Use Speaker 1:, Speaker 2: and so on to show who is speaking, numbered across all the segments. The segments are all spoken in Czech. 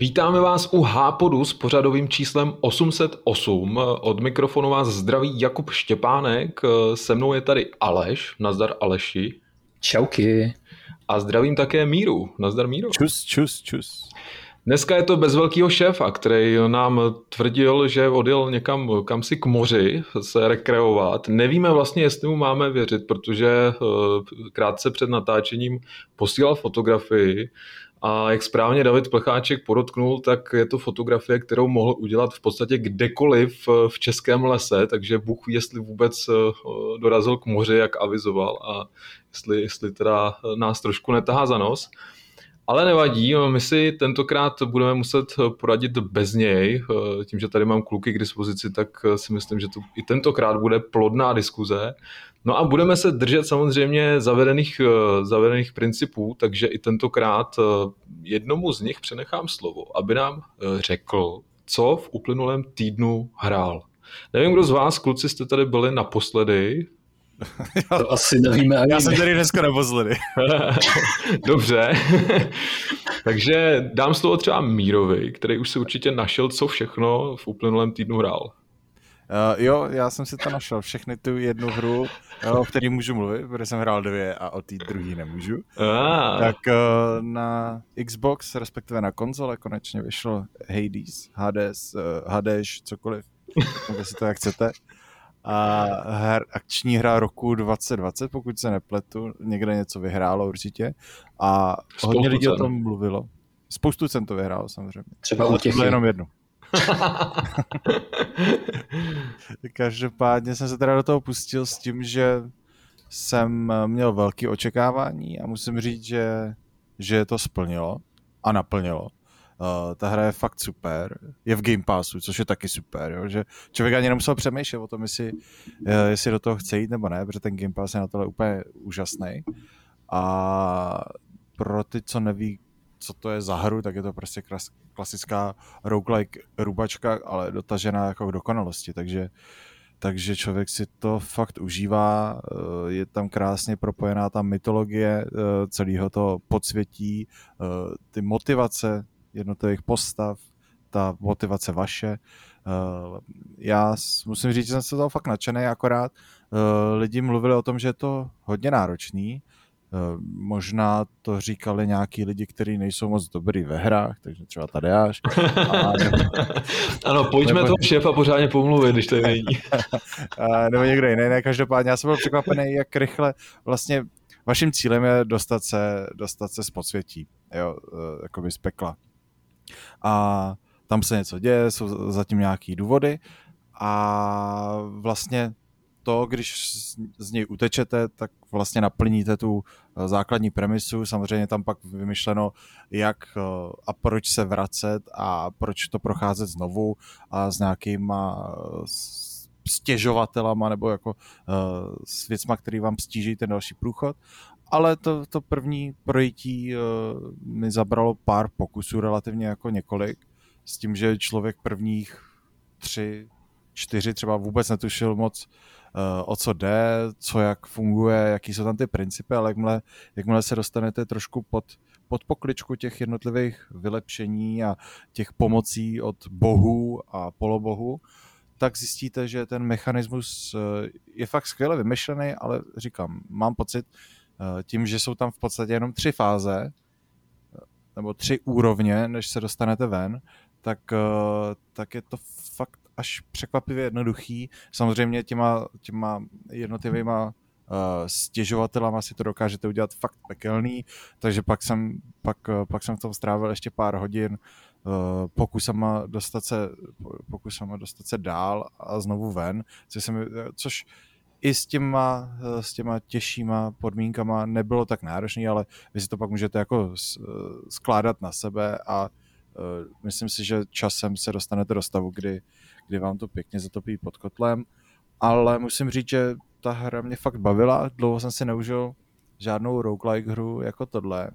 Speaker 1: Vítáme vás u Hápodu s pořadovým číslem 808. Od mikrofonu vás zdraví Jakub Štěpánek, se mnou je tady Aleš. Nazdar Aleši.
Speaker 2: Čauky.
Speaker 1: A zdravím také Míru. Nazdar Míru.
Speaker 3: Čus, čus, čus.
Speaker 1: Dneska je to bez velkého šéfa, který nám tvrdil, že odjel někam kam si k moři se rekreovat. Nevíme vlastně, jestli mu máme věřit, protože eh, krátce před natáčením posílal fotografii a jak správně David Plecháček podotknul, tak je to fotografie, kterou mohl udělat v podstatě kdekoliv v českém lese, takže Bůh jestli vůbec eh, dorazil k moři, jak avizoval a jestli, jestli teda nás trošku netahá za nos. Ale nevadí, my si tentokrát budeme muset poradit bez něj. Tím, že tady mám kluky k dispozici, tak si myslím, že to i tentokrát bude plodná diskuze. No a budeme se držet samozřejmě zavedených, zavedených principů, takže i tentokrát jednomu z nich přenechám slovo, aby nám řekl, co v uplynulém týdnu hrál. Nevím, kdo z vás, kluci, jste tady byli naposledy,
Speaker 2: to asi nevíme ani
Speaker 3: Já jsem tady dneska naposledy.
Speaker 1: Dobře. Takže dám slovo třeba Mírovi, který už si určitě našel, co všechno v uplynulém týdnu hrál.
Speaker 3: Uh, jo, já jsem si to našel, všechny tu jednu hru, o které můžu mluvit, protože jsem hrál dvě a o té druhé nemůžu.
Speaker 1: Ah.
Speaker 3: Tak uh, na Xbox, respektive na konzole, konečně vyšlo Hades, Hades, uh, Hades, cokoliv, si to jak chcete a her, akční hra roku 2020, pokud se nepletu, někde něco vyhrálo určitě a Spoustu hodně lidí cen. o tom mluvilo. Spoustu cen to vyhrálo samozřejmě.
Speaker 2: Třeba u těch
Speaker 3: jenom jednu. Každopádně jsem se teda do toho pustil s tím, že jsem měl velké očekávání a musím říct, že, že to splnilo a naplnilo. Uh, ta hra je fakt super, je v Game Passu, což je taky super, jo? že člověk ani nemusel přemýšlet o tom, jestli, uh, jestli do toho chce jít nebo ne, protože ten Game Pass je na tohle úplně úžasný. A pro ty, co neví, co to je za hru, tak je to prostě klas, klasická roguelike rubačka, ale dotažená jako k dokonalosti, takže takže člověk si to fakt užívá, eh, je tam krásně propojená ta mytologie celého toho podsvětí, ty motivace jednotlivých postav, ta motivace vaše. Eh, já musím říct, že jsem se toho fakt nadšený, akorát eh, lidi mluvili o tom, že je to hodně náročný, eh, možná to říkali nějaký lidi, kteří nejsou moc dobrý ve hrách, takže třeba Tadeáš.
Speaker 1: A, ano, pojďme nebo... toho šéfa pořádně pomluvit, když to je není.
Speaker 3: nebo někdo jiný, ne, každopádně já jsem byl překvapený, jak rychle vlastně vaším cílem je dostat se, dostat se z podsvětí, jo, jakoby z pekla a tam se něco děje, jsou zatím nějaký důvody a vlastně to, když z něj utečete, tak vlastně naplníte tu eh, základní premisu. Samozřejmě tam pak vymyšleno, jak eh, a proč se vracet a proč to procházet znovu a s nějakýma eh, stěžovatelama nebo jako s věcma, který vám stíží ten další průchod ale to, to první projití mi zabralo pár pokusů, relativně jako několik, s tím, že člověk prvních tři, čtyři třeba vůbec netušil moc, uh, o co jde, co jak funguje, jaký jsou tam ty principy, ale jakmile, jakmile se dostanete trošku pod, pod pokličku těch jednotlivých vylepšení a těch pomocí od bohů a polobohů, tak zjistíte, že ten mechanismus eh, je fakt skvěle vymyšlený, ale říkám, mám pocit, Eh, tím, že jsou tam v podstatě jenom tři fáze, nebo tři úrovně, než se dostanete ven, tak, eh, tak je to fakt až překvapivě jednoduchý. Samozřejmě těma, těma jednotlivýma uh, stěžovatelama si to dokážete udělat fakt pekelný, takže pak jsem, pak, pak jsem v tom strávil ještě pár hodin uh, pokusama dostat se, pokusama dostat se dál a znovu ven, což, jsem, což i s těma, eh, s těma těžšíma podmínkama nebylo tak náročný, ale vy si to pak můžete jako eh, skládat na sebe a myslím si, že časem se dostanete do stavu, kdy, kdy vám to pěkně zatopí pod kotlem, ale musím říct, že ta hra mě fakt bavila, dlouho jsem si neužil žádnou roguelike hru jako tohle.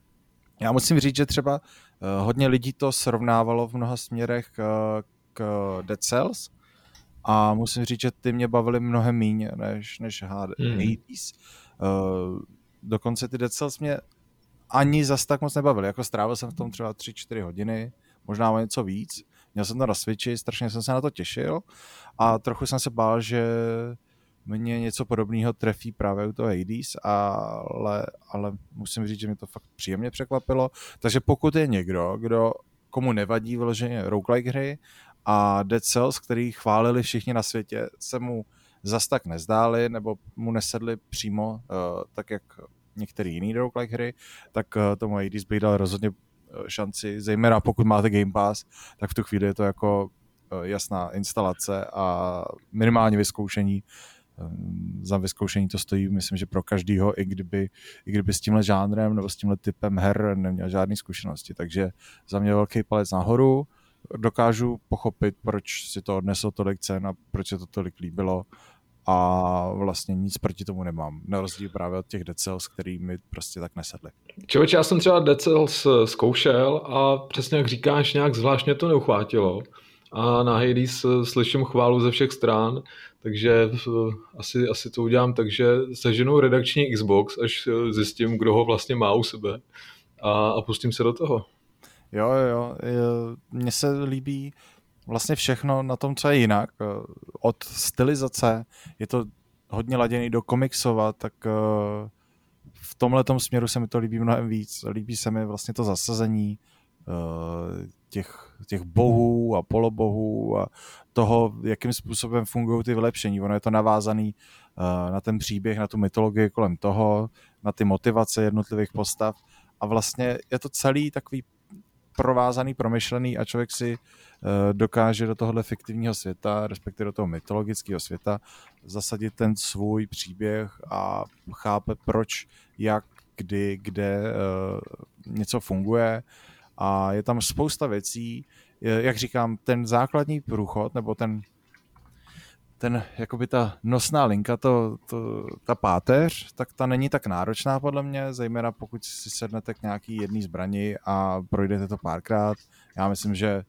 Speaker 3: Já musím říct, že třeba uh, hodně lidí to srovnávalo v mnoha směrech uh, k Dead Cells, a musím říct, že ty mě bavily mnohem míň než, než Hades. Hmm. Uh, dokonce ty Dead Cells mě ani zas tak moc nebavily. Jako strávil jsem v tom třeba 3-4 hodiny, možná o něco víc. Měl jsem to na Switchi, strašně jsem se na to těšil a trochu jsem se bál, že mě něco podobného trefí právě u toho Hades, ale, ale musím říct, že mě to fakt příjemně překvapilo. Takže pokud je někdo, kdo komu nevadí vyloženě roguelike hry a Dead Cells, který chválili všichni na světě, se mu zas tak nezdáli nebo mu nesedli přímo, uh, tak jak některé jiné roguelike hry, tak uh, tomu Hades bych dal rozhodně šanci, zejména pokud máte Game Pass, tak v tu chvíli je to jako jasná instalace a minimálně vyzkoušení Ehm, za vyzkoušení to stojí, myslím, že pro každýho, i kdyby, i kdyby s tímhle žánrem nebo s tímhle typem her neměl žádné zkušenosti. Takže za mě velký palec nahoru. Dokážu pochopit, proč si to odneslo tolik cen a proč se to tolik líbilo a vlastně nic proti tomu nemám. Na rozdíl právě od těch Dead Cells, který mi prostě tak nesedly.
Speaker 1: Člověče, já jsem třeba Dead Cells eh, zkoušel a přesně jak říkáš, nějak zvláštně to neuchvátilo. A na Hades eh, slyším chválu ze všech stran, takže eh, asi, asi to udělám tak, že seženu redakční Xbox, až zjistím, kdo ho vlastně má u sebe a, a pustím se do toho.
Speaker 3: Jo, jo, jo. Mně se líbí vlastně všechno na tom, co je jinak. Eh, od stylizace je to hodně laděný do komiksova, tak v tomhle směru se mi to líbí mnohem víc. Líbí se mi vlastně to zasazení, těch, těch bohů a polobohů a toho, jakým způsobem fungují ty vylepšení. Ono je to navázaný uh, na ten příběh, na tu mytologii kolem toho, na ty motivace jednotlivých postav a vlastně je to celý takový provázaný, promyšlený a člověk si uh, dokáže do tohohle fiktivního světa, respektive do toho mytologického světa, zasadit ten svůj příběh a chápe proč, jak, kdy, kde uh, něco funguje. A je tam spousta věcí, jak říkám, ten základní průchod, nebo ten, ten jakoby ta nosná linka, to, to, ta páteř, tak ta není tak náročná podle mě, zejména pokud si sednete k nějaký jedný zbrani a projdete to párkrát. Já myslím, že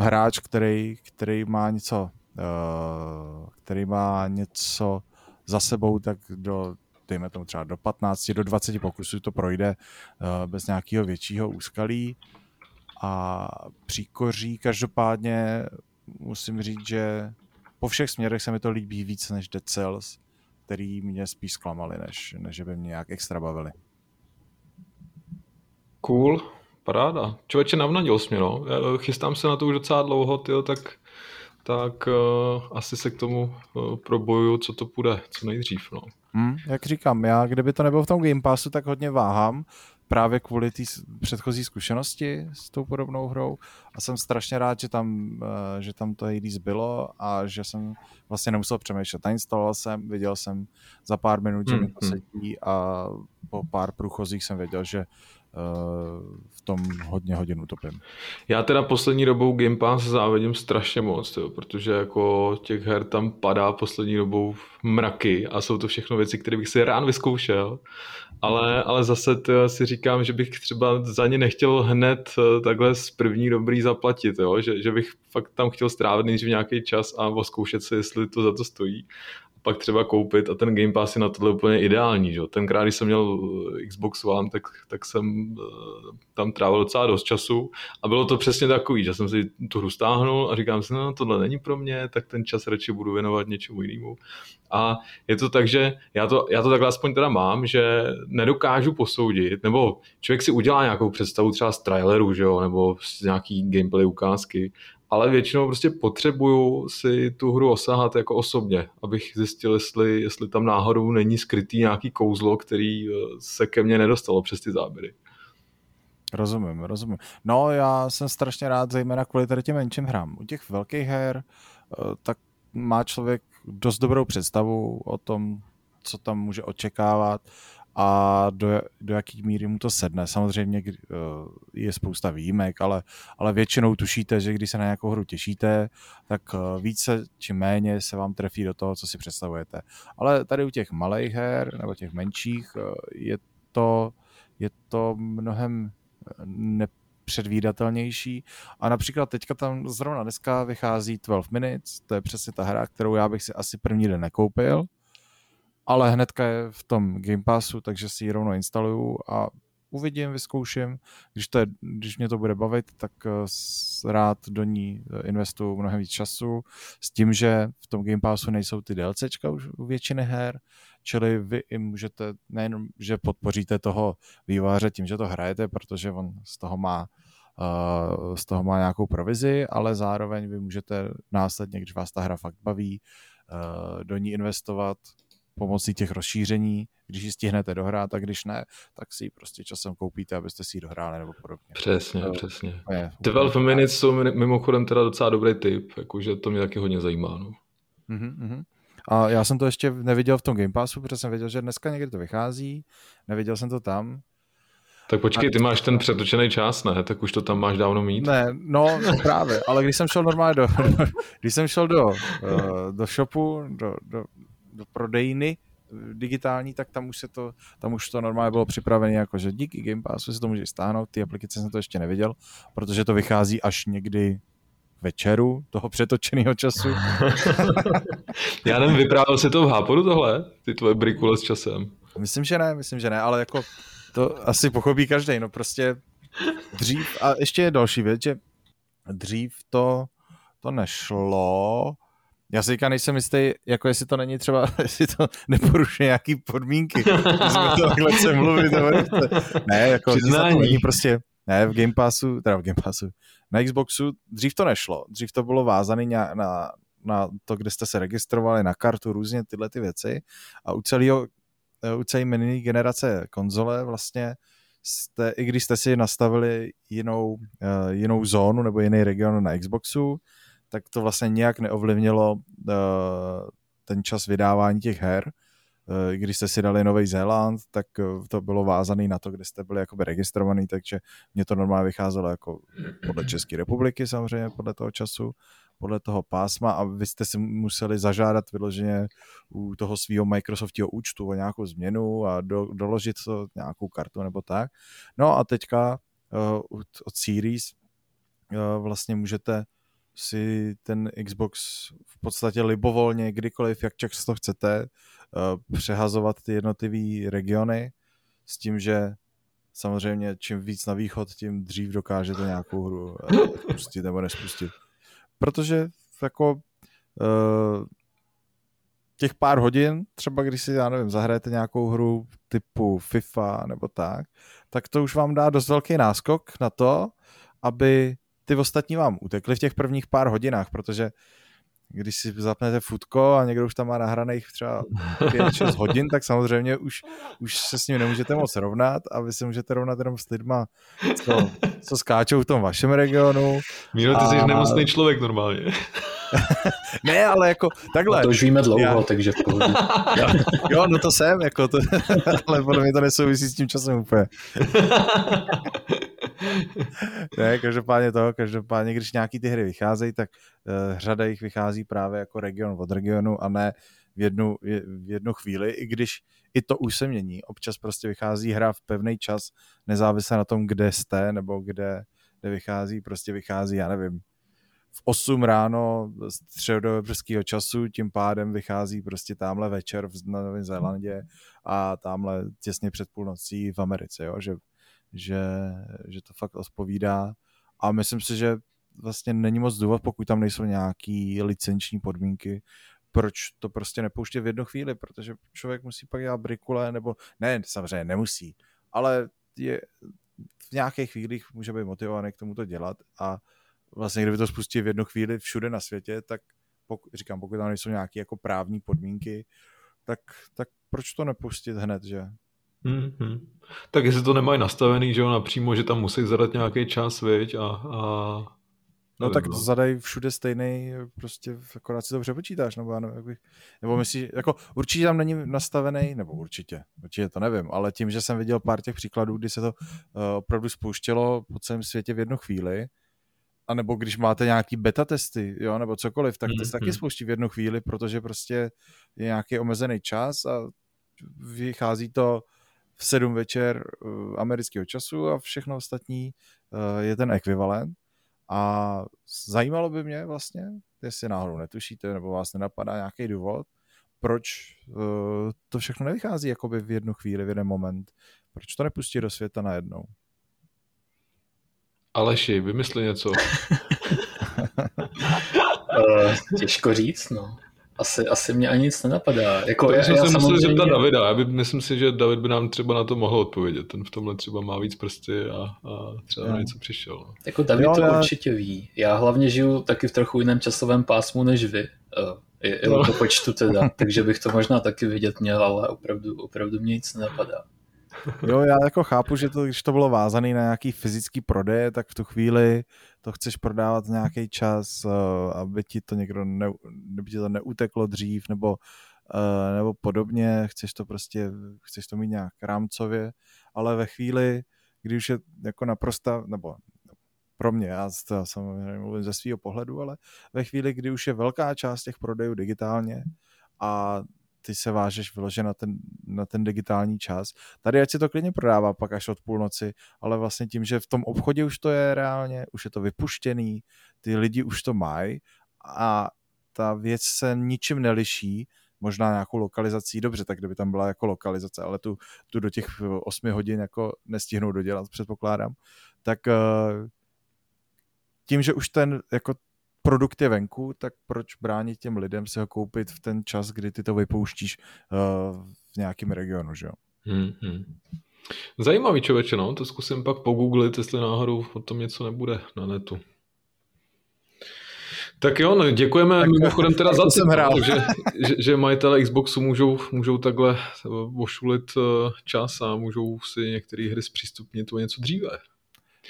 Speaker 3: hráč, který, který má něco, uh, který má něco za sebou, tak do dejme tomu třeba do 15, do 20 pokusů to projde uh, bez nějakého většího úskalí a příkoří. Každopádně musím říct, že po všech směrech se mi to líbí víc než Dead Cells, který mě spíš zklamali, než, než by mě nějak extra bavili.
Speaker 1: Cool, paráda. Člověče, navnadil jsi mě, no. Já chystám se na to už docela dlouho, tyjo, tak, tak uh, asi se k tomu uh, proboju, co to půjde, co nejdřív, no.
Speaker 3: Hmm, jak říkám, já kdyby to nebylo v tom Game Passu, tak hodně váhám, právě kvůli té předchozí zkušenosti s tou podobnou hrou a jsem strašně rád, že tam, eh, že tam to Hades bylo a že jsem vlastně nemusel přemýšlet. Nainstaloval jsem, viděl jsem za pár minut, že mi to hmm, hmm. sedí a po pár průchozích jsem věděl, že v tom hodně hodin utopím.
Speaker 1: Já teda poslední dobou Game Pass závidím strašně moc, jo, protože jako těch her tam padá poslední dobou mraky a jsou to všechno věci, které bych si rád vyzkoušel, ale, ale zase si říkám, že bych třeba za ně nechtěl hned eh, takhle z první dobrý zaplatit, jo, že, že bych fakt tam chtěl strávit nejdřív nějaký čas a oskoušet se, jestli to za to stojí pak třeba koupit a ten Game Pass je na tohle úplně ideální. Že? Tenkrát, když jsem měl eh, Xbox One, tak, tak jsem uh, tam trávil docela dost času a bylo to přesně takový, že jsem si tu hru stáhnul a říkám si, no tohle není pro mě, tak ten čas radši budu věnovat něčemu jinému. A je to tak, že já to, já to takhle aspoň teda mám, že nedokážu posoudit, nebo člověk si udělá nějakou představu třeba z traileru, že jo, nebo z nějaký gameplay ukázky ale většinou prostě potřebuju si tu hru osahat jako osobně, abych zjistil, jestli, jestli tam náhodou není skrytý nějaký kouzlo, který eh, se ke mně nedostalo přes ty záběry.
Speaker 3: Rozumím, rozumím. No já jsem strašně rád, zejména kvůli tady těm menším hrám. U těch velkých her, eh, tak má člověk dost dobrou představu o tom, co tam může očekávat a do, do jaký míry mu to sedne. Samozřejmě eh, je spousta výjimek, ale, ale většinou tušíte, že když se na nějakou hru těšíte, tak eh, více či méně se vám trefí do toho, co si představujete. Ale tady u těch malých her nebo těch menších eh, je to, je to mnohem nepředvídatelnější. A například teďka tam zrovna dneska vychází 12 Minutes, to je přesně ta hra, kterou já bych si asi první den nekoupil, ale hnedka je v tom Game Passu, takže si ji rovnou instaluju a uvidím, vyzkouším. Když, to je, když mě to bude bavit, tak rád do ní investuju mnohem víc času s tím, že v tom Game Passu nejsou ty DLCčka už u většiny her, čili vy i můžete, nejenom, že podpoříte toho vývojáře tím, že to hrajete, protože on z toho má z toho má nějakou provizi, ale zároveň vy můžete následně, když vás ta hra fakt baví, do ní investovat pomocí těch rozšíření, když ji stihnete dohrát, a když ne, tak si ji prostě časem koupíte, abyste si ji dohráli nebo podobně.
Speaker 1: Přesně, to, přesně. Je, 12 minutes jsou mimochodem teda docela dobrý tip, jakože to mě taky hodně zajímá. No.
Speaker 3: Mm-hmm. A já jsem to ještě neviděl v tom Game Passu, protože jsem věděl, že dneska někdy to vychází, neviděl jsem to tam,
Speaker 1: tak počkej, ty máš ten přetočený čas, ne? Tak už to tam máš dávno mít.
Speaker 3: Ne, no právě, ale když jsem šel normálně do, do když jsem šel do, uh, do shopu, do, do, do prodejny eh, digitální, tak tam už se to, tam už to normálně bylo připravené jako, že díky Game Passu si to můžeš stáhnout, ty aplikace jsem to ještě neviděl, protože to vychází až někdy večeru toho přetočeného času.
Speaker 1: Já nevím, vyprávěl si to v Háporu tohle, ty tvoje brikule s časem?
Speaker 3: Myslím, že ne, myslím, že ne, ale jako to asi pochopí každý, no prostě dřív, a ještě je další věc, že dřív to, to nešlo, já si říkám, nejsem jistý, jako jestli to není třeba, jestli to neporušuje nějaký podmínky. Jsme to takhle se mluvit, ne, jako to není prostě, ne, v Game Passu, teda v Game Passu, na Xboxu dřív to nešlo, dřív to bylo vázané na, na, na to, kde jste se registrovali, na kartu, různě tyhle ty věci. A u celého Eh, u celé minulé generace konzole vlastně jste, i když jste si nastavili jinou, uh, jinou zónu nebo jiný region na Xboxu, tak to vlastně nějak neovlivnilo uh, ten čas vydávání těch her. Uh, když jste si dali Nový Zéland, tak to bylo vázané na to, kde jste byli jakoby registrovaný, takže mě to normálně vycházelo jako podle České republiky samozřejmě, podle toho času podle toho pásma a vy jste si museli zažádat vyloženě u toho svého Microsoftního účtu o nějakou změnu a do, doložit to nějakou kartu nebo tak. No a teďka uh, od Series uh, vlastně můžete si ten Xbox v podstatě libovolně, kdykoliv, jak často chcete, uh, přehazovat ty jednotlivé regiony s tím, že samozřejmě čím víc na východ, tím dřív dokážete nějakou hru spustit nebo nespustit. Protože jako uh, těch pár hodin, třeba když si, já nevím, zahrajete nějakou hru typu FIFA nebo tak, tak to už vám dá dost velký náskok na to, aby ty ostatní vám utekly v těch prvních pár hodinách, protože když si zapnete futko a někdo už tam má nahraných třeba 5-6 hodin, tak samozřejmě už, už se s ním nemůžete moc rovnat a vy se můžete rovnat jenom s lidma, co, co skáčou v tom vašem regionu.
Speaker 1: Míro, ty a... jsi nemocný člověk normálně.
Speaker 3: ne, ale jako takhle. A
Speaker 2: to už víme dlouho, já... takže v pohodě.
Speaker 3: jo, no to jsem, jako to, ale podle mě to nesouvisí s tím časem úplně. Ne, každopádně to, každopádně, když nějaký ty hry vycházejí, tak uh, řada jich vychází právě jako region od regionu a ne v jednu, v jednu chvíli, i když i to už se mění. Občas prostě vychází hra v pevný čas, nezávisle na tom, kde jste, nebo kde, kde vychází, prostě vychází, já nevím, v 8 ráno středoevropského času, tím pádem vychází prostě tamhle večer v Novém Zélandě a tamhle těsně před půlnocí v Americe, jo? Že, že, že to fakt odpovídá a myslím si, že vlastně není moc důvod, pokud tam nejsou nějaký licenční podmínky, proč to prostě nepouštět v jednu chvíli, protože člověk musí pak dělat brikule, nebo ne, samozřejmě nemusí, ale je, v nějakých chvílích může být motivovaný k tomu to dělat a vlastně kdyby to spustili v jednu chvíli všude na světě, tak pokud, říkám, pokud tam nejsou nějaké jako právní podmínky, tak, tak proč to nepustit hned, že?
Speaker 1: Mm-hmm. Tak jestli to nemají nastavený, že jo, napřímo, že tam musí zadat nějaký čas, viď, a, a
Speaker 3: No tak to zadají všude stejný, prostě akorát si to přepočítáš, nebo já nevím, jak bych, nebo myslíš, jako určitě tam není nastavený, nebo určitě, určitě to nevím, ale tím, že jsem viděl pár těch příkladů, kdy se to uh, opravdu spouštělo po celém světě v jednu chvíli, a nebo když máte nějaký beta testy, jo, nebo cokoliv, tak to se taky mhm. spouští v jednu chvíli, protože prostě je nějaký omezený čas a vychází to v sedm večer uh, amerického času a všechno ostatní uh, je ten ekvivalent. A zajímalo by mě vlastně, jestli náhodou netušíte, nebo vás nenapadá nějaký důvod, proč uh, to všechno nevychází jakoby v jednu chvíli, v jeden moment. Proč to nepustí do světa najednou?
Speaker 1: Aleši, vymysli něco.
Speaker 2: těžko říct, no. Asi, asi mě ani nic nenapadá. Jako,
Speaker 1: já, jsem
Speaker 2: já
Speaker 1: se
Speaker 2: samozřejmě...
Speaker 1: musel zeptat Davida. Já by, myslím si, že David by nám třeba na to mohl odpovědět. Ten v tomhle třeba má víc prsty a, a třeba na něco přišel. No.
Speaker 2: Jako David jo, to já... určitě ví. Já hlavně žiju taky v trochu jiném časovém pásmu než vy. I, i no. to počtu teda, takže bych to možná taky vidět měl, ale opravdu, opravdu mě nic nenapadá.
Speaker 3: Jo, já jako chápu, že to, když to bylo vázané na nějaký fyzický prodej, tak v tu chvíli to chceš prodávat nějaký čas, uh, aby ti to někdo ne, aby ti to neuteklo dřív, nebo, uh, nebo podobně, chceš to prostě, chceš to mít nějak rámcově, ale ve chvíli, kdy už je jako naprosta, nebo pro mě, já to samozřejmě mluvím ze svého pohledu, ale ve chvíli, kdy už je velká část těch prodejů digitálně a ty se vážeš vyložen na ten, na ten digitální čas. Tady ať si to klidně prodává pak až od půlnoci, ale vlastně tím, že v tom obchodě už to je reálně, už je to vypuštěný, ty lidi už to mají a ta věc se ničím neliší, možná nějakou lokalizací, dobře, tak kdyby tam byla jako lokalizace, ale tu, tu do těch 8 hodin jako nestihnou dodělat, předpokládám, tak eh, tím, že už ten jako produkt je venku, tak proč bránit těm lidem si ho koupit v ten čas, kdy ty to vypouštíš uh, v nějakém regionu, že jo? Hmm, hmm.
Speaker 1: Zajímavý člověče, no, to zkusím pak pogooglit, jestli náhodou o tom něco nebude na netu. Tak jo, no, děkujeme tak, mimochodem teda za to, hrál. Že, že, že majitele Xboxu můžou, můžou takhle ošulit eh, čas a můžou si některé hry zpřístupnit o něco dříve.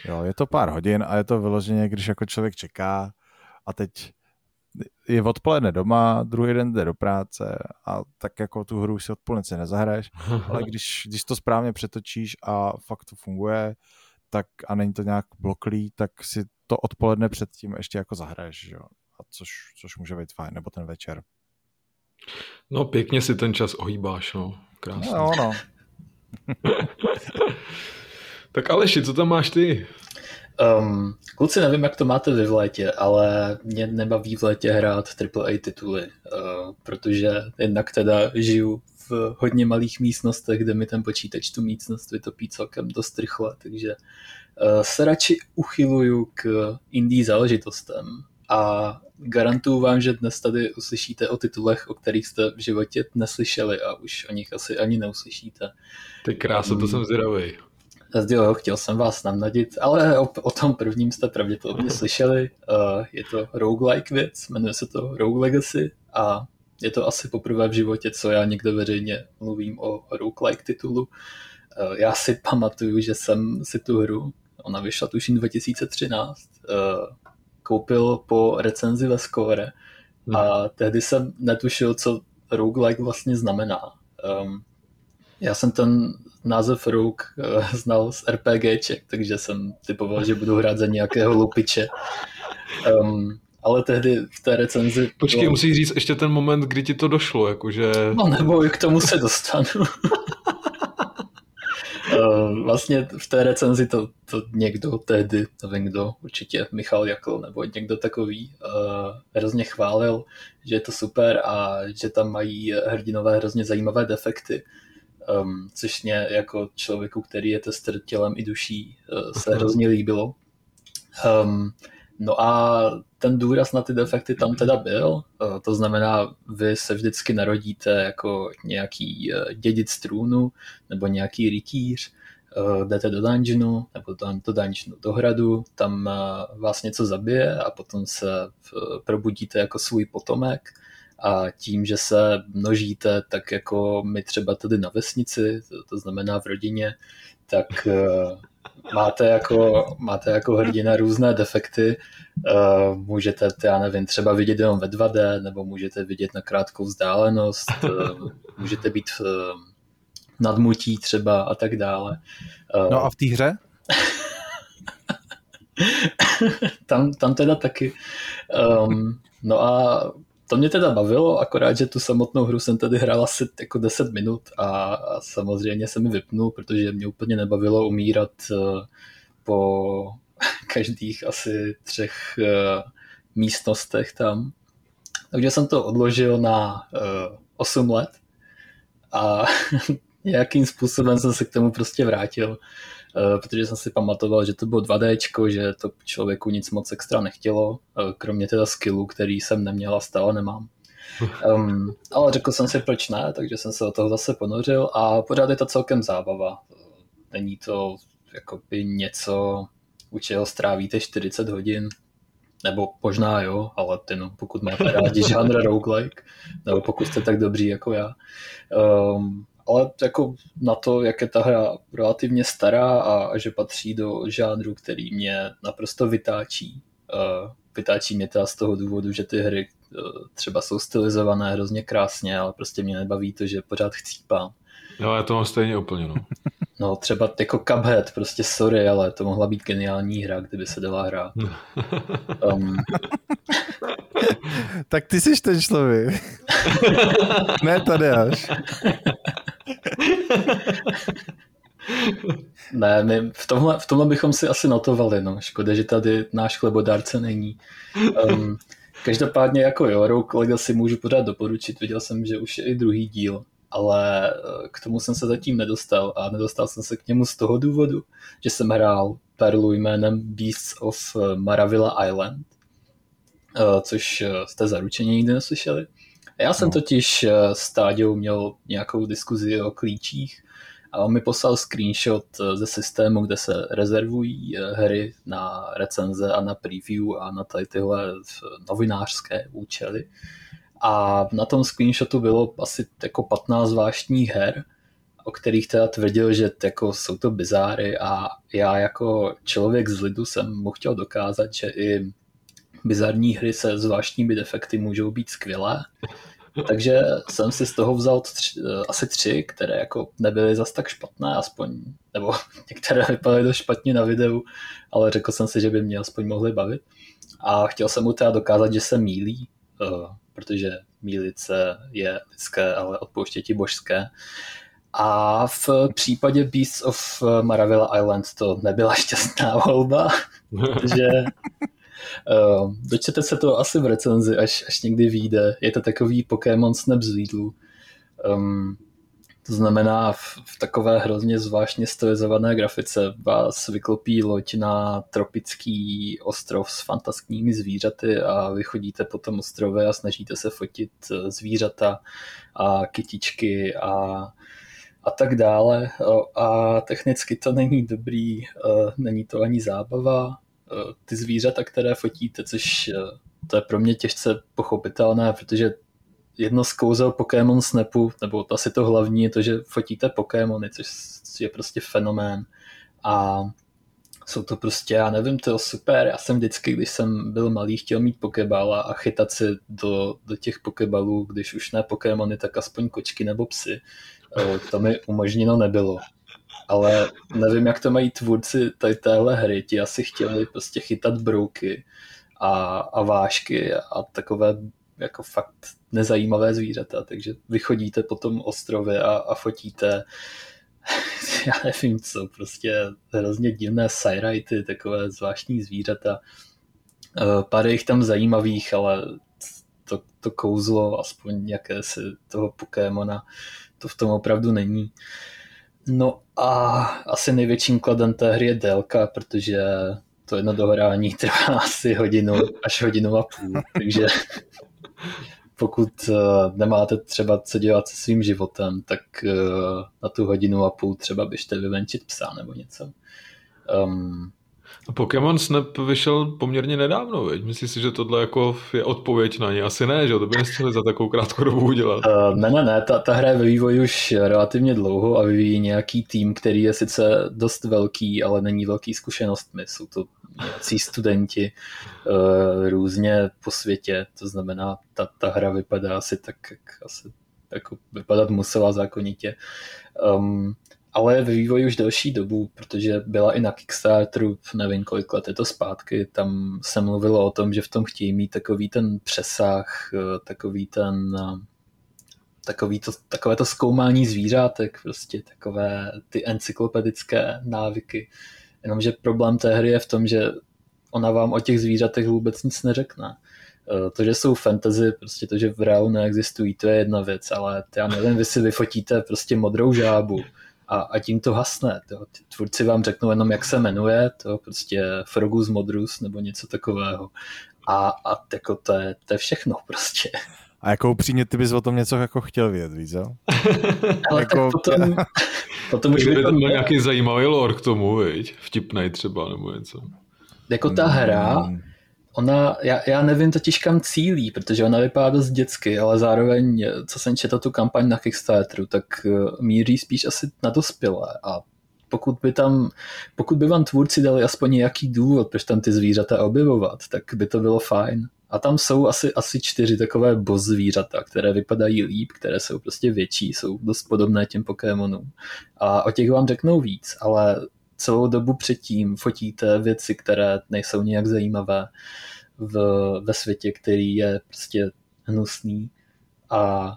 Speaker 3: Jo, je to pár hodin a je to vyloženě, když jako člověk čeká a teď je odpoledne doma, druhý den jde do práce a tak jako tu hru si odpoledne nezahraješ, ale když, když to správně přetočíš a fakt to funguje, tak a není to nějak bloklý, tak si to odpoledne předtím ještě jako zahraješ, jo? A což, což může být fajn, nebo ten večer.
Speaker 1: No pěkně si ten čas ohýbáš, no. Krásně.
Speaker 3: No, no.
Speaker 1: tak Aleši, co tam máš ty?
Speaker 2: Um, kluci, nevím, jak to máte vy v létě, ale mě nebaví v létě hrát AAA tituly, uh, protože jednak teda žiju v hodně malých místnostech, kde mi ten počítač tu místnost vytopí celkem dost rychle, takže uh, se radši uchyluju k indie záležitostem a garantuju vám, že dnes tady uslyšíte o titulech, o kterých jste v životě neslyšeli a už o nich asi ani neuslyšíte.
Speaker 1: Ty krása, to um, jsem zvědavý.
Speaker 2: Jo, chtěl jsem vás namnadit, ale o, o tom prvním jste pravděpodobně slyšeli. Uh, je to roguelike věc, jmenuje se to Rogue Legacy a je to asi poprvé v životě, co já někde veřejně mluvím o roguelike titulu. Uh, já si pamatuju, že jsem si tu hru, ona vyšla tuším 2013, uh, koupil po recenzi ve Score hmm. a tehdy jsem netušil, co roguelike vlastně znamená. Um, já jsem ten název Rogue uh, znal z RPGček, takže jsem typoval, že budu hrát za nějakého lupiče. Um, ale tehdy v té recenzi...
Speaker 1: Počkej, bylo... musíš říct ještě ten moment, kdy ti to došlo, jakože...
Speaker 2: No nebo k tomu se dostanu. Uh, vlastně v té recenzi to, to někdo tehdy, nevím kdo, určitě Michal Jakl nebo někdo takový, uh, hrozně chválil, že je to super a že tam mají hrdinové hrozně zajímavé defekty um, což mě jako člověku, který je tester tělem i duší, uh, se hrozně líbilo. Um, no a ten důraz na ty defekty tam teda byl, uh, to znamená, vy se vždycky narodíte jako nějaký uh, dědic trůnu nebo nějaký rytíř, jdete do dungeonu nebo do, do dungeonu do hradu, tam vás něco zabije a potom se probudíte jako svůj potomek a tím, že se množíte tak jako my třeba tady na vesnici, to, to znamená v rodině, tak uh, máte jako, máte jako hrdina různé defekty, uh, můžete, já nevím, třeba vidět jenom ve 2D, nebo můžete vidět na krátkou vzdálenost, uh, můžete být uh, nadmutí třeba a tak dále.
Speaker 3: Uh, no a v té hře?
Speaker 2: tam, tam teda taky. Um, no a to mě teda bavilo, akorát, že tu samotnou hru jsem tady hrál asi jako 10 minut a, a samozřejmě se mi vypnul, protože mě úplně nebavilo umírat uh, po každých asi třech uh, místnostech tam. Takže jsem to odložil na uh, 8 let a nějakým způsobem jsem se k tomu prostě vrátil, eh, protože jsem si pamatoval, že to bylo 2D, že to člověku nic moc extra nechtělo, eh, kromě teda skillu, který jsem neměl a stále nemám. Um, ale řekl jsem si, proč ne, takže jsem se do toho zase ponořil a pořád je to celkem zábava. Není to jakoby něco, u čeho strávíte 40 hodin, nebo možná jo, ale ty no, pokud máte rádi žánr roguelike, nebo pokud jste tak dobří jako já. Um, ale jako na to, jak je ta hra relativně stará a, a že patří do žánru, který mě naprosto vytáčí. Uh, vytáčí mě to z toho důvodu, že ty hry uh, třeba jsou stylizované hrozně krásně, ale prostě mě nebaví to, že pořád chcípám.
Speaker 1: Jo, já to mám stejně úplně, no.
Speaker 2: No třeba jako Cuphead, prostě sorry, ale to mohla být geniální hra, kdyby se dala hrát. Um,
Speaker 3: tak ty jsi ten člověk. ne, tady až.
Speaker 2: ne, my v tomhle, v tomhle bychom si asi notovali, no. Škoda, že tady náš chlebodárce není. Um, každopádně jako jo, Rogue Legacy můžu pořád doporučit, viděl jsem, že už je i druhý díl, ale eh, k tomu jsem se zatím nedostal a nedostal jsem se k němu z toho důvodu, že jsem hrál perlu jménem Beasts of Maravilla Island, což jste zaručeně nikdy neslyšeli. Já jsem no. totiž s Táďou měl nějakou diskuzi o klíčích a on mi poslal screenshot ze systému, kde se rezervují hry na recenze a na preview a na tady tyhle novinářské účely. A na tom screenshotu bylo asi jako 15 zvláštních her, o kterých teda tvrdil, že jako jsou to bizáry a já jako člověk z lidu jsem mu chtěl dokázat, že i bizarní hry se zvláštními defekty můžou být skvělé. Takže jsem si z toho vzal tři, asi tři, které jako nebyly zas tak špatné, aspoň, nebo některé vypadaly dost špatně na videu, ale řekl jsem si, že by mě aspoň mohly bavit. A chtěl jsem mu teda dokázat, že se mílí, eh, protože mílice je lidské, ale odpouštěti božské. A v případě Beasts of Maravilla Island to nebyla šťastná volba, protože uh, dočtete se to asi v recenzi, až, až někdy vyjde. Je to takový Pokémon Snap z Lidlu. Um, to znamená, v, v takové hrozně zvláštně stylizované grafice vás vyklopí loď na tropický ostrov s fantastickými zvířaty a vy chodíte po tom ostrově a snažíte se fotit eh, zvířata a kytičky a, a tak dále. A technicky to není dobrý, eh, není to ani zábava. Eh, ty zvířata, které fotíte, což to je pro mě těžce pochopitelné, protože jedno z kouzel Pokémon Snapu, nebo asi to hlavní je to, že fotíte Pokémony, což je prostě fenomén. A jsou to prostě, já nevím, to je super. Já jsem vždycky, když jsem byl malý, chtěl mít pokebala a chytat si do, do těch pokebalů, když už ne Pokémony, tak aspoň kočky nebo psy. To mi umožněno nebylo. Ale nevím, jak to mají tvůrci tady téhle hry. Ti asi chtěli prostě chytat brouky a, a vášky a takové jako fakt nezajímavé zvířata, takže vychodíte po tom ostrově a, a fotíte já nevím co, prostě hrozně divné sajrajty, takové zvláštní zvířata. Eh, pár jich tam zajímavých, ale to, to kouzlo, aspoň jakési toho Pokémona, to v tom opravdu není. No a asi největším kladem té hry je délka, protože to jedno dohrání trvá asi hodinu až hodinu a půl, takže pokud uh, nemáte třeba co dělat se svým životem, tak uh, na tu hodinu a půl třeba běžte vyvenčit psa nebo něco. Um,
Speaker 1: Pokémon Snap vyšel poměrně nedávno, veď? Myslíš si, že tohle jako je odpověď na ně? Asi ne, že to by nestihli za takovou krátkou dobu udělat.
Speaker 2: Uh, ne, ne, ne, ta, ta hra je ve vývoji už relativně dlouho a vyvíjí nějaký tým, který je sice dost velký, ale není velký zkušenostmi. Jsou to nějací studenti uh, různě po světě, to znamená, ta, ta hra vypadá asi tak, jak asi jako vypadat musela zákonitě. Um, ale ve vývoji už delší dobu, protože byla i na Kickstarteru, nevím kolik let je to zpátky, tam se mluvilo o tom, že v tom chtějí mít takový ten přesah, eh, takový ten eh, takový to, takové to zkoumání zvířátek, prostě takové ty encyklopedické návyky. Jenomže problém té hry je v tom, že ona vám o těch zvířatech vůbec nic neřekne. To, že jsou fantasy, prostě to, že v reálu neexistují, to je jedna věc, ale já nevím, vy si vyfotíte prostě modrou žábu a, a tím to hasne. To, tvůrci vám řeknou jenom, jak se jmenuje, to prostě Frogus Modrus nebo něco takového. A, a jako to, je, to je všechno prostě.
Speaker 3: A jako upřímně ty bys o tom něco jako chtěl vědět, víš co?
Speaker 2: Ale jako... tak potom,
Speaker 1: potom už by tam byl nějaký zajímavý lore k tomu, viď? Vtipnej třeba nebo něco.
Speaker 2: Jako ta hra, hmm. Ona, já, já nevím totiž kam cílí, protože ona vypadá dost dětsky, ale zároveň, co jsem četl tu kampaň na Kickstarteru, tak eh, míří spíš asi na dospělé a pokud by tam, pokud by vám tvůrci dali aspoň nějaký důvod, proč tam ty zvířata objevovat, tak by to bylo fajn. A tam jsou asi, asi čtyři takové boss zvířata, které vypadají líp, které jsou prostě větší, jsou dost podobné těm Pokémonům. A o těch vám řeknou víc, ale celou dobu předtím fotíte věci, které nejsou nějak zajímavé v, ve světě, který je prostě hnusný a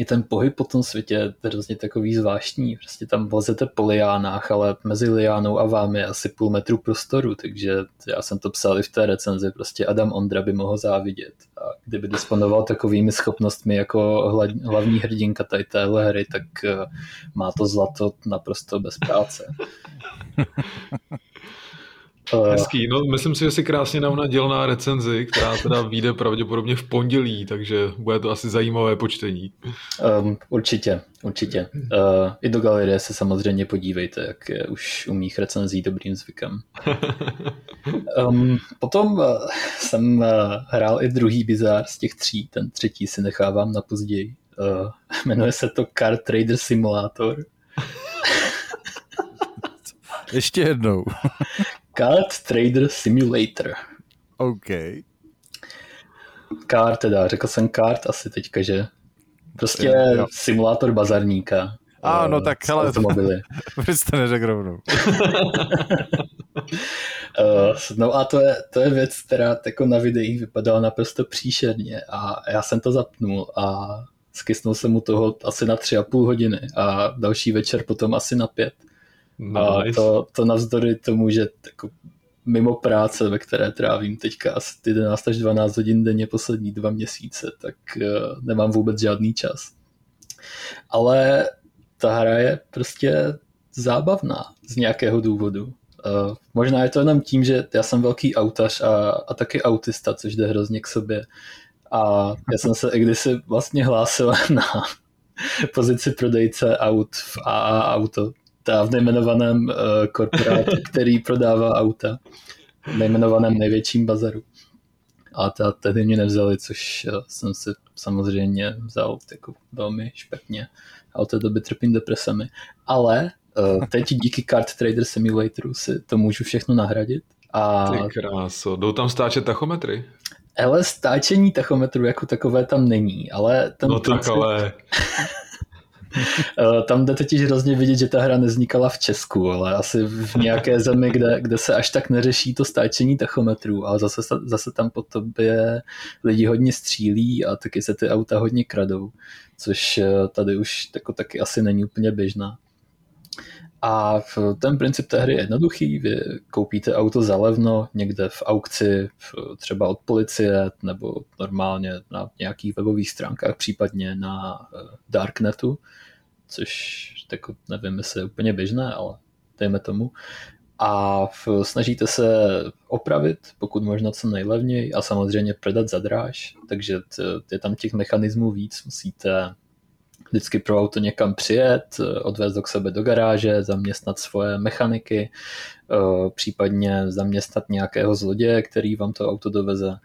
Speaker 2: i ten pohyb po tom světě je hrozně takový zvláštní. Prostě tam vozete po liánách, ale mezi liánou a vámi je asi půl metru prostoru, takže já jsem to psal i v té recenzi, prostě Adam Ondra by mohl závidět. A kdyby disponoval takovými schopnostmi jako hlavní hrdinka tady téhle hry, tak eh, má to zlato naprosto bez práce.
Speaker 1: Uh, Hezký, no myslím si, že si krásně navnadil na recenzi, která teda vyjde pravděpodobně v pondělí, takže bude to asi zajímavé počtení.
Speaker 2: Um, určitě, určitě. Uh, I do galerie se samozřejmě podívejte, jak je už u mých recenzí dobrým zvykem. Um, potom uh, jsem uh, hrál i druhý bizár z těch tří, ten třetí si nechávám na později. Uh, jmenuje se to Car Trader Simulator.
Speaker 3: Ještě jednou.
Speaker 2: Card Trader Simulator.
Speaker 3: OK.
Speaker 2: Card teda, řekl jsem card asi teďka, že? Prostě jo. simulátor bazarníka.
Speaker 3: A, no tak hele, automobily. proč jste neřekl rovnou?
Speaker 2: uh, no a to je, to je věc, která jako na videích vypadala naprosto příšerně a já jsem to zapnul a skysnul jsem mu toho asi na tři a půl hodiny a další večer potom asi na pět. Nice. A to, to navzdory tomu, že jako mimo práce, ve které trávím teďka asi 11 až 12 hodin denně poslední dva měsíce, tak uh, nemám vůbec žádný čas. Ale ta hra je prostě zábavná z nějakého důvodu. Uh, možná je to jenom tím, že já jsem velký autař a, a taky autista, což jde hrozně k sobě. A já jsem se i kdysi vlastně hlásil na pozici prodejce aut v AA Auto, ta v nejmenovaném uh, korporátu, který prodává auta v nejmenovaném největším bazaru. A ta tehdy mě nevzali, což uh, jsem si samozřejmě vzal jako velmi špatně. A od té doby trpím depresemi. Ale uh, teď díky Card Trader Simulatoru si to můžu všechno nahradit. A...
Speaker 1: Ty kráso, jdou tam stáčet tachometry?
Speaker 2: Ale stáčení tachometru jako takové tam není, ale ten
Speaker 1: No tak ale...
Speaker 2: Eh, tam jde totiž hrozně vidět, že ta hra neznikala v Česku, ale asi v nějaké zemi, kde, kde se až tak neřeší to stáčení tachometrů, ale zase, zase tam po tobě lidi hodně střílí a taky se ty auta hodně kradou, což eh, tady už jako taky asi není úplně běžná. A ten princip té hry je jednoduchý, vy koupíte auto za levno někde v aukci, třeba od policie, nebo normálně na nějakých webových stránkách, případně na eh, Darknetu, což jako nevím, jestli je úplně běžné, ale dejme tomu. A snažíte se opravit, pokud možno co nejlevněji a samozřejmě prodat za dráž, takže je tam těch mechanismů víc, musíte vždycky pro auto někam přijet, odvést do k sebe do garáže, zaměstnat svoje mechaniky, eh, případně zaměstnat nějakého zloděje, který vám to auto doveze.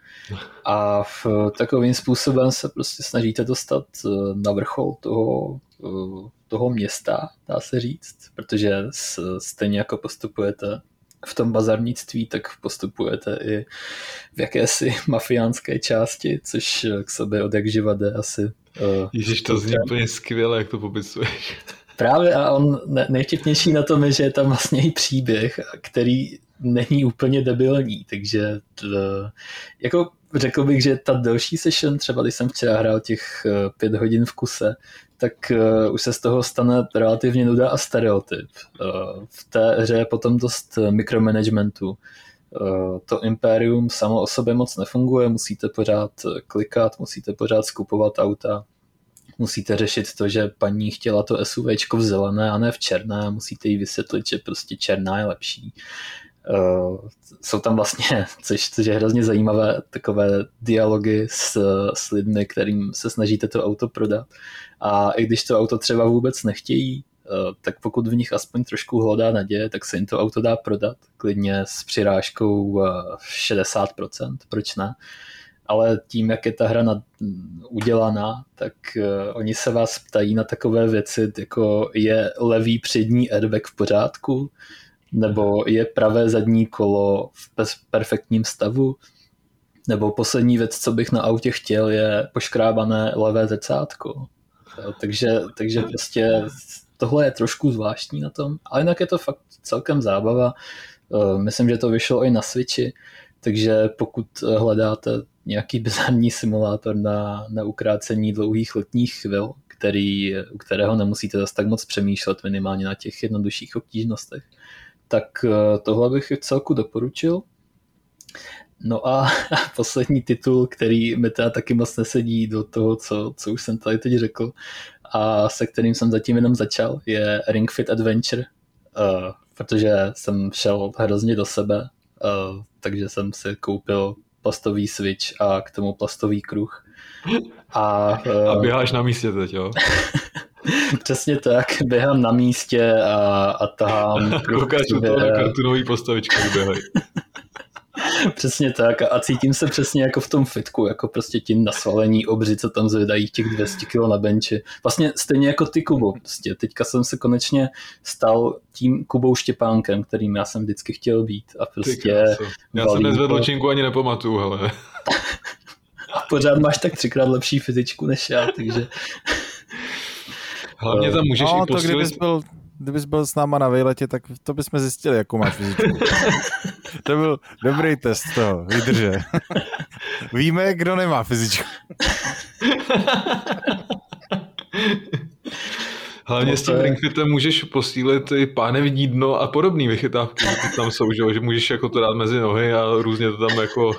Speaker 2: A v takovým způsobem se prostě snažíte dostat eh, na vrchol toho, eh, toho města, dá se říct, protože stejně jako postupujete v tom bazarnictví, tak postupujete i v jakési mafiánské části, což k sobě od jak živa jde asi
Speaker 1: Uh, Ježíš, to zní úplně skvěle, jak to popisuješ.
Speaker 2: Právě a on nejvtipnější na tom je, že je tam vlastně i příběh, který není úplně debilní, takže to, jako řekl bych, že ta delší session, třeba když jsem včera hrál těch eh, pět hodin v kuse, tak uh, už se z toho stane relativně nuda a stereotyp. Uh, v té hře je potom dost mikromanagementu, to impérium samo o sobě moc nefunguje, musíte pořád klikat, musíte pořád skupovat auta, musíte řešit to, že paní chtěla to SUV v zelené a ne v černé, musíte jí vysvětlit, že prostě černá je lepší. Uh, jsou tam vlastně, což, což je hrozně zajímavé, takové dialogy s, s lidmi, kterým se snažíte to auto prodat. A i když to auto třeba vůbec nechtějí, tak pokud v nich aspoň trošku hlodá naděje, tak se jim to auto dá prodat, klidně s přirážkou uh, 60%, proč ne? ale tím, jak je ta hra nad, udělaná, tak uh, oni se vás ptají na takové věci, jako je levý přední airbag v pořádku, nebo je pravé zadní kolo v perfektním stavu, nebo poslední věc, co bych na autě chtěl, je poškrábané levé zrcátko. Takže, takže prostě tohle je trošku zvláštní na tom, ale jinak je to fakt celkem zábava. Eh, myslím, že to vyšlo i na Switchi, takže pokud hledáte nějaký bizarní simulátor na, na ukrácení dlouhých letních chvil, který, u kterého nemusíte zase tak moc přemýšlet minimálně na těch jednodušších obtížnostech, tak eh, tohle bych celku doporučil. No a poslední titul, který mi teda taky moc nesedí do toho, co, co už jsem tady teď řekl a se kterým jsem zatím jenom začal, je Ring Fit Adventure, uh, protože jsem šel hrozně do sebe, uh, takže jsem si koupil plastový switch a k tomu plastový kruh.
Speaker 1: A, uh, a běháš na místě teď, jo?
Speaker 2: Přesně tak, běhám na místě a, a tahám.
Speaker 1: Koukáš to na kartunový postavičky, běhají.
Speaker 2: Přesně tak a cítím se přesně jako v tom fitku, jako prostě ti nasvalení obři, co tam zvedají těch 200 kg na benči. Vlastně stejně jako ty Kubo, prostě. Teďka jsem se konečně stal tím Kubou Štěpánkem, kterým já jsem vždycky chtěl být a prostě...
Speaker 1: Já jsem nezvedl činku ani nepamatuju, hele.
Speaker 2: a pořád máš tak třikrát lepší fyzičku než já, takže...
Speaker 1: Hlavně tam můžeš no, i
Speaker 3: posílit... to kdybys byl, kdybys byl s náma na vejletě, tak to bychom zjistili, jakou máš fyzičku. to byl dobrý test toho, vydrže. Víme, kdo nemá fyzičku.
Speaker 1: Hlavně s tím ringfitem můžeš posílit i pánevní dno a podobné vychytávky, tam jsou, že můžeš jako to dát mezi nohy a různě to tam jako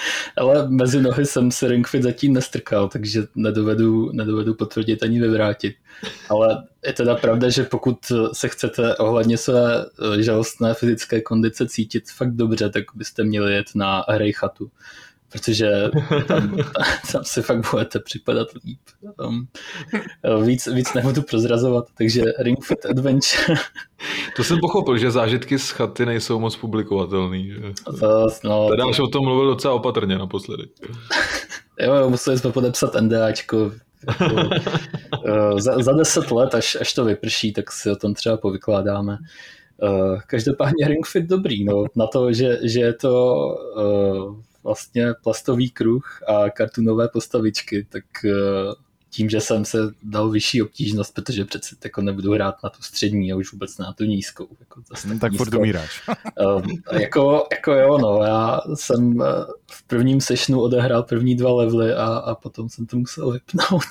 Speaker 2: ale mezi nohy jsem si ringfit zatím nestrkal, takže nedovedu, nedovedu potvrdit ani vyvrátit. Ale je teda pravda, že pokud se chcete ohledně své eh, žalostné fyzické kondice cítit fakt dobře, tak byste měli jet na chatu protože tam, tam si fakt budete připadat líp. Um, víc, víc nebudu prozrazovat, takže Ring Fit Adventure.
Speaker 1: To jsem pochopil, že zážitky z chaty nejsou moc publikovatelný. Že?
Speaker 2: Zas, no,
Speaker 1: Teda až o tom mluvil docela opatrně naposledy.
Speaker 2: jo, jo, museli jsme podepsat NDAčko. Jako, uh, za, za deset let, až, až to vyprší, tak si o tom třeba povykládáme. Uh, každopádně Ring Fit dobrý, no, na to, že, že je to uh, vlastně plastový kruh a kartunové postavičky, tak eh, tím, že jsem se dal vyšší obtížnost, protože přece jako nebudu hrát na tu střední a už vůbec na tu nízkou. Jako
Speaker 3: zase tak, tak furt umíráš.
Speaker 2: um, jako, jako jo, no, já jsem eh, v prvním sessionu odehrál první dva levely a, a potom jsem to musel vypnout.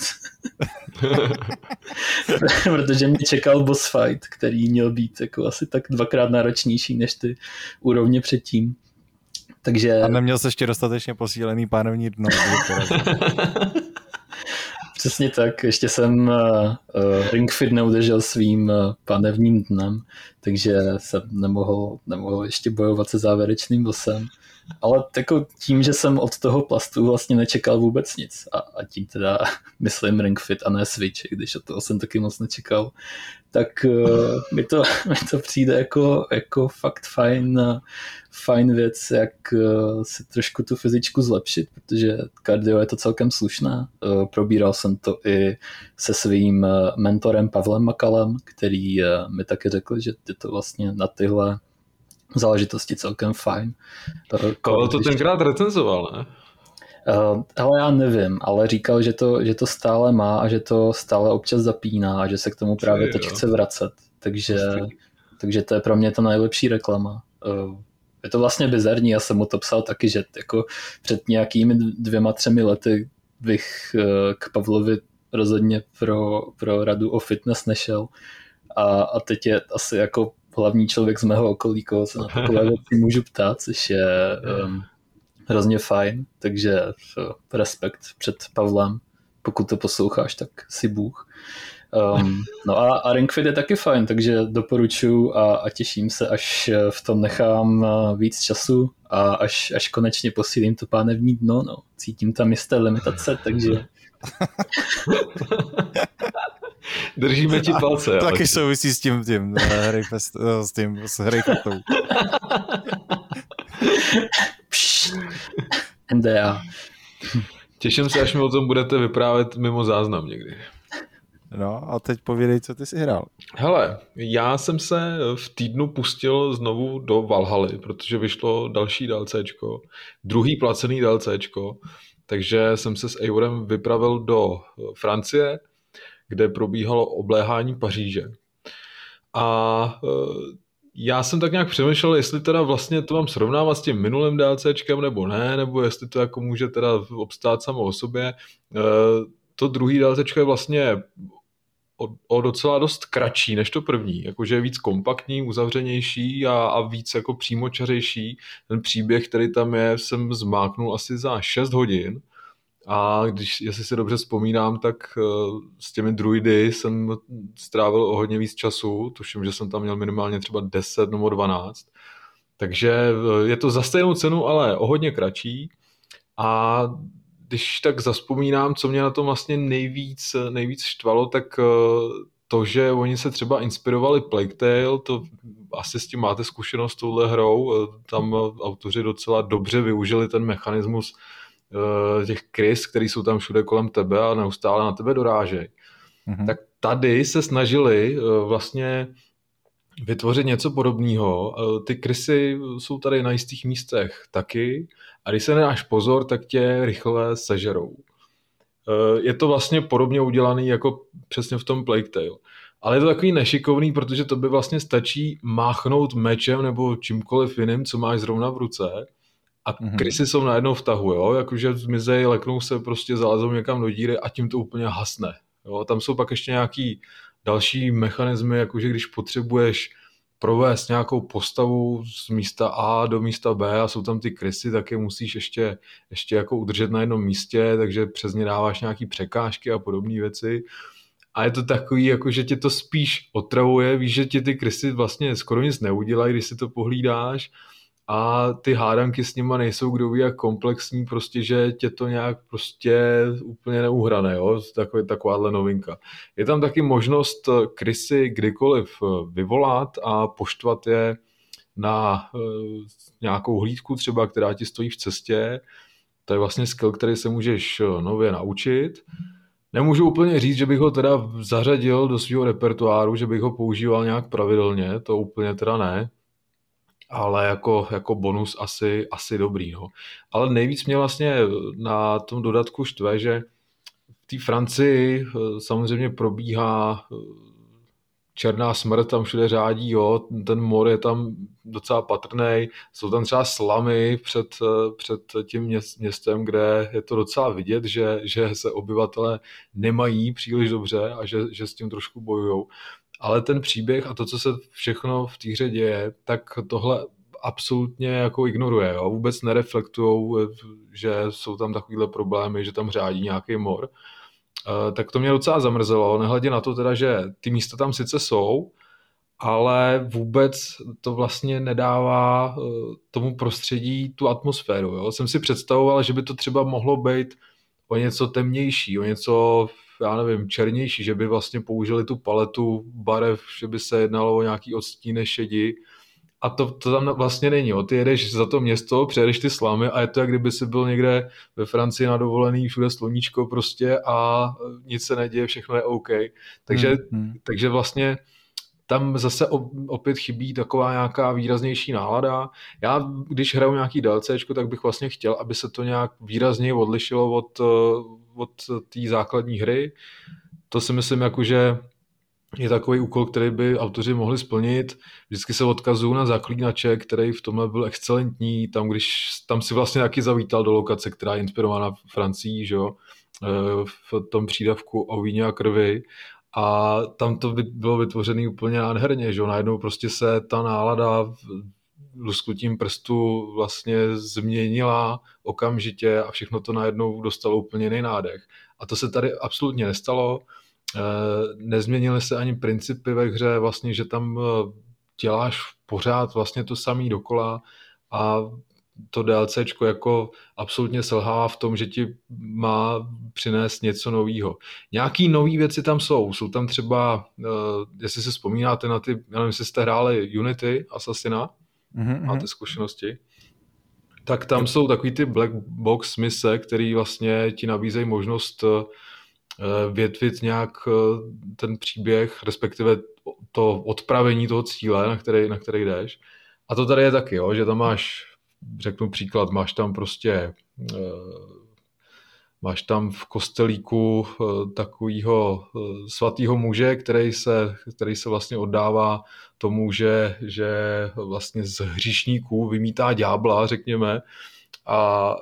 Speaker 2: protože mě čekal boss fight, který měl být jako asi tak dvakrát náročnější než ty úrovně předtím. Takže...
Speaker 3: A neměl jsi ještě dostatečně posílený pánevní dno.
Speaker 2: Přesně tak, ještě jsem uh, uh, Ring Fit neudržel svým uh, panevním dnem, takže jsem nemohl, nemohl ještě bojovat se závěrečným bossem. Ale jako tím, že jsem od toho plastu vlastně nečekal vůbec nic a, a tím teda myslím Ring Fit a ne Switch, když od toho jsem taky moc nečekal, tak uh, mi, to, mi to přijde jako, jako fakt fajn, fajn věc, jak uh, si trošku tu fyzičku zlepšit, protože kardio je to celkem slušné. Uh, probíral jsem to i se svým mentorem Pavlem Makalem, který uh, mi taky řekl, že je to vlastně na tyhle záležitosti celkem fajn.
Speaker 1: Ale to tenkrát recenzoval, ne?
Speaker 2: Uh, ale já nevím, ale říkal, že to, že to stále má a že to stále občas zapíná a že se k tomu právě teď chce vracet. Takže, takže to je pro mě ta nejlepší reklama. Uh, je to vlastně bizarní, já jsem mu to psal taky, že jako před nějakými dvěma, třemi lety bych uh, k Pavlovi rozhodně pro, pro radu o fitness nešel a, a teď je asi jako hlavní člověk z mého okolí, koho se na takové věci můžu ptát, což je um, hrozně fajn, takže respekt před Pavlem, pokud to posloucháš, tak si Bůh. Um, no a, a Ringfit je taky fajn, takže doporučuji a, a těším se, až v tom nechám víc času a až, až konečně posílím to pánevní dno, no. Cítím tam jisté limitace, takže
Speaker 1: Držíme ti palce.
Speaker 3: To taky souvisí s tím, tím uh, fest, uh, s tím, s Hryfestou.
Speaker 2: NDA.
Speaker 1: Těším se, až mi o tom budete vyprávět mimo záznam někdy.
Speaker 3: No a teď povědej, co ty jsi hrál.
Speaker 1: Hele, já jsem se v týdnu pustil znovu do Valhaly, protože vyšlo další DLCčko, druhý placený DLCčko, takže jsem se s Eurem vypravil do Francie, kde probíhalo obléhání Paříže. A e, já jsem tak nějak přemýšlel, jestli teda vlastně to mám srovnávat s tím minulým DLCčkem nebo ne, nebo jestli to jako může teda obstát samo o sobě. E, to druhý DLCčko je vlastně o, o docela dost kratší než to první, jakože je víc kompaktní, uzavřenější a, a víc jako přímočařejší. Ten příběh, který tam je, jsem zmáknul asi za 6 hodin a když, jestli si dobře vzpomínám, tak uh, s těmi druidy jsem strávil o hodně víc času, tuším, že jsem tam měl minimálně třeba 10 nebo 12, takže uh, je to za stejnou cenu, ale o hodně kratší. A když tak zaspomínám, co mě na tom vlastně nejvíc, nejvíc štvalo, tak uh, to, že oni se třeba inspirovali Plague Tale, to asi s tím máte zkušenost s touhle hrou, tam autoři docela dobře využili ten mechanismus Eh, těch krys, který jsou tam všude kolem tebe a neustále na tebe dorážejí. Mm-hmm. Tak tady se snažili eh, vlastně vytvořit něco podobného. Eh, ty krysy jsou tady na jistých místech taky a když se nedáš pozor, tak tě rychle sežerou. Je to vlastně podobně udělaný jako přesně v tom Plague Tale. Ale je to takový nešikovný, protože to by vlastně stačí máchnout mečem nebo čímkoliv jiným, co máš zrovna v ruce a mm-hmm. krysy jsou najednou v tahu, jo? jakože zmizej, leknou se, prostě zalezou někam do díry a tím to úplně hasne. Jo? Tam jsou pak ještě nějaký další mechanismy, jakože když potřebuješ provést nějakou postavu z místa A do místa B a jsou tam ty krysy, tak je musíš ještě, ještě jako udržet na jednom místě, takže přes ně dáváš nějaký překážky a podobné věci. A je to takový, jako že tě to spíš otravuje, víš, že ti ty krysy vlastně skoro nic neudělají, když si to pohlídáš, a ty hádanky s nima nejsou kdo ví jak komplexní, prostě, že tě to nějak prostě úplně neuhrané, jo? Takový, takováhle novinka. Je tam taky možnost eh, krysy kdykoliv eh, vyvolat a poštvat je na uh, nějakou hlídku třeba, která ti stojí v cestě. To je vlastně skill, který se můžeš nově naučit. Nemůžu úplně říct, že bych ho teda zařadil do svého repertoáru, že bych ho používal nějak pravidelně, to úplně teda ne ale jako, jako bonus asi, asi dobrý. No. Ale nejvíc mě vlastně na tom dodatku štve, že v té Francii eh, samozřejmě probíhá eh, černá smrt, tam všude řádí, jo, ten mor je tam docela patrný, jsou tam třeba slamy před, eh, před tím městem, kde je to docela vidět, že, že se obyvatele nemají příliš dobře a že, že s tím trošku bojují ale ten příběh a to, co se všechno v té hře děje, tak tohle absolutně jako ignoruje. Jo? Vůbec nereflektují, že jsou tam takovýhle problémy, že tam řádí nějaký mor. Uh, tak to mě docela zamrzelo, nehledě na to teda, že ty místa tam sice jsou, ale vůbec to vlastně nedává uh, tomu prostředí tu atmosféru. Jo? Jsem si představoval, že by to třeba mohlo být o něco temnější, o něco já nevím, černější, že by vlastně použili tu paletu barev, že by se jednalo o nějaký odstíne šedi, a to, to tam vlastně není. Jo. Ty jedeš za to město, přejedeš ty slamy a je to, jak kdyby si byl někde ve Francii na dovolený, všude sluníčko prostě a nic se neděje, všechno je OK. Takže, hmm, hmm. takže vlastně tam zase opět chybí taková nějaká výraznější nálada. Já, když hraju nějaký DLCčko, tak bych vlastně chtěl, aby se to nějak výrazněji odlišilo od, od té základní hry. To si myslím, jako, že je takový úkol, který by autoři mohli splnit. Vždycky se odkazují na zaklínače, který v tomhle byl excelentní. Tam, když tam si vlastně taky zavítal do lokace, která je inspirována Francií, že jo? E, v tom přídavku o víně a krvi. a tam to bylo vytvořené úplně nádherně, že najednou prostě se ta nálada lusknutím prstu vlastně změnila okamžitě a všechno to najednou dostalo úplně jiný nádech. A to se tady absolutně nestalo. Eh, nezměnily se ani principy ve hře, vlastně, že tam eh, děláš pořád vlastně to samý dokola a to DLCčko jako absolutně selhává v tom, že ti má přinést něco nového. Nějaký nové věci tam jsou. Jsou tam třeba, uh, jestli si vzpomínáte na ty, já nevím, jestli jste hráli Unity, Assassina, mm-hmm. máte zkušenosti, tak tam jsou takový ty black box mise, který vlastně ti nabízejí možnost uh, větvit nějak uh, ten příběh, respektive to odpravení toho cíle, na který, na který jdeš. A to tady je taky, jo, že tam máš řeknu příklad, máš tam prostě eh, máš tam v kostelíku eh, takového eh, svatého muže, který se, který se vlastně oddává tomu, že, že vlastně z hříšníků vymítá ďábla, řekněme, a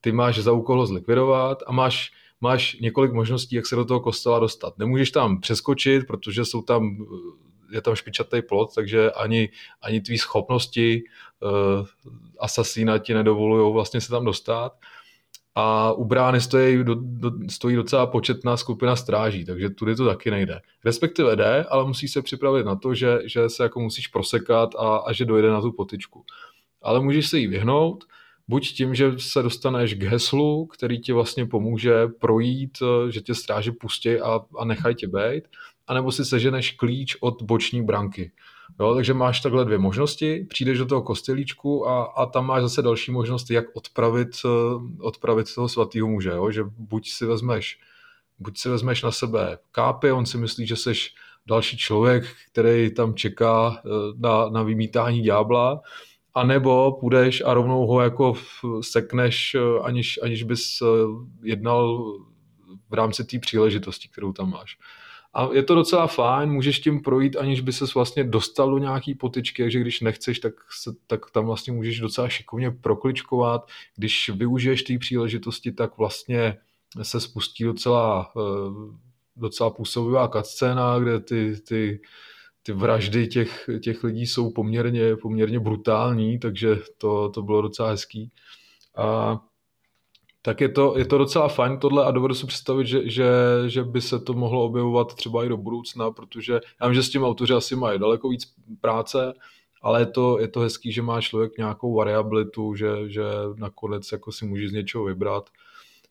Speaker 1: ty máš za úkol ho zlikvidovat a máš, máš několik možností, jak se do toho kostela dostat. Nemůžeš tam přeskočit, protože jsou tam je tam špičatý plot, takže ani, ani tvý schopnosti uh, asasína ti nedovolují vlastně se tam dostat. A u brány stojí, do, do, stojí docela početná skupina stráží, takže tudy to taky nejde. Respektive jde, ale musíš se připravit na to, že, že se jako musíš prosekat a, a že dojde na tu potičku. Ale můžeš se jí vyhnout, buď tím, že se dostaneš k heslu, který ti vlastně pomůže projít, že tě stráže pustí a, a nechají tě být, anebo si seženeš klíč od boční branky. Jo, takže máš takhle dvě možnosti, přijdeš do toho kostelíčku a, a tam máš zase další možnost, jak odpravit, eh, odpravit toho svatého muže, jo? že buď si vezmeš buď si vezmeš na sebe kápy, on si myslí, že seš další člověk, který tam čeká eh, na, na vymítání ďábla, anebo půjdeš a rovnou ho jako sekneš, eh, aniž, aniž bys jednal v rámci té příležitosti, kterou tam máš. A je to docela fajn, můžeš tím projít, aniž by ses vlastně dostal do nějaký potyčky, takže když nechceš, tak, se, tak tam vlastně můžeš docela šikovně prokličkovat. Když využiješ té příležitosti, tak vlastně se spustí docela, eh, docela působivá cutscéna, kde ty, ty, ty vraždy těch, těch lidí jsou poměrně, poměrně brutální, takže to, to bylo docela hezký. A tak je to, je to docela fajn tohle a dovedu si představit, že, že, že by se to mohlo objevovat třeba i do budoucna, protože já vím, že s tím autoři asi mají daleko víc práce, ale je to, je to hezký, že má člověk nějakou variabilitu, že, že nakonec jako si může z něčeho vybrat.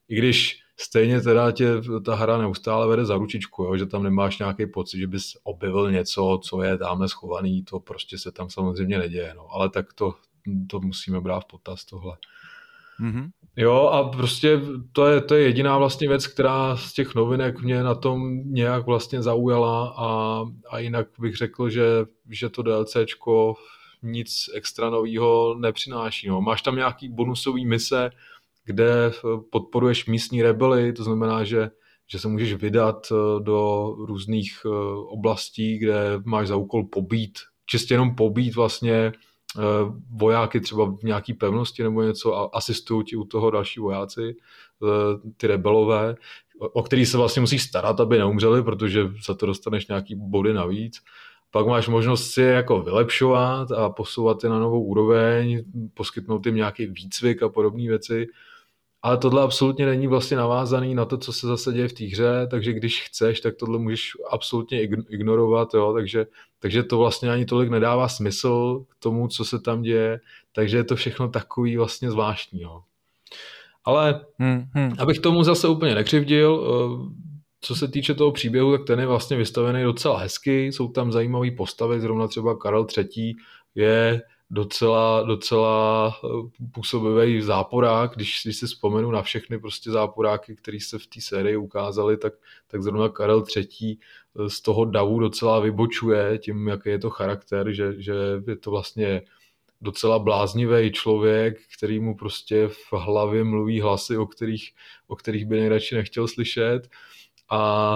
Speaker 1: I když stejně teda tě ta hra neustále vede za ručičku, jo? že tam nemáš nějaký pocit, že bys objevil něco, co je tamhle schovaný, to prostě se tam samozřejmě neděje, no. ale tak to, to musíme brát v potaz tohle. Mm-hmm. Jo a prostě to je, to je jediná vlastně věc, která z těch novinek mě na tom nějak vlastně zaujala a, a jinak bych řekl, že, že to DLCčko nic extra nového nepřináší. No. Máš tam nějaký bonusový mise, kde podporuješ místní rebely, to znamená, že, že se můžeš vydat eh, do různých eh, oblastí, kde máš za úkol pobít, čistě jenom pobít vlastně vojáky třeba v nějaký pevnosti nebo něco a asistují ti u toho další vojáci, eh, ty rebelové, o který se vlastně musíš starat, aby neumřeli, protože za to dostaneš nějaký body navíc. Pak máš možnost si je jako vylepšovat a posouvat je na novou úroveň, poskytnout jim nějaký výcvik a podobné věci. Ale tohle absolutně není vlastně navázaný na to, co se zase děje v té hře, takže když chceš, tak tohle můžeš absolutně ignorovat, jo? Takže, takže to vlastně ani tolik nedává smysl k tomu, co se tam děje, takže je to všechno takový vlastně zvláštní. Jo? Ale hmm, hmm. abych tomu zase úplně nekřivdil, eh, co se týče toho příběhu, tak ten je vlastně vystavený docela hezky, jsou tam zajímavé postavy, zrovna třeba Karel III. je docela, docela eh, působivý záporák, když, když si vzpomenu na všechny prostě záporáky, které se v té sérii ukázali, tak, tak zrovna Karel III. Eh, z toho davu docela vybočuje tím, jaký je to charakter, že, že je to vlastně docela bláznivý člověk, který mu prostě v hlavě mluví hlasy, o kterých, o kterých by nejradši nechtěl slyšet a,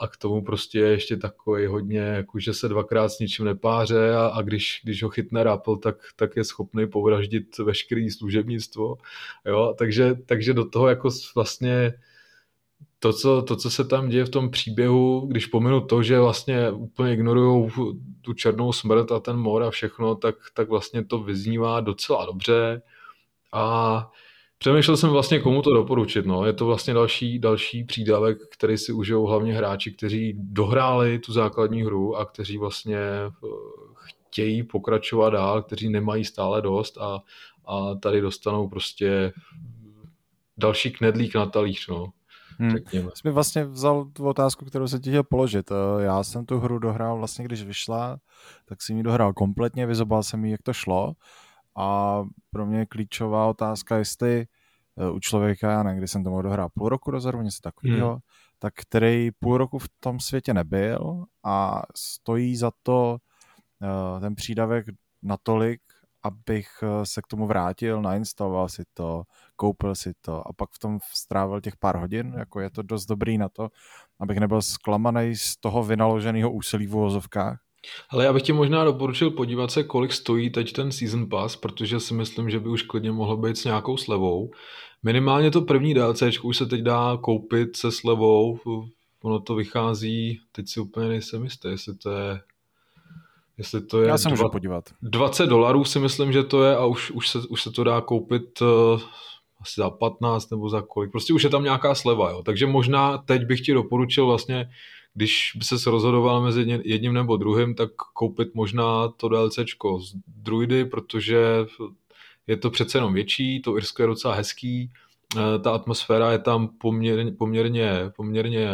Speaker 1: a k tomu prostě je ještě takový hodně, jako že se dvakrát s ničím nepáře a, a když, když ho chytne Rapple, tak, tak je schopný povraždit veškerý služebnictvo, jo, takže, takže do toho jako vlastně to co, to, co se tam děje v tom příběhu, když pominu to, že vlastně úplně ignorují tu černou smrt a ten mor a všechno, tak, tak vlastně to vyznívá docela dobře. A přemýšlel jsem vlastně, komu to doporučit. No. Je to vlastně další, další přídavek, který si užijou hlavně hráči, kteří dohráli tu základní hru a kteří vlastně eh, chtějí pokračovat dál, kteří nemají stále dost a, a tady dostanou prostě další knedlík na talíř. No.
Speaker 3: Hmm. Řekněme. Jsi mi vlastně vzal tu otázku, kterou jsem ti chtěl položit. Eh, já jsem tu hru dohrál vlastně, když vyšla, tak jsem ji dohrál kompletně, vyzobal jsem ji, jak to šlo. A pro mě je klíčová otázka, jestli eh, u člověka, já nevím, kdy jsem tomu dohrál půl roku dozadu, něco takového, hmm. tak který půl roku v tom světě nebyl a stojí za to uh, ten přídavek natolik, abych eh, se k tomu vrátil, nainstaloval si to, koupil si to a pak v tom strávil těch pár hodin, jako je to dost dobrý na to, abych nebyl zklamaný z toho vynaloženého úsilí v uvozovkách.
Speaker 1: Ale já bych ti možná doporučil podívat se, kolik stojí teď ten Season Pass, protože si myslím, že by už klidně mohlo být s nějakou slevou. Minimálně to první DLC už se teď dá koupit se slevou, ono to vychází, teď si úplně nejsem jistý, jestli to je Jestli to je
Speaker 3: Já se můžu podívat.
Speaker 1: 20 dolarů si myslím, že to je a už, už, se, už se to dá koupit uh, asi za 15 nebo za kolik. Prostě už je tam nějaká sleva, jo. Takže možná teď bych ti doporučil vlastně, když by se rozhodoval mezi jedním nebo druhým, tak koupit možná to DLCčko z Druidy, protože je to přece jenom větší, to Irsko je docela hezký, eh, ta atmosféra je tam poměrně, poměrně, poměrně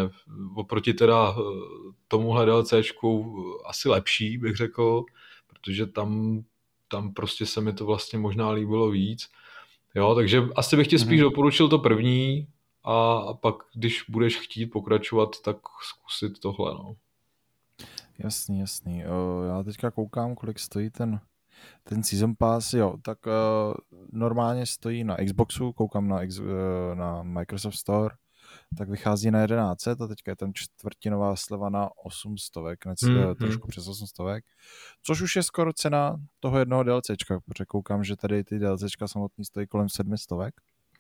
Speaker 1: oproti teda eh, tomuhle DLCčku asi lepší, bych řekl, protože tam, tam prostě se mi to vlastně možná líbilo víc. Jo, takže asi bych ti spíš mm-hmm. doporučil to první a, pak, když budeš chtít pokračovat, tak zkusit tohle, no.
Speaker 3: Jasný, jasný. Já teďka koukám, kolik stojí ten, ten Season Pass, jo, tak uh, normálně stojí na Xboxu, koukám na, uh, na Microsoft Store, tak vychází na 11 a teďka je tam čtvrtinová sleva na 800, hmm, hmm, trošku přes 800, což už je skoro cena toho jednoho DLCčka, protože koukám, že tady ty DLCčka samotný stojí kolem 700.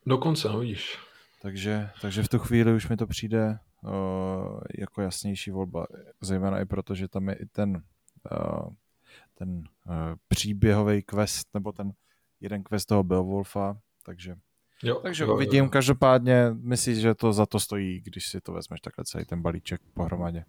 Speaker 1: Dokonce, no vidíš.
Speaker 3: Takže, takže v tu chvíli už mi to přijde uh, jako jasnější volba, zejména i proto, že tam je i ten, uh, ten uh, příběhový quest, nebo ten jeden quest toho Beowulfa, takže Jo, Takže jo, uvidím, jo. každopádně myslíš, že to za to stojí, když si to vezmeš takhle celý ten balíček pohromadě.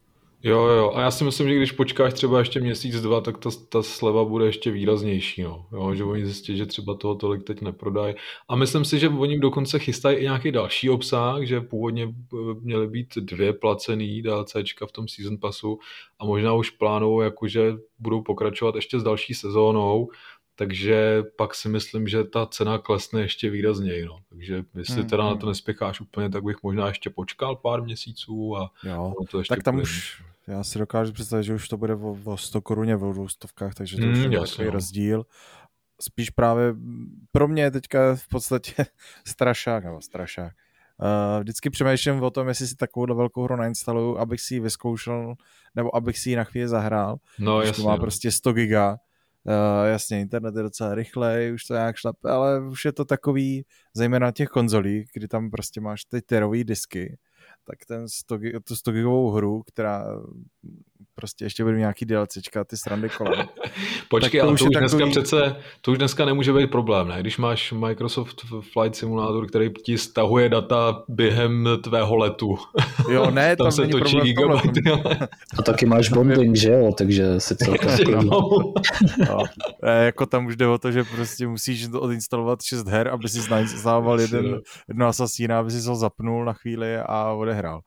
Speaker 1: Jo, jo, a já si myslím, že když počkáš třeba ještě měsíc, dva, tak ta, ta sleva bude ještě výraznější, no. jo, že oni zjistí, že třeba toho tolik teď neprodají. A myslím si, že oni dokonce chystají i nějaký další obsah, že původně měly být dvě placený DLCčka v tom Season Passu a možná už plánují, jakože budou pokračovat ještě s další sezónou, takže pak si myslím, že ta cena klesne ještě výrazněji. No. Takže jestli hmm, teda hmm. na to nespěcháš úplně, tak bych možná ještě počkal pár měsíců a
Speaker 3: jo, to ještě tak tam půjde. už, já si dokážu představit, že už to bude o, o 100 koruně, o dvou stovkách, takže to hmm, už je takový no. rozdíl. Spíš právě pro mě je teďka v podstatě strašák, nebo strašák. Uh, vždycky přemýšlím o tom, jestli si takovou velkou hru nainstaluju, abych si ji vyzkoušel, nebo abych si ji na chvíli zahrál. No, jasně, to má no. prostě 100 giga, Uh, jasně, internet je docela rychlej, už to nějak šlape, ale už je to takový, zejména těch konzolí, kdy tam prostě máš ty terový disky, tak ten 100, tu 100 gigovou hru, která prostě ještě budou nějaký DLCčka, ty srandy kolem.
Speaker 1: Počkej, ale to už, to už dneska takový... přece, to už dneska nemůže být problém, ne? Když máš Microsoft Flight Simulator, který ti stahuje data během tvého letu.
Speaker 3: Jo, ne, tam, tam se točí gigabajty.
Speaker 2: A taky máš bonding, že jo, takže si celkem
Speaker 3: no. no. jako tam už jde o to, že prostě musíš odinstalovat 6 her, aby si zainstaloval jeden, jedno asasína, aby si ho zapnul na chvíli a odehrál.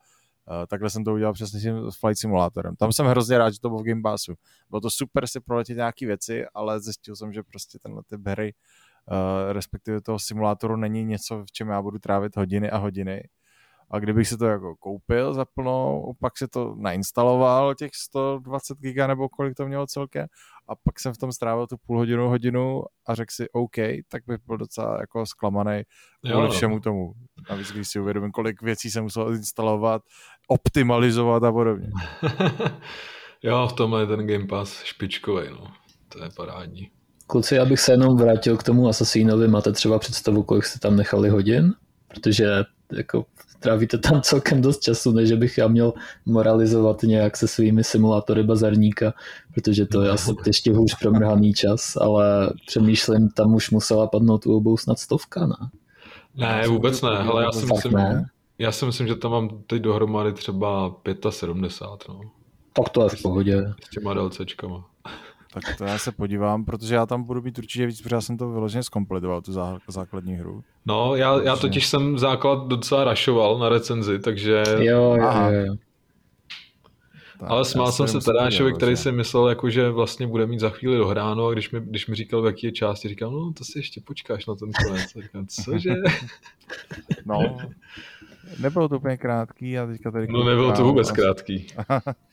Speaker 3: Uh, takhle jsem to udělal přesně s Flight Simulatorem. Tam jsem hrozně rád, že to bylo v Game Passu. Bylo to super si proletět nějaké věci, ale zjistil jsem, že prostě tenhle typ hry, uh, respektive toho simulátoru není něco, v čem já budu trávit hodiny a hodiny. A kdybych si to jako koupil zaplno, pak si to nainstaloval, těch 120 giga nebo kolik to mělo celkem, a pak jsem v tom strávil tu půl hodinu, hodinu a řekl si OK, tak bych byl docela jako zklamaný kvůli všemu tomu. Navíc, když si uvědomím, kolik věcí jsem musel instalovat, optimalizovat a podobně.
Speaker 1: jo, v tomhle je ten Game Pass špičkový, no. To je parádní.
Speaker 2: Kluci, já bych se jenom vrátil k tomu Assassinovi. Máte třeba představu, kolik jste tam nechali hodin? Protože jako trávíte tam celkem dost času, než bych já měl moralizovat nějak se svými simulátory bazarníka, protože to je asi ještě hůř promrhaný čas, ale přemýšlím, tam už musela padnout u obou snad stovka, ne?
Speaker 1: Ne, vůbec ne, ale já si myslím, ne. já si myslím, že tam mám teď dohromady třeba 75, no.
Speaker 2: Tak to je v pohodě.
Speaker 1: S těma DLCčkama.
Speaker 3: Tak to já se podívám, protože já tam budu být určitě víc, protože já jsem to vyloženě zkompletoval, tu základní hru.
Speaker 1: No, já, já totiž jsem základ docela rašoval na recenzi, takže...
Speaker 2: Jo, jo, jo.
Speaker 1: Tak, Ale smál jsem se Tadášovi, který si myslel, jako, že vlastně bude mít za chvíli dohráno a když mi, když mi říkal, v jaký je části, říkal, no to si ještě počkáš na ten konec. Říkám, cože?
Speaker 3: no, nebylo to úplně krátký a teďka tady...
Speaker 1: No nebylo to vůbec krátký.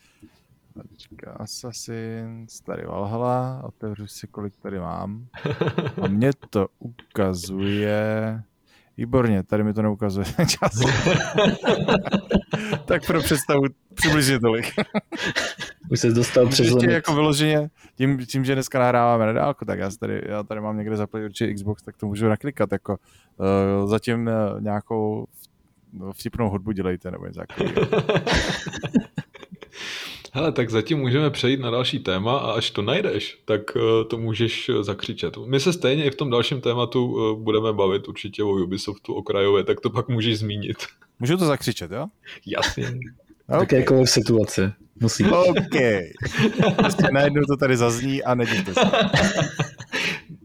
Speaker 3: Počka, Assassin's, tady Valhalla, otevřu si, kolik tady mám. A mě to ukazuje... Výborně, tady mi to neukazuje čas. tak pro představu přibližně tolik.
Speaker 2: Už se dostal přes
Speaker 3: Ještě jako vyloženě, tím, tím, že dneska nahráváme na dálku, tak já tady, já tady mám někde zaplatit určitě Xbox, tak to můžu naklikat, jako uh, zatím uh, nějakou vtipnou hudbu dělejte, nebo něco takového.
Speaker 1: Hele, tak zatím můžeme přejít na další téma a až to najdeš, tak uh, to můžeš eh, zakřičet. My se stejně i v tom dalším tématu uh, budeme bavit určitě o Ubisoftu okrajově, tak to pak můžeš zmínit.
Speaker 3: Můžu to zakřičet, jo?
Speaker 1: Jasně.
Speaker 2: Okay. Tak jako v situaci. Musím.
Speaker 3: OK. Prostě najednou to tady zazní a nedívte se.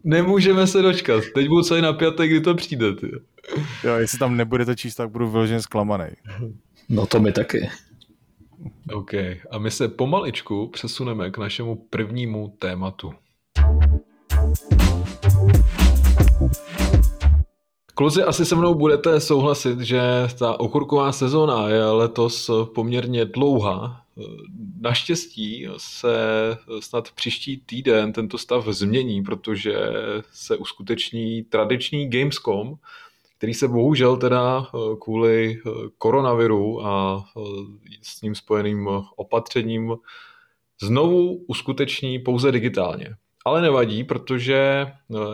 Speaker 1: Nemůžeme se dočkat. Teď budu celý napjatý, kdy to přijde. Ty.
Speaker 3: Jo, jestli tam nebudete číst, tak budu vyloženě zklamaný.
Speaker 2: No to mi taky.
Speaker 1: OK. A my se pomaličku přesuneme k našemu prvnímu tématu. Kluzi, asi se mnou budete souhlasit, že ta okurková sezóna je letos poměrně dlouhá. Naštěstí se snad příští týden tento stav změní, protože se uskuteční tradiční Gamescom, který se bohužel teda eh, kvůli eh, koronaviru a eh, s ním spojeným opatřením znovu uskuteční pouze digitálně. Ale nevadí, protože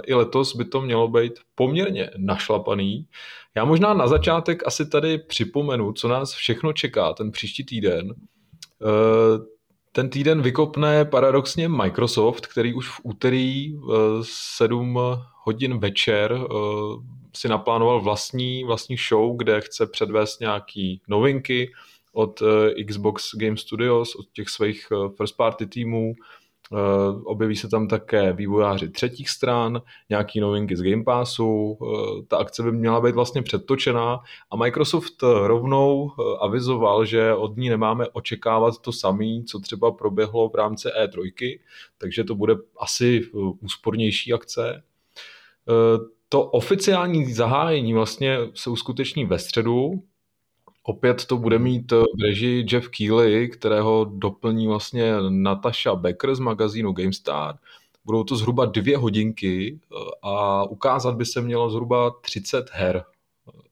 Speaker 1: i letos by to mělo být poměrně našlapaný. Já možná na začátek asi tady připomenu, co nás všechno čeká ten příští týden. Ten týden vykopne paradoxně Microsoft, který už v úterý 7 hodin večer si naplánoval vlastní, vlastní show, kde chce předvést nějaký novinky od eh, Xbox Game Studios, od těch svých eh, first party týmů. Eh, objeví se tam také vývojáři třetích stran, nějaký novinky z Game Passu. Ta akce by měla být vlastně předtočená a Microsoft rovnou avizoval, že od ní nemáme očekávat to samé, co třeba proběhlo v rámci E3, takže to bude asi úspornější akce to oficiální zahájení vlastně se uskuteční ve středu. Opět to bude mít v režii Jeff Keighley, kterého doplní vlastně Natasha Becker z magazínu GameStar. Budou to zhruba dvě hodinky a ukázat by se mělo zhruba 30 her.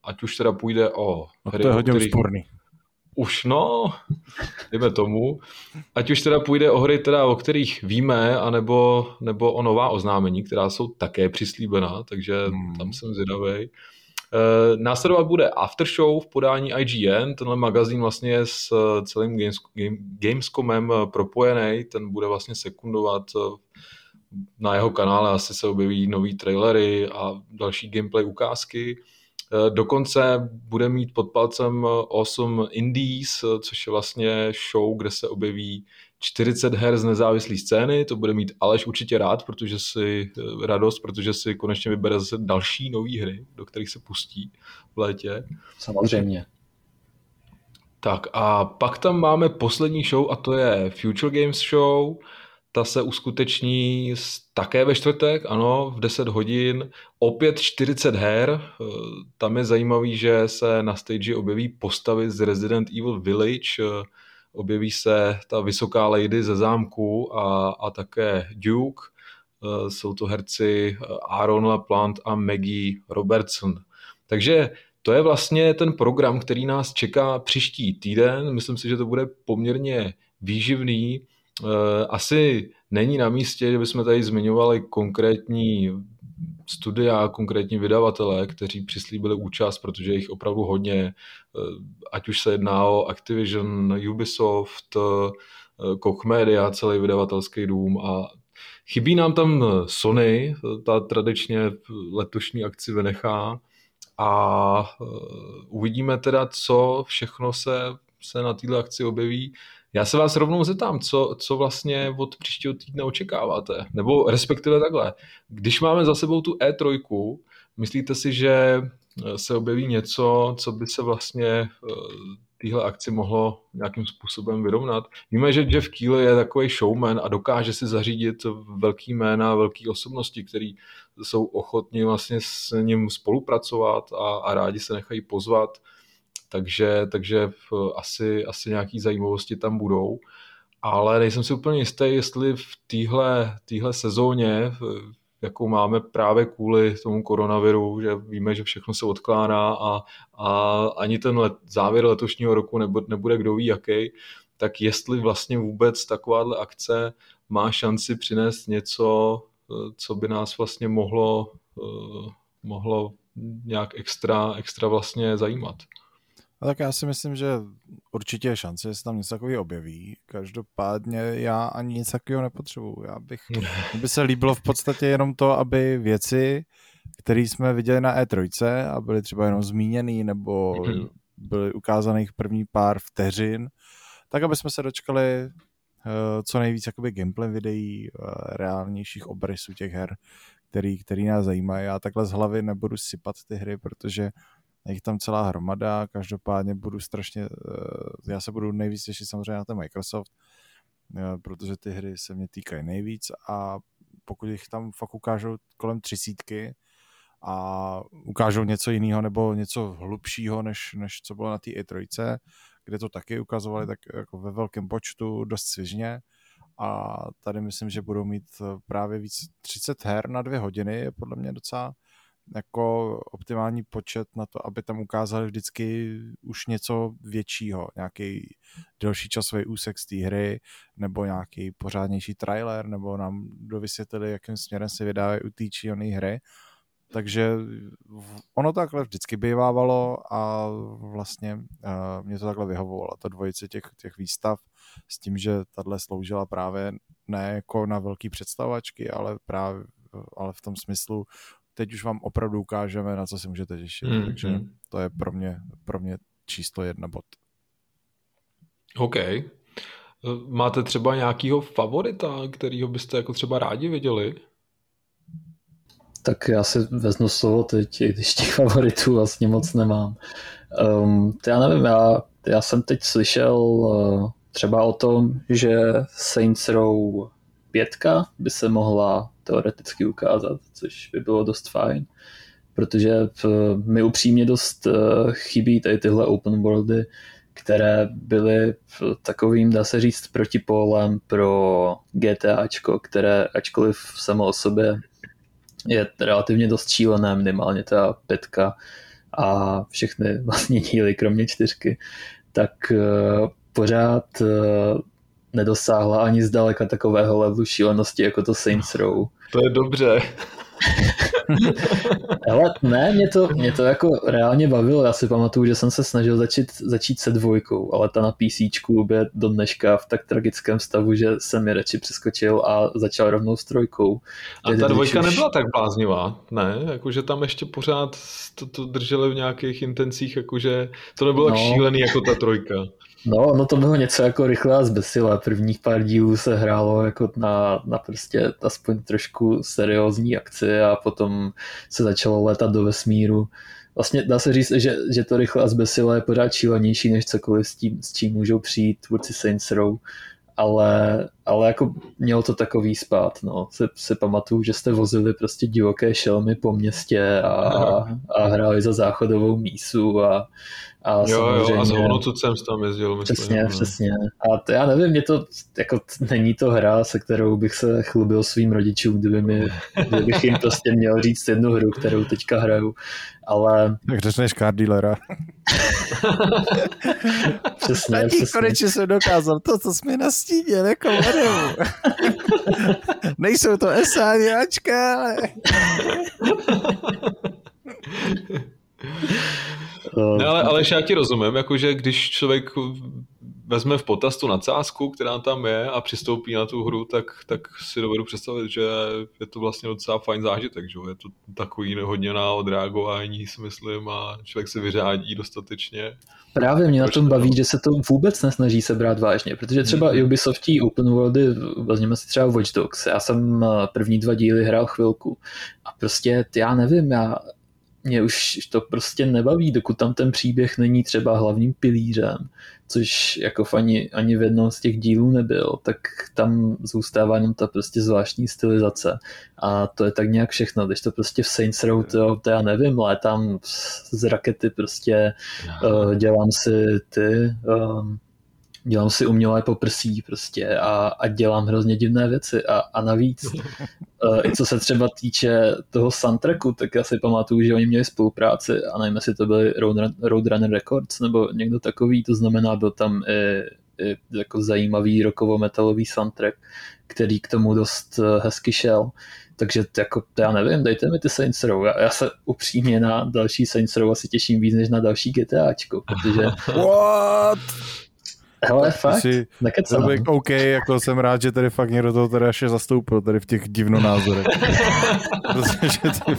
Speaker 1: Ať už teda půjde o
Speaker 3: hry, to je hodně kterých... úsporný
Speaker 1: už no, dejme tomu, ať už teda půjde o hry, teda, o kterých víme, anebo, nebo o nová oznámení, která jsou také přislíbená, takže hmm. tam jsem zvědavý. E, následovat bude After Show v podání IGN, tenhle magazín vlastně je s celým Games, Game, Gamescomem propojený, ten bude vlastně sekundovat na jeho kanále, asi se objeví nový trailery a další gameplay ukázky. Eh, dokonce bude mít pod palcem 8 eh, Indies, eh, což je vlastně show, kde se objeví 40 her z nezávislé scény, to bude mít Aleš určitě rád, protože si radost, protože si konečně vybere zase další nové hry, do kterých se pustí v létě.
Speaker 2: Samozřejmě.
Speaker 1: Tak a pak tam máme poslední show a to je Future Games Show, ta se uskuteční také ve čtvrtek, ano, v 10 hodin. Opět 40 her. Eh, tam je zajímavý, že se na stage objeví postavy z Resident Evil Village, eh, objeví se ta vysoká lady ze zámku a, a také Duke. Eh, jsou to herci Aaron LaPlante a Maggie Robertson. Takže to je vlastně ten program, který nás čeká příští týden. Myslím si, že to bude poměrně výživný. Asi není na místě, že bychom tady zmiňovali konkrétní studia, konkrétní vydavatelé, kteří přislíbili účast, protože jich opravdu hodně, ať už se jedná o Activision, Ubisoft, Koch Media, celý vydavatelský dům a chybí nám tam Sony, ta tradičně letošní akci vynechá a uvidíme teda, co všechno se, se na této akci objeví. Já se vás rovnou zeptám, co, co vlastně od příštího týdne očekáváte? Nebo respektive takhle, když máme za sebou tu E3, myslíte si, že se objeví něco, co by se vlastně eh, téhle akci mohlo nějakým způsobem vyrovnat. Víme, že Jeff Keely je takový showman a dokáže si zařídit velký jména, velké osobnosti, které jsou ochotní vlastně s ním spolupracovat a, a rádi se nechají pozvat takže, takže asi, asi nějaké zajímavosti tam budou. Ale nejsem si úplně jistý, jestli v téhle sezóně, jakou máme právě kvůli tomu koronaviru, že víme, že všechno se odkládá a, a ani ten let, závěr letošního roku nebude, nebude kdo ví jaký, tak jestli vlastně vůbec takováhle akce má šanci přinést něco, co by nás vlastně mohlo, mohlo nějak extra, extra vlastně zajímat.
Speaker 3: A tak já si myslím, že určitě je šance, že se tam něco takového objeví. Každopádně já ani nic takového nepotřebuju. Já bych, by se líbilo v podstatě jenom to, aby věci, které jsme viděli na E3 a byly třeba jenom zmíněný nebo mhm. byly ukázaných první pár vteřin, tak aby jsme se dočkali uh, co nejvíc jakoby gameplay videí, uh, reálnějších obrysů těch her, který, který nás zajímají. Já takhle z hlavy nebudu sypat ty hry, protože je jich tam celá hromada, každopádně budu strašně, eh, já se budu nejvíc těšit samozřejmě na ten Microsoft, eh, protože ty hry se mě týkají nejvíc a pokud jich tam fakt ukážou kolem třicítky a ukážou něco jiného nebo něco hlubšího, než, než co bylo na té E3, kde to taky ukazovali tak jako ve velkém počtu, dost svižně, a tady myslím, že budou mít eh, právě víc 30 her na dvě hodiny, je podle mě docela jako optimální počet na to, aby tam ukázali vždycky už něco většího, nějaký delší časový úsek z té hry, nebo nějaký pořádnější trailer, nebo nám dovysvětlili, jakým směrem se vydávají u té či hry. Takže ono takhle vždycky bývávalo a vlastně uh, mě to takhle vyhovovalo, ta dvojice těch, těch výstav s tím, že tahle sloužila právě ne jako na velký představačky, ale právě ale v tom smyslu teď už vám opravdu ukážeme, na co se můžete těšit. Mm, Takže mm. to je pro mě, pro mě číslo jedna bod.
Speaker 1: OK. Máte třeba nějakýho favorita, kterýho byste jako třeba rádi viděli?
Speaker 2: Tak já si vezmu slovo teď, když těch favoritů vlastně moc nemám. Um, to já nevím, já, já jsem teď slyšel uh, třeba o tom, že Saints Row 5 by se mohla teoreticky ukázat, což by bylo dost fajn, protože mi upřímně dost eh, chybí tady tyhle open worldy, které byly takovým, dá se říct, protipólem pro GTAčko, které ačkoliv samo o sobě je relativně dost šílené, minimálně ta petka a všechny vlastně díly, kromě čtyřky, tak eh, pořád eh, nedosáhla ani zdaleka takového levelu šílenosti jako to Saints Row.
Speaker 1: To je dobře.
Speaker 2: Ale ne, mě to, mě to jako reálně bavilo. Já si pamatuju, že jsem se snažil začít, začít se dvojkou, ale ta na PC je do dneška v tak tragickém stavu, že jsem je radši přeskočil a začal rovnou s trojkou.
Speaker 1: A ta dvojka už... nebyla tak bláznivá, ne? Jakože tam ještě pořád to, to drželi v nějakých intencích, jakože to nebylo no. tak šílený jako ta trojka.
Speaker 2: No, no to bylo něco jako rychle a zbesile. Prvních pár dílů se hrálo jako na, na prostě aspoň trošku seriózní akci a potom se začalo letat do vesmíru. Vlastně dá se říct, že, že to rychle a zbesile je pořád šílenější než cokoliv s tím, s čím můžou přijít tvůrci Saints Row ale, ale jako mělo to takový spát, no. Se, se pamatuju, že jste vozili prostě divoké šelmy po městě a, a, a hráli za záchodovou mísu a,
Speaker 1: a jo, samozřejmě... jo, a s Honocucem tam jezdil.
Speaker 2: Myslím, přesně, no. přesně. A to, já nevím, mě to, jako není to hra, se kterou bych se chlubil svým rodičům, kdyby mi, kdybych jim prostě měl říct jednu hru, kterou teďka hraju, ale...
Speaker 3: Tak řekneš car dealera.
Speaker 2: přesně, Taky přesně.
Speaker 3: konečně jsem dokázal to, co jsme nastínili jako Nejsou to SAňáčka, ale
Speaker 1: no, ale, ale já ti rozumím, jakože když člověk vezme v potaz tu nadsázku, která tam je a přistoupí na tu hru, tak, tak si dovedu představit, že je to vlastně docela fajn zážitek, že je to takový hodně na odreagování, si myslím, a člověk se vyřádí dostatečně.
Speaker 2: Právě mě na tom baví, že se to vůbec nesnaží se brát vážně, protože třeba mm-hmm. Ubisoftí open worldy, vezměme si třeba Watch Dogs, já jsem eh, první dva díly hrál chvilku a prostě já nevím, já mě už to prostě nebaví, dokud tam ten příběh není třeba hlavním pilířem, což jako ani, ani v jednom z těch dílů nebyl, tak tam zůstává jenom ta prostě zvláštní stylizace. A to je tak nějak všechno, když to prostě v Saints Row, to, to já nevím, létám z rakety prostě, uh, dělám si ty um, dělám si umělé poprsí prostě a, a dělám hrozně divné věci a, a navíc uh, i co se třeba týče toho soundtracku, tak já si pamatuju, že oni měli spolupráci a nevím, jestli to byly Roadrunner Records nebo někdo takový, to znamená byl tam i, i jako zajímavý rokovo-metalový soundtrack, který k tomu dost eh, hezky šel. Takže jako, já nevím, dejte mi ty Saints Row. Já, já se upřímně na další Saints Row asi těším víc než na další GTAčko, protože...
Speaker 3: What?
Speaker 2: Hele, fakt, si,
Speaker 3: nekecám. OK, jako jsem rád, že tady fakt někdo toho tady ještě zastoupil, tady v těch divnonázorech. Protože ty,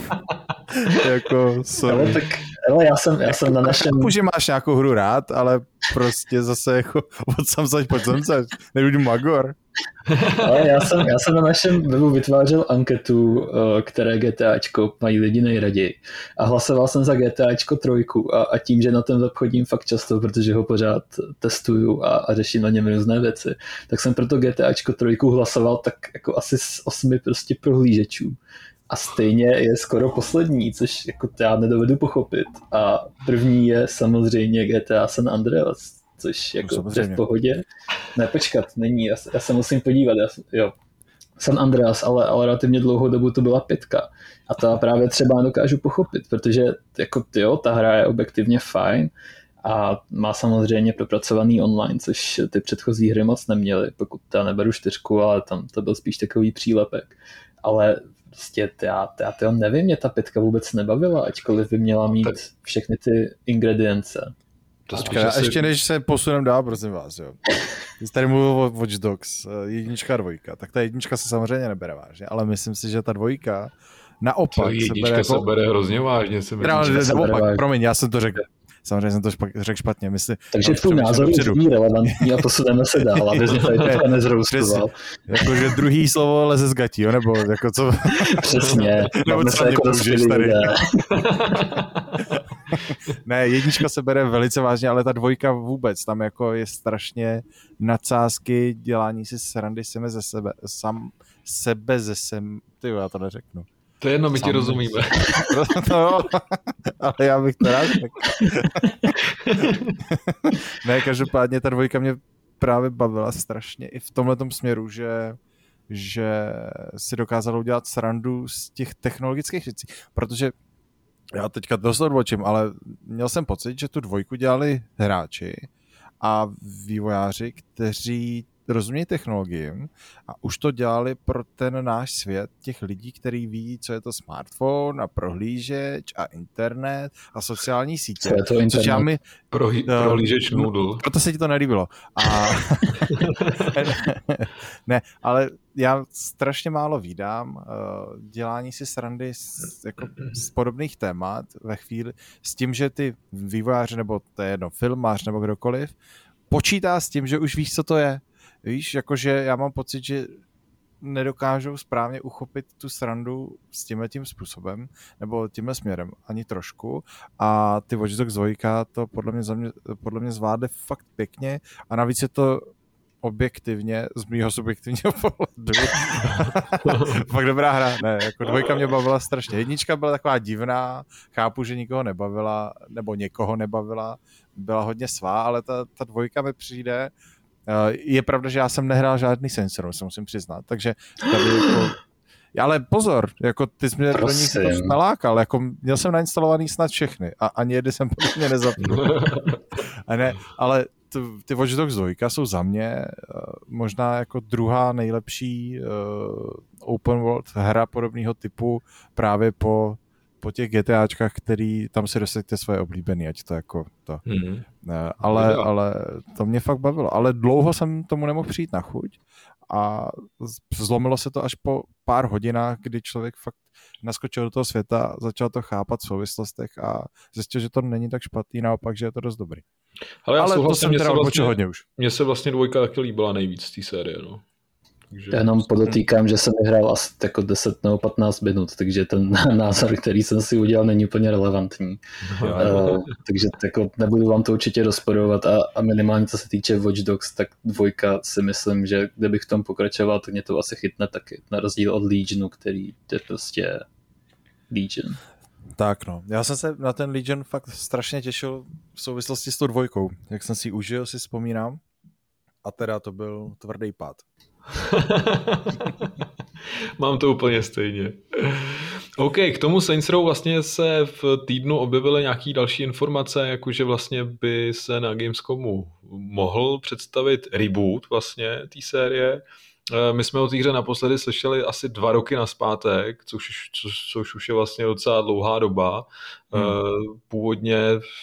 Speaker 3: jako, sorry.
Speaker 2: Ale tak, ale já jsem, já jsem na našem...
Speaker 3: Chápu, že máš nějakou hru rád, ale prostě zase jako od sam zač, pojď sem nebudu Magor.
Speaker 2: Ale já jsem, já jsem na našem webu vytvářel anketu, eh, které GTAčko mají lidi nejraději. A hlasoval jsem za GTAčko trojku a, a tím, že na ten web chodím fakt často, protože ho pořád testuju a, a řeším na něm různé věci, tak jsem proto GTAčko trojku hlasoval tak jako asi z osmi prostě prohlížečů. A stejně je skoro poslední, což jako já nedovedu pochopit. A první je samozřejmě GTA San Andreas, což jako no, v pohodě. Ne, počkat, není, já, já se musím podívat, já, jo. San Andreas, ale, ale relativně dlouhou dobu to byla pětka. A to právě třeba dokážu pochopit, protože jako jo, ta hra je objektivně fajn a má samozřejmě propracovaný online, což ty předchozí hry moc neměly, pokud já neberu čtyřku, ale tam to byl spíš takový přílepek. Ale prostě já, já to nevím, mě ta pětka vůbec nebavila, ačkoliv by měla mít všechny ty ingredience.
Speaker 3: To Počkej, a ještě než se posunem dál, prosím vás, jo. Jsi tady mluvil o Watch Dogs, eh, jednička a dvojka, tak ta jednička se samozřejmě nebere vážně, ale myslím si, že ta dvojka naopak
Speaker 1: se bere jako... se bere hrozně vážně. Se
Speaker 3: naopak, promiň, já jsem to řekl. Samozřejmě jsem to špak, řekl špatně. Mysli,
Speaker 2: Takže tvůj názor je relevantní a posuneme se dál, aby jsme tady to nezroustoval.
Speaker 3: Jakože druhý slovo leze z gatí, jo? nebo jako co?
Speaker 2: Přesně.
Speaker 3: nebo co použiješ tady. ne, jednička se bere velice vážně, ale ta dvojka vůbec, tam jako je strašně nadsázky, dělání si srandy sebe ze sebe, sam, sebe ze sem, ty já to neřeknu.
Speaker 1: To je jedno, my ti rozumíme.
Speaker 3: no, ale já bych to rád řekl. ne, každopádně ta dvojka mě právě bavila strašně i v tomhle směru, že že si dokázal udělat srandu z těch technologických věcí, protože já teďka dost odbočím, ale měl jsem pocit, že tu dvojku dělali hráči a vývojáři, kteří rozumějí technologiím a už to dělali pro ten náš svět těch lidí, který ví, co je to smartphone a prohlížeč a internet a sociální sítě.
Speaker 2: Co je to internet? Což já mi,
Speaker 1: uh, prohlížeč Moodle.
Speaker 3: Proto se ti to nelíbilo. A, ne, ale já strašně málo vídám uh, dělání si srandy z, jako, z podobných témat ve chvíli s tím, že ty vývojáři nebo to je jedno, filmář nebo kdokoliv, počítá s tím, že už víš, co to je. Víš, jakože já mám pocit, že nedokážou správně uchopit tu srandu s tímhle tím způsobem, nebo tímhle směrem, ani trošku. A ty Watch Dogs 2 to podle mě, mě, podle mě zvládly fakt pěkně a navíc je to objektivně, z mýho subjektivního pohledu. fakt dobrá hra. Ne, jako dvojka mě bavila strašně. Jednička byla taková divná, chápu, že nikoho nebavila, nebo někoho nebavila, byla hodně svá, ale ta, ta dvojka mi přijde, Eh, je pravda, že já jsem nehrál žádný sensor, se musím přiznat, takže tady jako ale pozor, jako ty jsi mě do nich nalákal, jako měl jsem nainstalovaný snad všechny a ani jedny jsem podle mě nezapnul. a ne, ale ty, ty Watch Dogs 2 jsou za mě uh, možná jako druhá nejlepší uh, open world hra podobného typu právě po po těch GTAčkách, který tam si dosaďte svoje oblíbený, ať to jako to. Mm-hmm. Ale, ale to mě fakt bavilo. Ale dlouho jsem tomu nemohl přijít na chuť a zlomilo se to až po pár hodinách, kdy člověk fakt naskočil do toho světa, začal to chápat v souvislostech a zjistil, že to není tak špatný, naopak, že je to dost dobrý.
Speaker 1: Ale, já Ale to jsem teda vlastně, hodně už. Mně se vlastně dvojka taky líbila nejvíc z té série, no.
Speaker 2: Takže... Já jenom podotýkám, že jsem vyhrál asi jako 10 nebo 15 minut, takže ten názor, který jsem si udělal, není úplně relevantní. uh, takže jako nebudu vám to určitě rozporovat a, a minimálně co se týče Watch Dogs, tak dvojka si myslím, že kdybych v tom pokračoval, tak mě to asi chytne taky, na rozdíl od Legionu, který je prostě Legion.
Speaker 3: Tak no, já jsem se na ten Legion fakt strašně těšil v souvislosti s tou dvojkou. Jak jsem si užil, si vzpomínám. A teda to byl tvrdý pád.
Speaker 1: Mám to úplně stejně. OK, k tomu Saints Row vlastně se v týdnu objevily nějaký další informace, jakože vlastně by se na Gamescomu mohl představit reboot vlastně té série. Eh, my jsme o té hře naposledy slyšeli asi dva roky naspátek, což, což, což už je vlastně docela dlouhá doba. Hmm. Eh, původně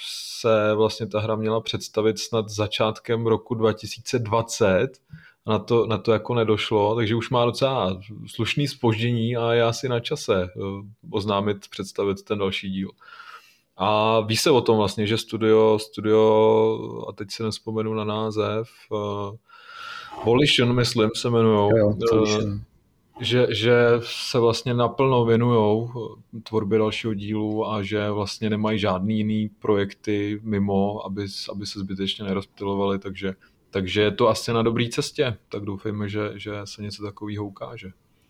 Speaker 1: se vlastně ta hra měla představit snad začátkem roku 2020, na to, na to jako nedošlo, takže už má docela slušný spoždění a je asi na čase eh, oznámit, představit ten další díl. A ví se o tom vlastně, že studio, studio a teď se nespomenu na název, uh, Volition, myslím, se jmenujou, uh, že, že se vlastně naplno věnují tvorbě dalšího dílu a že vlastně nemají žádný jiný projekty mimo, aby, aby se zbytečně nerozptilovali, takže takže je to asi na dobré cestě, tak doufejme, že, že se něco takového ukáže.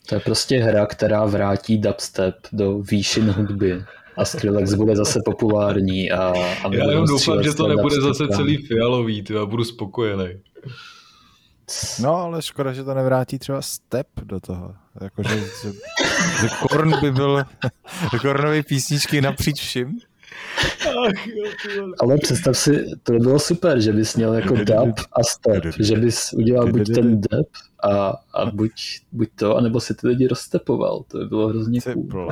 Speaker 2: To je prostě hra, která vrátí dubstep do výšin hudby a Skrillex bude zase populární. A, a
Speaker 1: Já jenom doufám, že to nebude zase celý fialový, ty, já budu spokojený.
Speaker 3: No, ale škoda, že to nevrátí třeba step do toho. Jako, že, že, že Korn by byl Kornový písničky napříč vším.
Speaker 2: Ach, jo, Ale představ si, to by bylo super, že bys měl jako dub a step, že bys udělal buď ten dub a, a buď, buď to, anebo si ty lidi rozstepoval, to by bylo hrozně cool.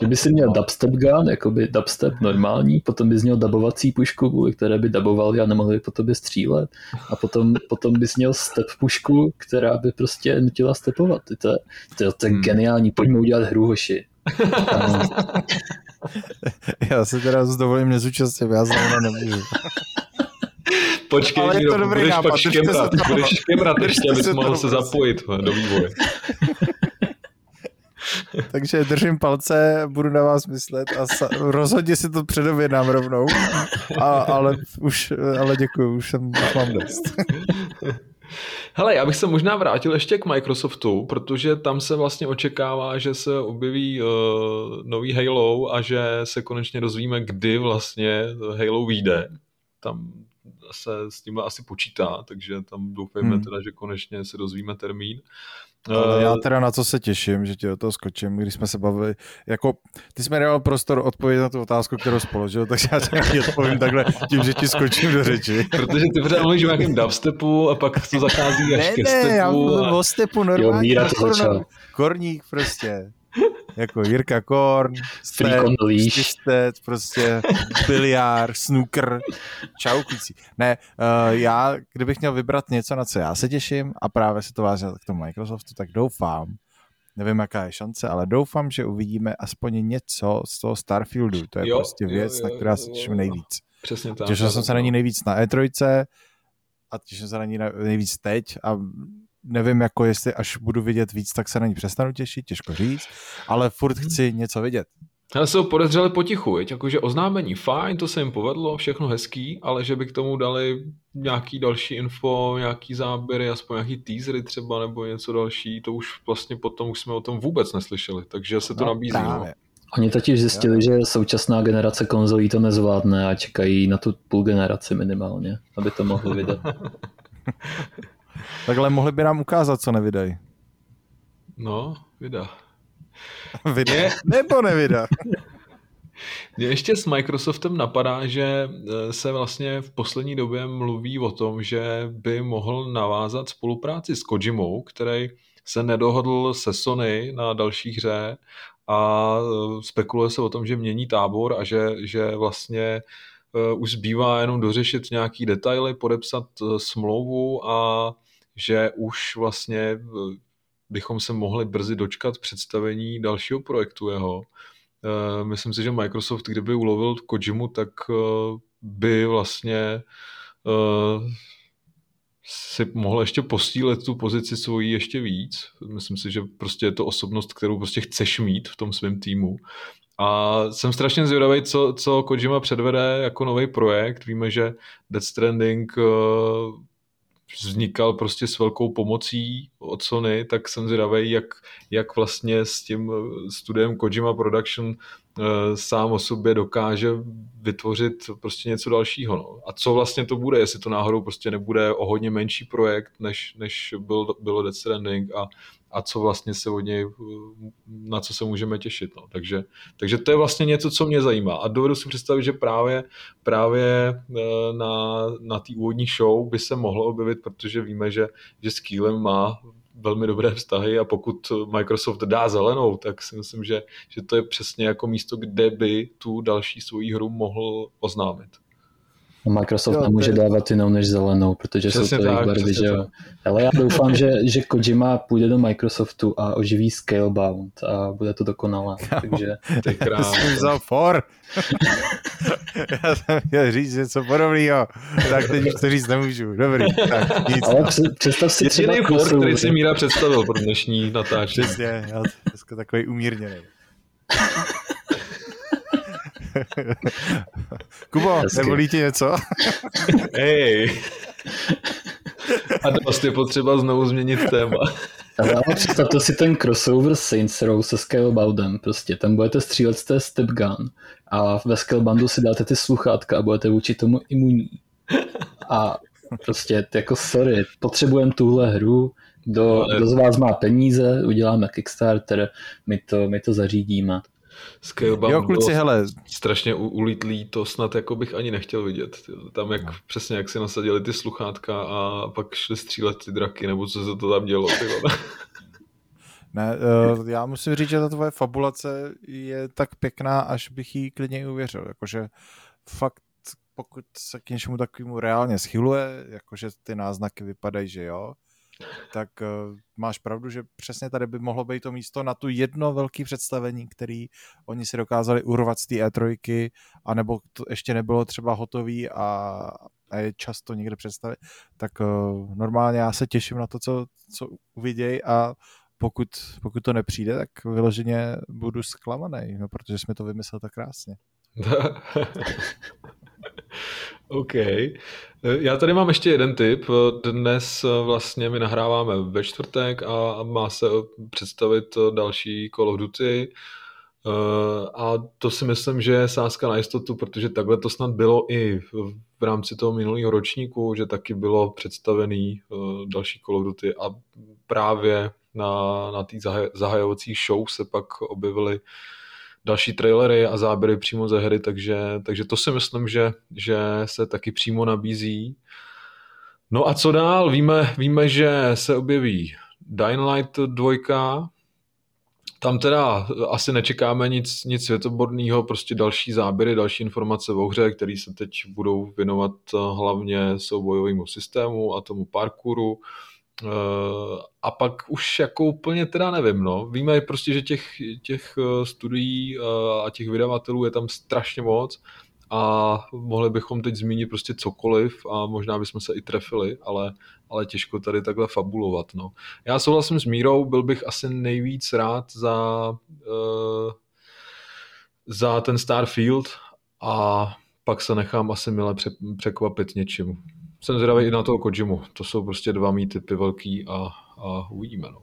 Speaker 2: Že bys si měl dubstep gun, jakoby dubstep normální, potom bys měl dubovací pušku, kvůli které by dubovali a nemohli by po tobě střílet a potom, potom bys měl step pušku, která by prostě nutila stepovat. To je, to je, to je hmm. geniální, pojďme udělat hru, hoši.
Speaker 3: Já se teda dovolím nezúčastnit, já zrovna nemůžu.
Speaker 1: Počkej, Ale je to dobrý budeš nápad, pak škemrat, to, budeš škemrat ještě, abys mohl se zapojit do vývoje.
Speaker 3: Takže držím palce, budu na vás myslet a sa, rozhodně si to předobědnám rovnou, a, ale už, ale děkuji, už, jsem, už mám dost.
Speaker 1: Hele, já bych se možná vrátil ještě k Microsoftu, protože tam se vlastně očekává, že se objeví uh, nový Halo a že se konečně dozvíme, kdy vlastně Halo vyjde. Tam se s tím asi počítá, takže tam doufejme hmm. teda, že konečně se dozvíme termín.
Speaker 3: Ale já teda na co se těším, že tě do toho skočím, když jsme se bavili, jako ty jsi mi dal prostor odpovědět na tu otázku, kterou jsi položil, takže já ti odpovím takhle tím, že ti skočím do řeči.
Speaker 1: Protože ty pořád mluvíš o nějakém dubstepu a pak to zachází až ne, ke
Speaker 3: stepu.
Speaker 1: Ne, já
Speaker 3: mluvím a... o stepu normálně. Jo, to Korník prostě jako Jirka Korn, Step, prostě biliár, snooker, čau kluci. Ne, uh, já, kdybych měl vybrat něco, na co já se těším a právě se to váže k tomu Microsoftu, tak doufám, nevím, jaká je šance, ale doufám, že uvidíme aspoň něco z toho Starfieldu. To je jo, prostě věc, jo, jo, na kterou se těším nejvíc.
Speaker 1: Přesně tak.
Speaker 3: Těšil jsem se na ní nejvíc na E3 a těším se na ní nejvíc teď a nevím, jako jestli až budu vidět víc, tak se na ní přestanu těšit, těžko říct, ale furt chci něco vidět.
Speaker 1: Ale se ho podezřeli potichu, viď? jakože oznámení fajn, to se jim povedlo, všechno hezký, ale že by k tomu dali nějaký další info, nějaký záběry, aspoň nějaký teasery třeba, nebo něco další, to už vlastně potom už jsme o tom vůbec neslyšeli, takže se to no, nabízí. No.
Speaker 2: Oni totiž zjistili, že současná generace konzolí to nezvládne a čekají na tu půl generaci minimálně, aby to mohli vydat.
Speaker 3: Takhle mohli by nám ukázat, co nevydají.
Speaker 1: No, vydá.
Speaker 3: vydá. Nebo nevydá.
Speaker 1: Mně ještě s Microsoftem napadá, že e, se vlastně v poslední době mluví o tom, že by mohl navázat spolupráci s Kojimou, který se nedohodl se Sony na další hře a spekuluje se o tom, že mění tábor a že, že vlastně už zbývá jenom dořešit nějaký detaily, podepsat smlouvu a že už vlastně bychom se mohli brzy dočkat představení dalšího projektu jeho. Myslím si, že Microsoft, kdyby ulovil Kojimu, tak by vlastně si mohl ještě postílet tu pozici svojí ještě víc. Myslím si, že prostě je to osobnost, kterou prostě chceš mít v tom svém týmu. A jsem strašně zvědavý, co, co Kojima předvede jako nový projekt. Víme, že Death Stranding eh, vznikal prostě s velkou pomocí od Sony, tak jsem zvědavý, jak, jak vlastně s tím eh, studiem Kojima Production Eh, sám o sobě dokáže vytvořit prostě něco dalšího. No. A co vlastně to bude, jestli to náhodou prostě nebude o hodně menší projekt, než, než byl, bylo Death Stranding a, a co vlastně se od něj, na co se můžeme těšit. No. Takže, takže to je vlastně něco, co mě zajímá. A dovedu si představit, že právě, právě eh, na, na té úvodní show by se mohlo objevit, protože víme, že, že s Keelem má velmi dobré vztahy a pokud Microsoft dá zelenou, tak si myslím, že, že to je přesně jako místo, kde by tu další svoji hru mohl oznámit.
Speaker 2: Microsoft jo, nemůže je... dávat jinou než zelenou, protože přesně jsou to jejich barvy, že jo. Ale já doufám, že, že Kojima půjde do Microsoftu a oživí Scalebound a bude to dokonalé. Takže...
Speaker 3: Ty jsem vzal for. já jsem chtěl říct něco podobného, tak teď už to říct nemůžu. Dobrý, tak nic.
Speaker 2: Ale představ si třeba
Speaker 1: for, který si Míra představil pro dnešní natáčení.
Speaker 3: Přesně, já dneska takový umírněný. Kubo, Hezky. nebolí ti něco?
Speaker 1: Hej. A dost je potřeba znovu změnit téma.
Speaker 2: Ale představte si ten crossover Saints Row se Scaleboundem. Prostě tam budete střílet z té step gun a ve Scaleboundu si dáte ty sluchátka a budete vůči tomu imunní. A prostě jako sorry, potřebujeme tuhle hru, kdo, kdo z vás má peníze, uděláme Kickstarter, my to, my to zařídíme.
Speaker 1: Scalebound jo, kluci, hele. strašně ulítlý, to snad jako bych ani nechtěl vidět. Tam jak no. přesně jak si nasadili ty sluchátka a pak šli střílet ty draky, nebo co se to tam dělo. Ty
Speaker 3: ne, uh, já musím říct, že ta tvoje fabulace je tak pěkná, až bych jí klidně uvěřil. Jakože fakt pokud se k něčemu takovému reálně schyluje, jakože ty náznaky vypadají, že jo, tak uh, máš pravdu, že přesně tady by mohlo být to místo na tu jedno velké představení, který oni si dokázali urvat z té E3, anebo to ještě nebylo třeba hotový a, a je čas to někde představit, tak uh, normálně já se těším na to, co, co uvidějí a pokud, pokud to nepřijde, tak vyloženě budu zklamaný, no, protože jsme to vymyslel tak krásně.
Speaker 1: OK. Já tady mám ještě jeden tip. Dnes vlastně my nahráváme ve čtvrtek a má se představit další of Duty. A to si myslím, že je sázka na jistotu, protože takhle to snad bylo i v rámci toho minulého ročníku, že taky bylo představený další of Duty a právě na, na té zahajovací show se pak objevily další trailery a záběry přímo ze hry, takže, takže to si myslím, že, že se taky přímo nabízí. No a co dál? Víme, víme že se objeví Dying Light 2, tam teda asi nečekáme nic, nic světoborného, prostě další záběry, další informace o hře, které se teď budou věnovat hlavně soubojovému systému a tomu parkouru. Eh, a pak už jako úplně teda nevím, no. Víme prostě, že těch, těch eh, studií eh, a těch vydavatelů je tam strašně moc a mohli bychom teď zmínit prostě cokoliv a možná bychom se i trefili, ale, ale těžko tady takhle fabulovat, no. Já souhlasím s Mírou, byl bych asi nejvíc rád za, uh, za ten Starfield a pak se nechám asi mile překvapit něčím jsem zvědavý i na toho Kojimu. To jsou prostě dva mý typy velký a, a uvidíme. No.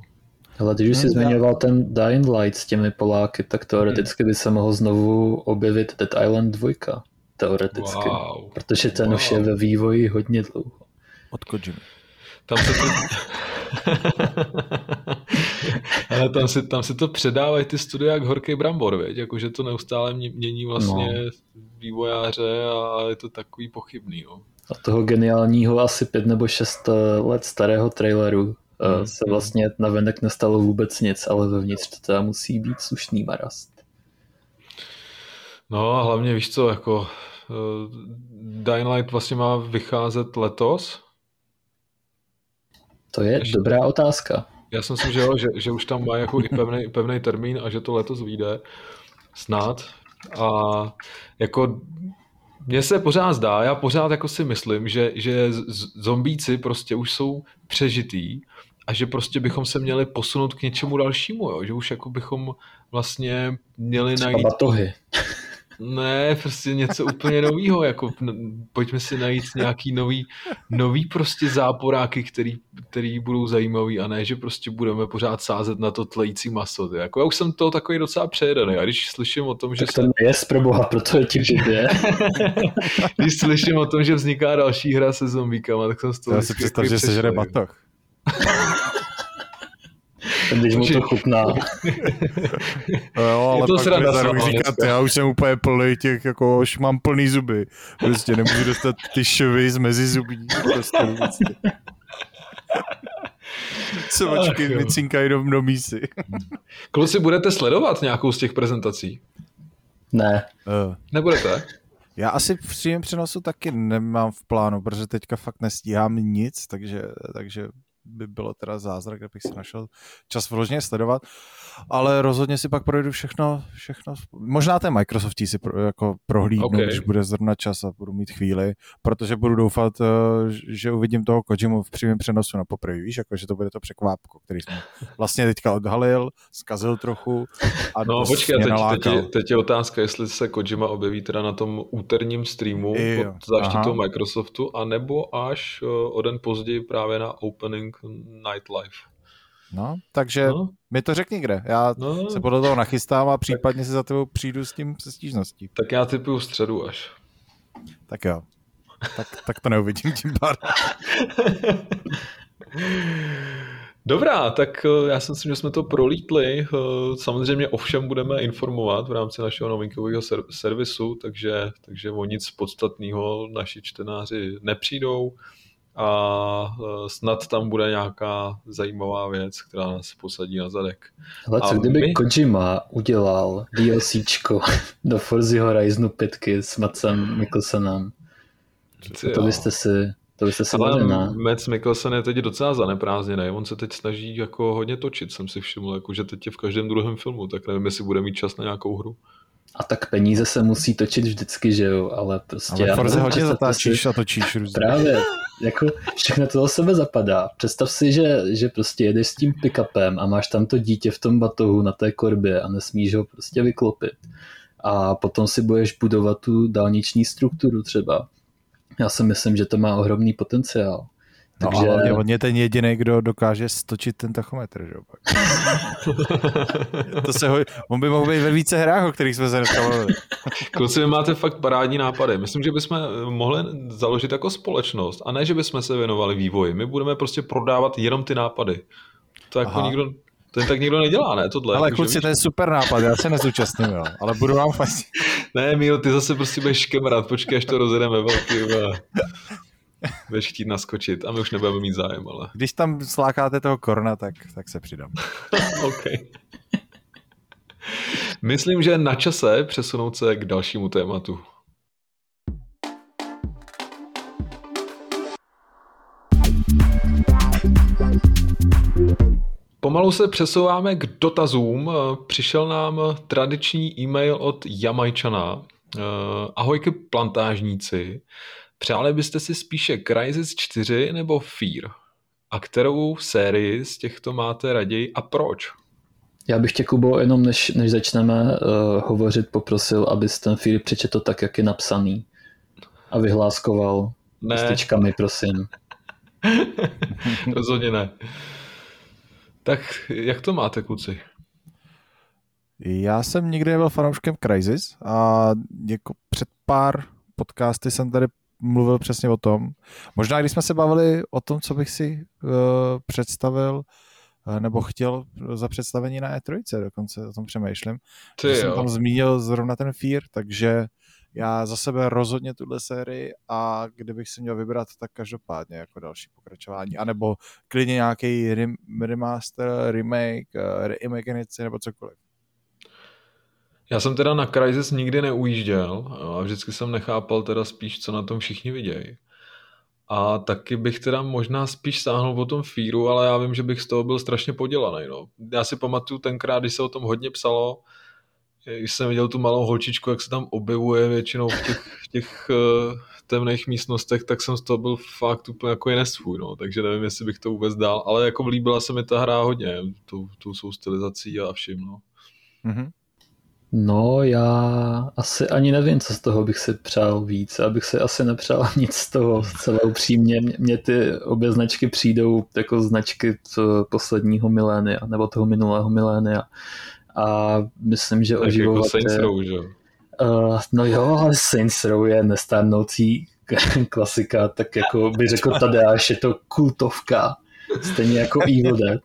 Speaker 2: Ale když už jsi zmiňoval ten Dying Light s těmi Poláky, tak teoreticky by se mohl znovu objevit Dead Island 2. Teoreticky. Wow. Protože ten wow. už je ve vývoji hodně dlouho.
Speaker 3: Od Kojimy.
Speaker 1: Tam se to... Ale tam si, tam si to předávají ty studia jak horký brambor, věď? Jakože to neustále mění vlastně no. vývojáře a je to takový pochybný. No
Speaker 2: a toho geniálního asi pět nebo šest eh, let starého traileru hmm. se vlastně navenek nestalo vůbec nic, ale vevnitř to teda musí být slušný marast.
Speaker 1: No a hlavně víš co, jako uh, Dying Light vlastně má vycházet letos.
Speaker 2: To je Ještě. dobrá otázka.
Speaker 1: Já si myslím, že, jo, že, že už tam má jako i pevný, pevný termín a že to letos vyjde. Snad. A jako mně se pořád zdá, já pořád jako si myslím, že, že zombíci prostě už jsou přežitý a že prostě bychom se měli posunout k něčemu dalšímu, jo? že už jako bychom vlastně měli
Speaker 2: Třeba najít... batohy.
Speaker 1: Ne, prostě něco úplně nového, jako pojďme si najít nějaký nový, nový prostě záporáky, který, který budou zajímavý a ne, že prostě budeme pořád sázet na to tlející maso. Jako já už jsem to takový docela přejedaný a když slyším o tom, že...
Speaker 2: Tak to se... je pro boha, proto je ti je.
Speaker 1: když slyším o tom, že vzniká další hra se zombíkama, tak jsem z toho...
Speaker 3: Já si představ, že sežere batoh
Speaker 2: když mu to chutná.
Speaker 3: No, jo, ale je to pak za rok říkat, já už jsem úplně plný těch, jako už mám plný zuby. Prostě nemůžu dostat ty švy z mezi zubí. Prostě Semačky mi cinkají do, do mísy.
Speaker 1: Kluci, budete sledovat nějakou z těch prezentací?
Speaker 2: Ne.
Speaker 3: Uh.
Speaker 1: Nebudete?
Speaker 3: Já asi v přímém přenosu taky nemám v plánu, protože teďka fakt nestíhám nic, takže, takže by bylo teda zázrak, kdybych si našel čas vložně sledovat, ale rozhodně si pak projdu všechno, všechno možná ten Microsoftí si pro, jako prohlídnu, okay. když bude zrovna čas a budu mít chvíli, protože budu doufat, eh, že uvidím toho Kojimu v přímém přenosu na poprvé, víš, jako, že to bude to překvápko, který jsem vlastně teďka odhalil, zkazil trochu a
Speaker 1: No počkej, teď, teď, je, teď je otázka, jestli se Kojima objeví teda na tom úterním streamu I, pod záštitou Microsoftu, anebo až eh, o den později právě na opening Nightlife.
Speaker 3: No, takže no. mi to řekni kde. Já no. se podle toho nachystám a případně tak, si za tebou přijdu s tím se stížností.
Speaker 1: Tak já typuju středu až.
Speaker 3: Tak jo. Tak, tak to neuvidím tím pádem.
Speaker 1: Dobrá, tak eh, já si myslím, že jsme to prolítli. Eh, samozřejmě o všem budeme informovat v rámci našeho novinkového servisu, takže, takže o nic podstatného naši čtenáři nepřijdou a e, snad tam bude nějaká zajímavá věc, která nás posadí na zadek.
Speaker 2: Ale co a kdyby my... Kojima udělal DLCčko do Forza Horizonu 5 s Macem Mikkelsenem? To byste si to byste si
Speaker 1: Ale. Mads Mikkelsen je teď docela zaneprázdněný. On se teď snaží jako hodně točit, jsem si všiml, jako, že teď je v každém druhém filmu, tak nevím, jestli bude mít čas na nějakou hru.
Speaker 2: A tak peníze se musí točit vždycky, že jo, ale prostě...
Speaker 3: Ale Forze hodně zatáčíš a točíš různě.
Speaker 2: Právě, jako všechno to do sebe zapadá. Představ si, že, že prostě jedeš s tím pick-upem a máš tam to dítě v tom batohu na té korbě a nesmíš ho prostě vyklopit. A potom si budeš budovat tu dálniční strukturu třeba. Já si myslím, že to má ohromný potenciál.
Speaker 3: No Takže... ale on je ten jediný, kdo dokáže stočit ten tachometr, že to se ho... On by mohl být ve více hrách, o kterých jsme se dneska mluvili.
Speaker 1: Kluci, vy máte fakt parádní nápady. Myslím, že bychom mohli založit jako společnost a ne, že bychom se věnovali vývoji. My budeme prostě prodávat jenom ty nápady. To jako Aha. nikdo, to tak nikdo nedělá, ne? Tohle.
Speaker 3: Ale jako, kluci, to je super nápad, já se nezúčastním, jo. Ale budu vám fakt...
Speaker 1: ne, Míl, ty zase prostě budeš škemrat, počkej, až to rozjedeme velký. Budeš chtít naskočit a my už nebudeme mít zájem, ale...
Speaker 3: Když tam slákáte toho korna, tak, tak se přidám.
Speaker 1: OK. Myslím, že na čase přesunout se k dalšímu tématu. Pomalu se přesouváme k dotazům. Přišel nám tradiční e-mail od Jamajčana. Ahojky plantážníci. Přáli byste si spíše Crysis 4 nebo Fear? A kterou sérii z těchto máte raději a proč?
Speaker 2: Já bych tě, Kubo, jenom než, než začneme uh, hovořit, poprosil, abys ten Fear přečetl tak, jak je napsaný. A vyhláskoval ne. styčkami, prosím.
Speaker 1: Rozhodně ne. Tak jak to máte, kluci?
Speaker 3: Já jsem nikdy nebyl fanouškem Crysis a jako před pár podcasty jsem tady mluvil přesně o tom. Možná, když jsme se bavili o tom, co bych si uh, představil uh, nebo chtěl za představení na E3, dokonce o tom přemýšlím. Ty jsem tam zmínil zrovna ten Fear, takže Já za sebe rozhodně tuhle sérii a kdybych si měl vybrat, tak každopádně jako další pokračování, anebo klidně nějaký remaster, remake, eh, reimaginaci nebo cokoliv.
Speaker 1: Já jsem teda na Crysis nikdy neujížděl a vždycky jsem nechápal teda spíš, co na tom všichni vidějí. A taky bych teda možná spíš sáhnul po tom Fíru, ale já vím, že bych z toho byl strašně podělaný. No. Já si pamatuju tenkrát, když se o tom hodně psalo, když jsem viděl tu malou holčičku, jak se tam objevuje většinou v těch, v těch uh, temných místnostech, tak jsem z toho byl fakt úplně jako je nesvůj, no. takže nevím, jestli bych to vůbec dal, ale jako líbila se mi ta hra hodně, tu svou stylizací a vším. No. Mm-hmm.
Speaker 2: No, já asi ani nevím, co z toho bych si přál víc. Abych si asi nepřál nic z toho, celé upřímně. Mně ty obě značky přijdou jako značky z posledního milénia, nebo toho minulého milénia. A myslím, že
Speaker 1: tak oživovat... Jako Saints Row, že?
Speaker 2: Uh, no jo, ale Saints Row je nestárnoucí klasika, tak jako by řekl Tadeáš, je to kultovka. Stejně jako Evil Dead.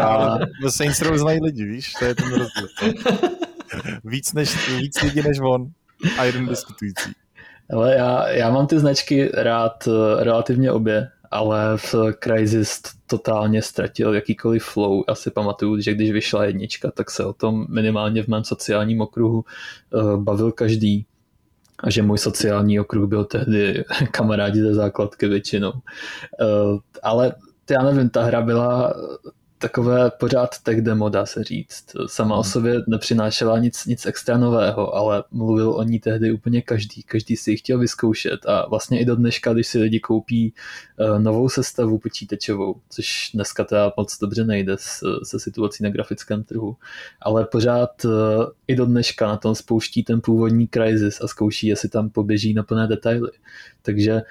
Speaker 3: A... No, Saints Row znají lidi, víš? To je ten rozdíl víc, než, víc lidí než on a jeden diskutující.
Speaker 2: Ale já, já mám ty značky rád eh, relativně obě, ale v Crysis totálně ztratil jakýkoliv flow. Já si pamatuju, že když vyšla jednička, tak se o tom minimálně v mém sociálním okruhu uh, bavil každý. A že můj sociální okruh byl tehdy kamarádi ze základky většinou. Uh, ale já nevím, ta hra byla takové pořád tech demo, dá se říct. Sama hmm. o sobě nepřinášela nic, nic extra nového, ale mluvil o ní tehdy úplně každý. Každý si ji chtěl vyzkoušet a vlastně i do dneška, když si lidi koupí uh, novou sestavu počítačovou, což dneska teda moc dobře nejde s, se situací na grafickém trhu, ale pořád uh, i do dneška na tom spouští ten původní Crysis a zkouší, jestli tam poběží na plné detaily. Takže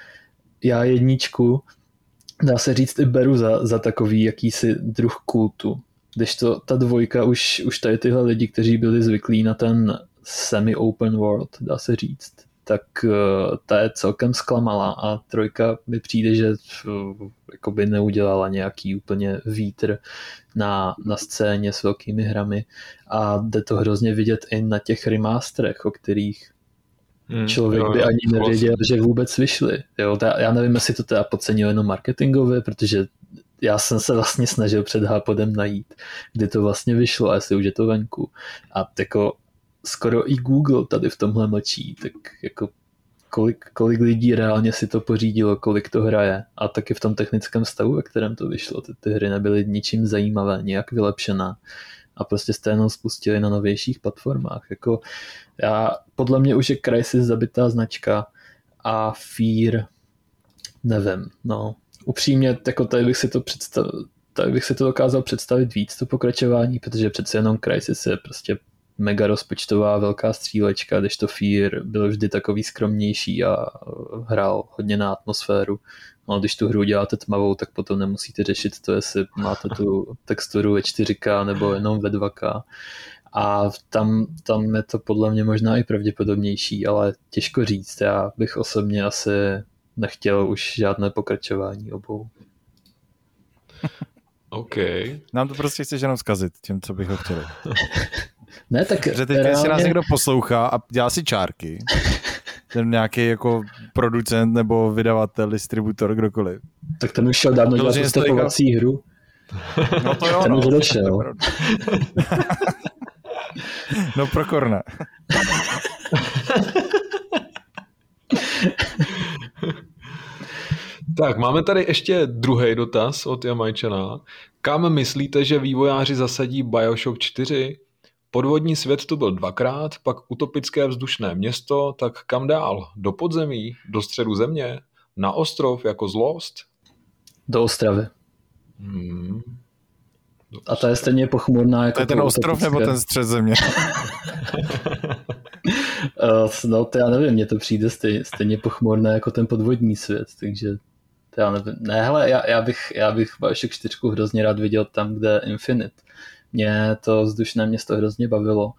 Speaker 2: já jedničku dá se říct, i beru za, za takový jakýsi druh kultu. Když to ta dvojka už, už tady tyhle lidi, kteří byli zvyklí na ten semi-open world, dá se říct, tak uh, ta je celkem zklamala a trojka mi přijde, že uh, jakoby neudělala nějaký úplně vítr na, na scéně s velkými hrami a jde to hrozně vidět i na těch remasterech, o kterých Hmm, Člověk jo, by ani nevěděl, vlastně. že vůbec vyšly. Jo, ta, já nevím, jestli to teda podcenil jenom marketingově, protože já jsem se vlastně snažil před Hápodem najít, kdy to vlastně vyšlo a jestli už je to venku. A jako skoro i Google tady v tomhle mlčí, tak jako kolik, kolik lidí reálně si to pořídilo, kolik to hraje a taky v tom technickém stavu, ve kterém to vyšlo. Ty, ty hry nebyly ničím zajímavé, nějak vylepšená a prostě jste jenom spustili na novějších platformách. Jako já, podle mě už je Crysis zabitá značka a Fear nevím, no. Upřímně, jako tady bych si to představil, tady bych si to dokázal představit víc, to pokračování, protože přece jenom Crysis je prostě mega rozpočtová velká střílečka, když to Fear byl vždy takový skromnější a hrál hodně na atmosféru. No, když tu hru děláte tmavou, tak potom nemusíte řešit to, jestli máte tu texturu ve 4K nebo jenom ve 2K. A tam, tam je to podle mě možná i pravděpodobnější, ale těžko říct. Já bych osobně asi nechtěl už žádné pokračování obou.
Speaker 1: OK.
Speaker 3: Nám to prostě chceš jenom zkazit tím, co bych ho chtěl.
Speaker 2: ne, tak
Speaker 3: Že teď, reálně... si nás někdo poslouchá a dělá si čárky, ten nějaký jako producent nebo vydavatel, distributor, kdokoliv.
Speaker 2: Tak ten už šel dávno dělat stepovací hru.
Speaker 3: No to jo,
Speaker 2: ten
Speaker 3: no,
Speaker 2: už odešel.
Speaker 3: No pro korna.
Speaker 1: tak, máme tady ještě druhý dotaz od Jamajčana. Kam myslíte, že vývojáři zasadí Bioshock 4? Podvodní svět tu byl dvakrát, pak utopické vzdušné město, tak kam dál? Do podzemí? Do středu země? Na ostrov jako zlost?
Speaker 2: Do Ostravy. Hmm. A ta je stejně pochmurná jako
Speaker 3: To je ten ostrov nebo ten střed země?
Speaker 2: Eh, no to já nevím, mně to přijde stejně, stejně pochmurné jako ten podvodní svět, takže to já nevím. Ne, hele, já, já bych, já bych Bioshock 4 hrozně rád viděl tam, kde je Infinite. Mě to vzdušné město hrozně bavilo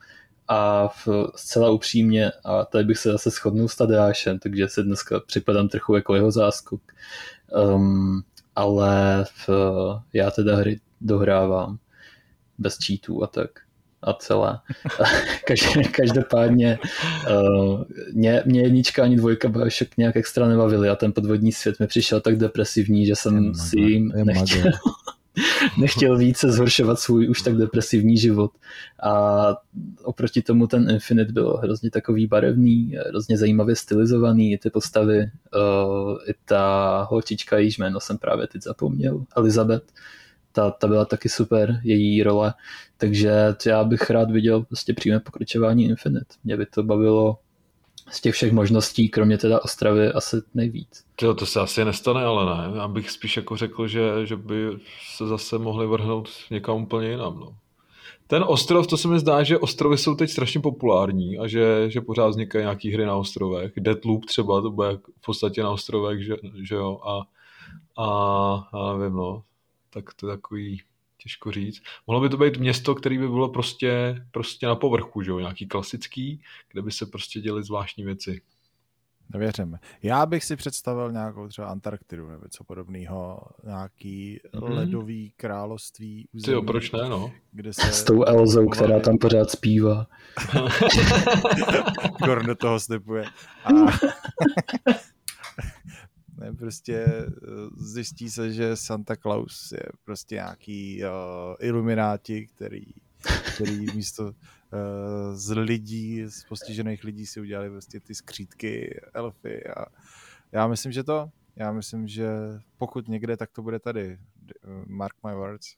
Speaker 2: a v, zcela upřímně, a tady bych se zase shodnul s Tadeášem, takže se dneska připadám trochu jako jeho záskok. Um, ale v, já teda hry dohrávám bez cheatů a tak. a celé. Každopádně uh, mě, mě jednička ani dvojka Bioshock nějak extra nebavily a ten podvodní svět mi přišel tak depresivní, že jsem je si jim nechtěl, nechtěl více zhoršovat svůj už tak depresivní život. A oproti tomu ten Infinite byl hrozně takový barevný, hrozně zajímavě stylizovaný, i ty postavy, uh, i ta holčička, jejíž jméno jsem právě teď zapomněl, Elizabeth, ta, ta byla taky super, její role, takže já bych rád viděl prostě přímé pokračování Infinite. Mě by to bavilo z těch všech možností, kromě teda Ostravy, asi nejvíc.
Speaker 1: To, to se asi nestane, ale ne. Abych spíš jako řekl, že, že by se zase mohli vrhnout někam úplně jinam. No. Ten ostrov, to se mi zdá, že ostrovy jsou teď strašně populární a že, že pořád vznikají nějaký hry na ostrovech. Deadloop třeba, to bude v podstatě na ostrovech, že, že jo. A, a, a nevím, no tak to je takový těžko říct. Mohlo by to být město, které by bylo prostě, prostě na povrchu, že jo? nějaký klasický, kde by se prostě děly zvláštní věci.
Speaker 3: Nevěříme. Já bych si představil nějakou třeba Antarktidu nebo co podobného, nějaký mm-hmm. ledový království.
Speaker 1: Ty jo, proč ne, no?
Speaker 2: Kde se... S tou Elzou, která tam pořád zpívá.
Speaker 3: Gorn do toho stepuje. A... Prostě eh, zjistí se, že Santa Claus je prostě nějaký uh, ilumináti, který, který místo uh, z lidí, z postižených lidí si udělali prostě ty skřítky, elfy a já myslím, že to, já myslím, že pokud někde, tak to bude tady. Mark my words.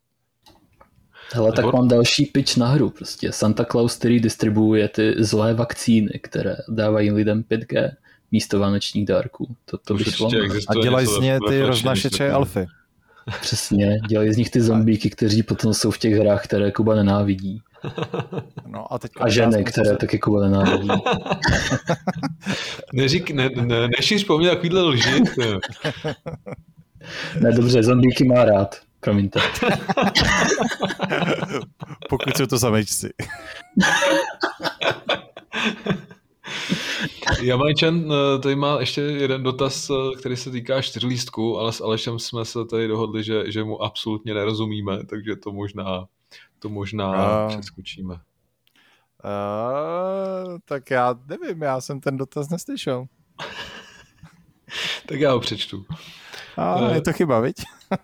Speaker 2: Hele, tak mám další pitch na hru. Prostě Santa Claus, který distribuuje ty zlé vakcíny, které dávají lidem 5G místo vánočních dárků. To, to by šlo.
Speaker 3: A dělají z ně ty roznašeče alfy.
Speaker 2: Přesně, dělají z nich ty zombíky, kteří potom jsou v těch hrách, které Kuba nenávidí.
Speaker 3: No a, teď
Speaker 2: a ženy, které se... taky Kuba nenávidí.
Speaker 1: Neřík, ne, ne, nešíř po mně takovýhle lži.
Speaker 2: ne, dobře, zombíky má rád. Promiňte.
Speaker 3: Pokud jsou to samečci.
Speaker 1: Jamajčan eh, tady má ještě jeden dotaz, eh, který se týká čtyřlístku, ale s Alešem jsme se tady dohodli, že, že mu absolutně nerozumíme, takže to možná, to možná a... přeskočíme.
Speaker 3: Uh, tak já nevím, já jsem ten dotaz neslyšel.
Speaker 1: tak já ho přečtu.
Speaker 3: A, je to chyba, viď?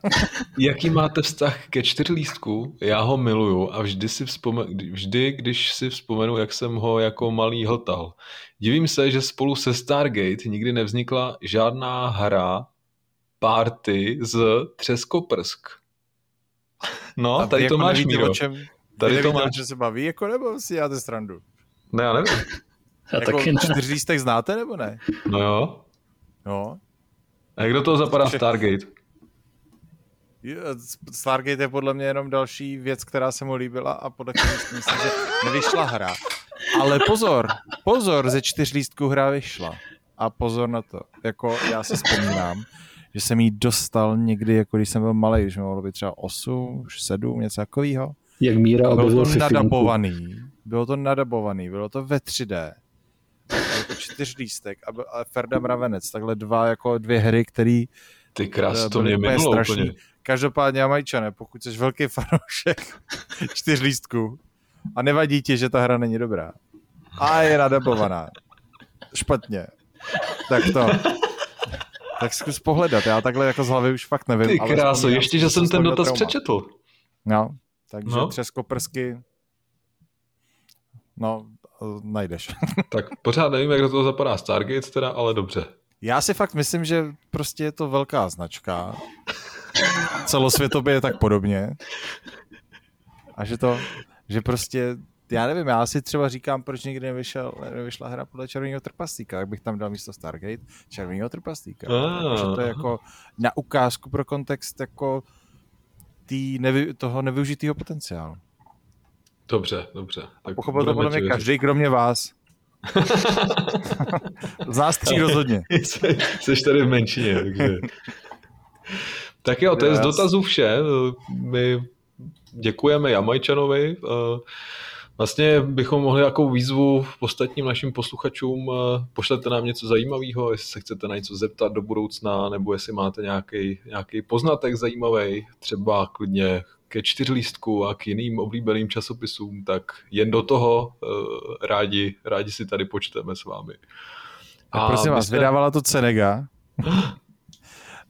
Speaker 1: Jaký máte vztah ke čtyřlístku? Já ho miluju a vždy, si vzpomen, vždy, když si vzpomenu, jak jsem ho jako malý hltal. Divím se, že spolu se Stargate nikdy nevznikla žádná hra party z Třeskoprsk. No, a tady jako to máš, nevíte, Míro. O čem,
Speaker 3: tady to máš. že se baví, jako nebo si děláte srandu?
Speaker 1: Ne, já nevím.
Speaker 3: Já jako taky ne. čtyřlístek znáte, nebo ne?
Speaker 1: No jo.
Speaker 3: No,
Speaker 1: a jak do toho zapadá Stargate?
Speaker 3: Stargate je podle mě jenom další věc, která se mu líbila a podle mě myslím, že nevyšla hra. Ale pozor, pozor, ze čtyř lístků hra vyšla. A pozor na to. Jako já si vzpomínám, že jsem jí dostal někdy, jako když jsem byl malý, když mi mohlo být třeba 8, 7, něco takového.
Speaker 2: Jak Míra
Speaker 3: Bylo to nadabovaný. Bylo to nadabovaný, bylo to ve 3D jako čtyřlístek a, a Ferda Mravenec, takhle dva, jako dvě hry, které
Speaker 1: ty krás, to mě minulo strašný. úplně.
Speaker 3: Každopádně Jamajčane, pokud jsi velký fanoušek čtyřlístků a nevadí ti, že ta hra není dobrá a je nadabovaná špatně, tak to tak zkus pohledat. Já takhle jako z hlavy už fakt nevím.
Speaker 1: Ty kráso, ještě, že jsem ten dotaz přečetl.
Speaker 3: No, takže no. třeskoprsky no, najdeš.
Speaker 1: tak pořád nevím, jak do toho zapadá Stargate teda, ale dobře.
Speaker 3: Já si fakt myslím, že prostě je to velká značka. Celosvětově je tak podobně. A že to, že prostě, já nevím, já si třeba říkám, proč nikdy nevyšel, nevyšla hra podle Červeného trpaslíka, jak bych tam dal místo Stargate Červeného trpaslíka. Ah. Že to je jako na ukázku pro kontext jako tý nevy, toho nevyužitého potenciálu.
Speaker 1: Dobře, dobře.
Speaker 3: Tak Pochopil to podle mě každý, kromě vás. Z nás tří rozhodně.
Speaker 1: Jsi tady v menšině, takže... tak jo, to je z dotazů vše. My děkujeme Jamajčanovi. Vlastně bychom mohli jakou výzvu ostatním našim posluchačům, eh, pošlete nám něco zajímavého, jestli se chcete na něco zeptat do budoucna, nebo jestli máte nějaký, nějaký poznatek zajímavý, třeba klidně ke čtyřlístku a k jiným oblíbeným časopisům, tak jen do toho eh, rádi, rádi si tady počteme s vámi.
Speaker 3: A prosím vás, jste... vydávala to Cenega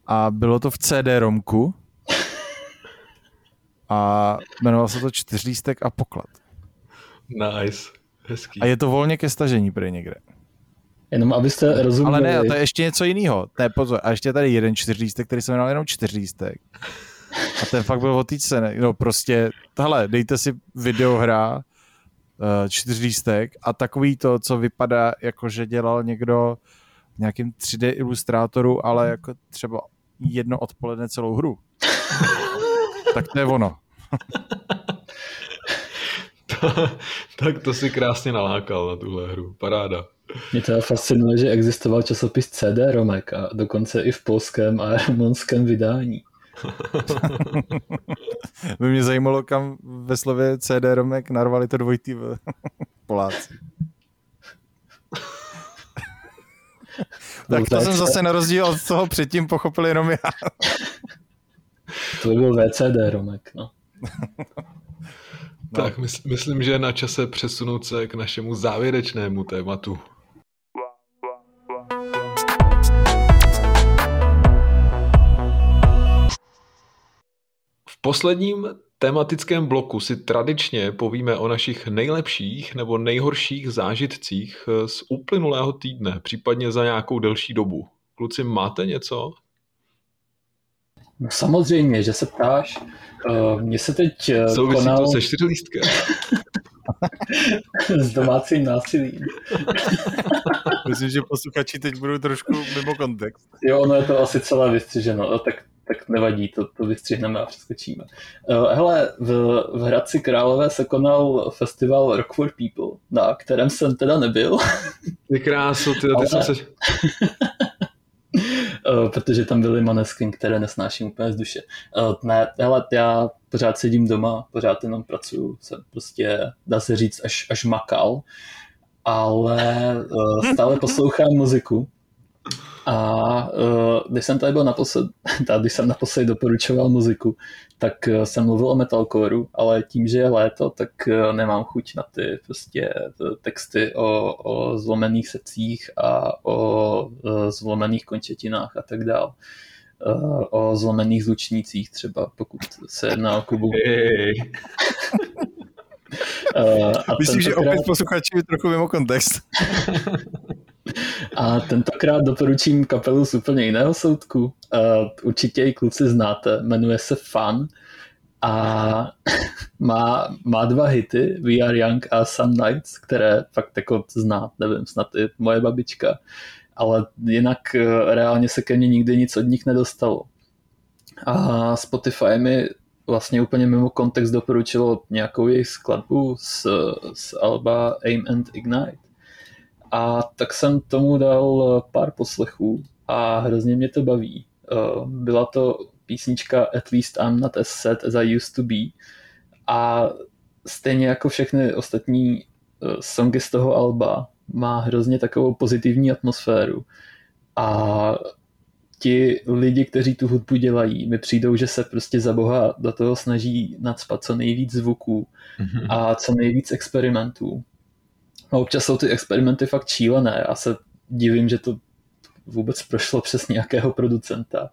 Speaker 3: a bylo to v CD-romku a jmenoval se to čtyřlístek a poklad.
Speaker 1: Nice, hezký.
Speaker 3: A je to volně ke stažení pro někde.
Speaker 2: Jenom abyste rozuměli.
Speaker 3: Ale ne, to je ještě něco jiného. To je pozor. A ještě tady jeden čtyřlístek, který se jmenoval jenom čtyřlístek. A ten fakt byl o té cene. No prostě, tohle, dejte si videohra, uh, čtyřlístek a takový to, co vypadá jako, že dělal někdo v nějakým 3D ilustrátoru, ale jako třeba jedno odpoledne celou hru. tak to je ono.
Speaker 1: tak to si krásně nalákal na tuhle hru. Paráda.
Speaker 2: Mě teda fascinuje, že existoval časopis CD Romek a dokonce i v polském a rumunském vydání.
Speaker 3: By mě zajímalo, kam ve slově CD Romek narvali to dvojitý v Poláci. tak to jsem zase na rozdíl od toho předtím pochopil jenom já.
Speaker 2: to by byl VCD Romek, no.
Speaker 1: No. Tak mysl, myslím, že je na čase přesunout se k našemu závěrečnému tématu. V posledním tematickém bloku si tradičně povíme o našich nejlepších nebo nejhorších zážitcích z uplynulého týdne, případně za nějakou delší dobu. Kluci, máte něco?
Speaker 2: No samozřejmě, že se ptáš. Uh, mně se teď uh,
Speaker 1: Souvisí konal... to se čtyřlístkem.
Speaker 2: S domácím násilím.
Speaker 3: Myslím, že posluchači teď budou trošku mimo kontext.
Speaker 2: Jo, ono je to asi celé vystřiženo, no, tak, tak nevadí, to, to vystřihneme a přeskočíme. Hele, v, v Hradci Králové se konal festival Rock for People, na kterém jsem teda nebyl.
Speaker 1: Ty krásu, ty, ty Ale... jsem se...
Speaker 2: Eh, protože tam byly maneskin, které nesnáším úplně z duše. Uh, ne, hele, já pořád sedím doma, pořád jenom pracuju, jsem prostě, dá se říct, až, až makal, ale uh, stále poslouchám muziku a uh, když jsem tady byl naposled, tady, když jsem naposled doporučoval muziku, tak uh, jsem mluvil o metalcoreu, ale tím, že je léto, tak uh, nemám chuť na ty prostě texty o, o zlomených secích a o uh, zlomených končetinách a tak dále. Uh, o zlomených zlučnících třeba, pokud se jedná o Kubu. Hey.
Speaker 3: uh, Myslím, že opět posluchači trochu mimo kontext.
Speaker 2: A tentokrát doporučím kapelu z úplně jiného soudku. Uh, určitě ji kluci znáte, jmenuje se Fun a má, má dva hity, We Are Young a Some Nights, které fakt jako zná, nevím, snad i moje babička, ale jinak uh, reálně se ke mně nikdy nic od nich nedostalo. A Spotify mi vlastně úplně mimo kontext doporučilo nějakou jejich skladbu z, z Alba Aim and Ignite a tak jsem tomu dal eh, pár poslechů a hrozně mě to baví. Eh, byla to písnička At least I'm not as sad as I used to be a stejně jako všechny ostatní eh, songy z toho alba má hrozně takovou pozitivní atmosféru a ti lidi, kteří tu hudbu dělají, mi přijdou, že se prostě za boha do toho snaží nadspat co nejvíc zvuků mm-hmm. a co nejvíc experimentů. A občas jsou ty experimenty fakt šílené. Já se divím, že to vůbec prošlo přes nějakého producenta.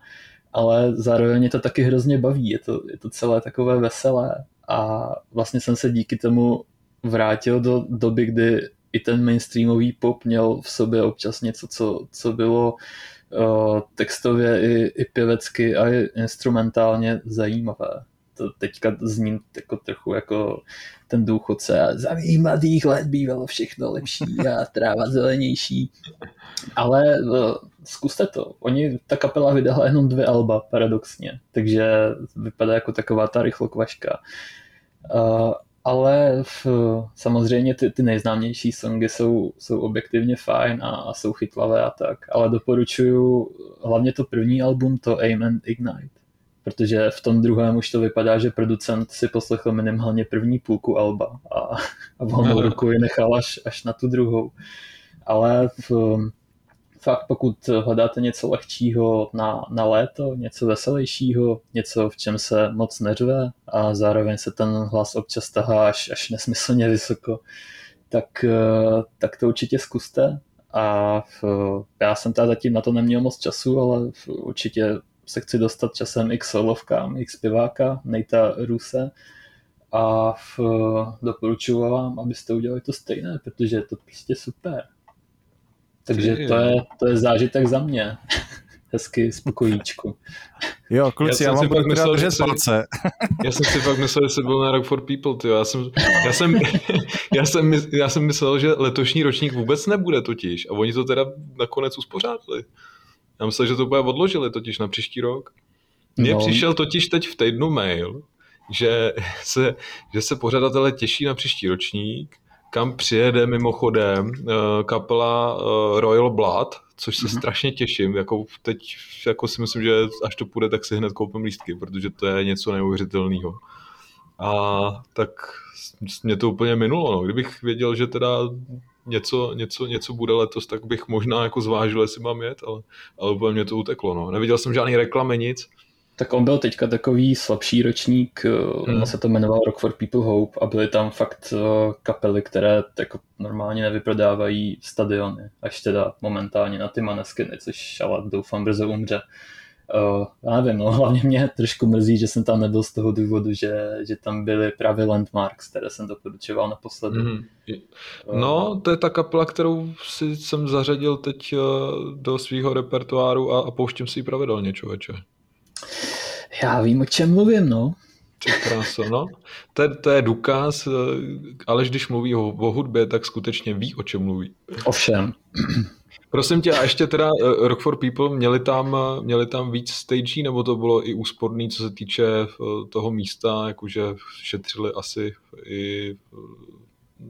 Speaker 2: Ale zároveň mě to taky hrozně baví. Je to, je to celé takové veselé. A vlastně jsem se díky tomu vrátil do doby, kdy i ten mainstreamový pop měl v sobě občas něco, co, co bylo uh, textově i, i pěvecky a i instrumentálně zajímavé to teďka zní jako trochu jako ten důchodce a za mých mladých let bývalo všechno lepší a tráva zelenější. Ale uh, zkuste to. Oni, ta kapela vydala jenom dvě alba, paradoxně, takže vypadá jako taková ta rychlokvaška. Uh, ale v, samozřejmě ty, ty nejznámější songy jsou, jsou objektivně fajn a, a jsou chytlavé a tak, ale doporučuju hlavně to první album, to Aim and Ignite protože v tom druhém už to vypadá, že producent si poslechl minimálně první půlku alba a, a volnou ruku ji nechal až, až na tu druhou. Ale v, fakt pokud hledáte něco lehčího na, na léto, něco veselějšího, něco, v čem se moc neřve a zároveň se ten hlas občas tahá až, až nesmyslně vysoko, tak, tak to určitě zkuste. A v, já jsem teda zatím na to neměl moc času, ale v, určitě se chci dostat časem i k solovkám, i k zpěváka Nejta Ruse a v, doporučuji vám, abyste udělali to stejné, protože je to prostě super. Takže to je, to je zážitek za mě. Hezky spokojíčku.
Speaker 3: Jo, kluci, já, já mám pak myslel, že palce.
Speaker 1: Já jsem si fakt myslel, že jsi byl na Rock for People, tyjo. Já jsem, já, jsem, já, jsem, já jsem myslel, že letošní ročník vůbec nebude totiž. A oni to teda nakonec uspořádali. Já myslel, že to bude odložili totiž na příští rok. Mně no. přišel totiž teď v týdnu mail, že se, že se pořadatelé těší na příští ročník, kam přijede mimochodem uh, kapela uh, Royal Blood, což se mm-hmm. strašně těším. Jako teď jako si myslím, že až to půjde, tak si hned koupím lístky, protože to je něco neuvěřitelného. A tak mě to úplně minulo. No. Kdybych věděl, že teda něco, něco, něco bude letos, tak bych možná jako zvážil, jestli mám jet, ale, ale úplně mě to uteklo. No. Neviděl jsem žádný reklamy, nic.
Speaker 2: Tak on byl teďka takový slabší ročník, eh, hmm. se to jmenoval Rock for People Hope a byly tam fakt eh, kapely, které jako normálně nevyprodávají stadiony, až teda momentálně na ty maneskiny, což ale doufám brzo umře. Uh, já nevím, no, hlavně mě trošku mrzí, že jsem tam nebyl z toho důvodu, že, že tam byly právě Landmarks, které jsem doporučoval naposledy. Mm.
Speaker 1: No, to je ta kapela, kterou si jsem zařadil teď uh, do svého repertoáru a, a pouštím si ji pravidelně, člověče.
Speaker 2: Já vím, o čem mluvím, no.
Speaker 1: Kráso, no. To je, to je důkaz, ale když mluví o, o hudbě, tak skutečně ví, o čem mluví.
Speaker 2: Ovšem.
Speaker 1: Prosím tě, a ještě teda uh, Rock for People, měli tam, měli tam víc stagí, nebo to bylo i úsporný, co se týče uh, toho místa, jakože šetřili asi i uh,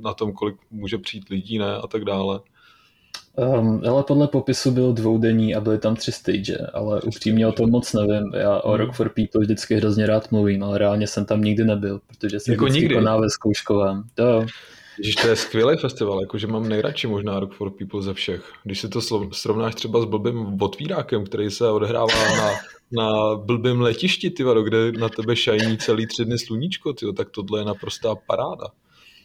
Speaker 1: na tom, kolik může přijít lidí, ne, a tak dále.
Speaker 2: Um, ale podle popisu byl dvoudenní a byly tam tři stage, ale upřímně o tom moc nevím. Já o hmm. Rock for People vždycky hrozně rád mluvím, ale reálně jsem tam nikdy nebyl, protože jsem jako vždycky nikdy. koná ve zkouškovém. To.
Speaker 1: Ježiš, to je skvělý festival, jakože mám nejradši možná Rock for People ze všech. Když si to srovnáš třeba s blbým otvírákem, který se odehrává na, na blbým letišti, tyva, kde na tebe šajní celý tři dny sluníčko, tyva, tak tohle je naprostá paráda.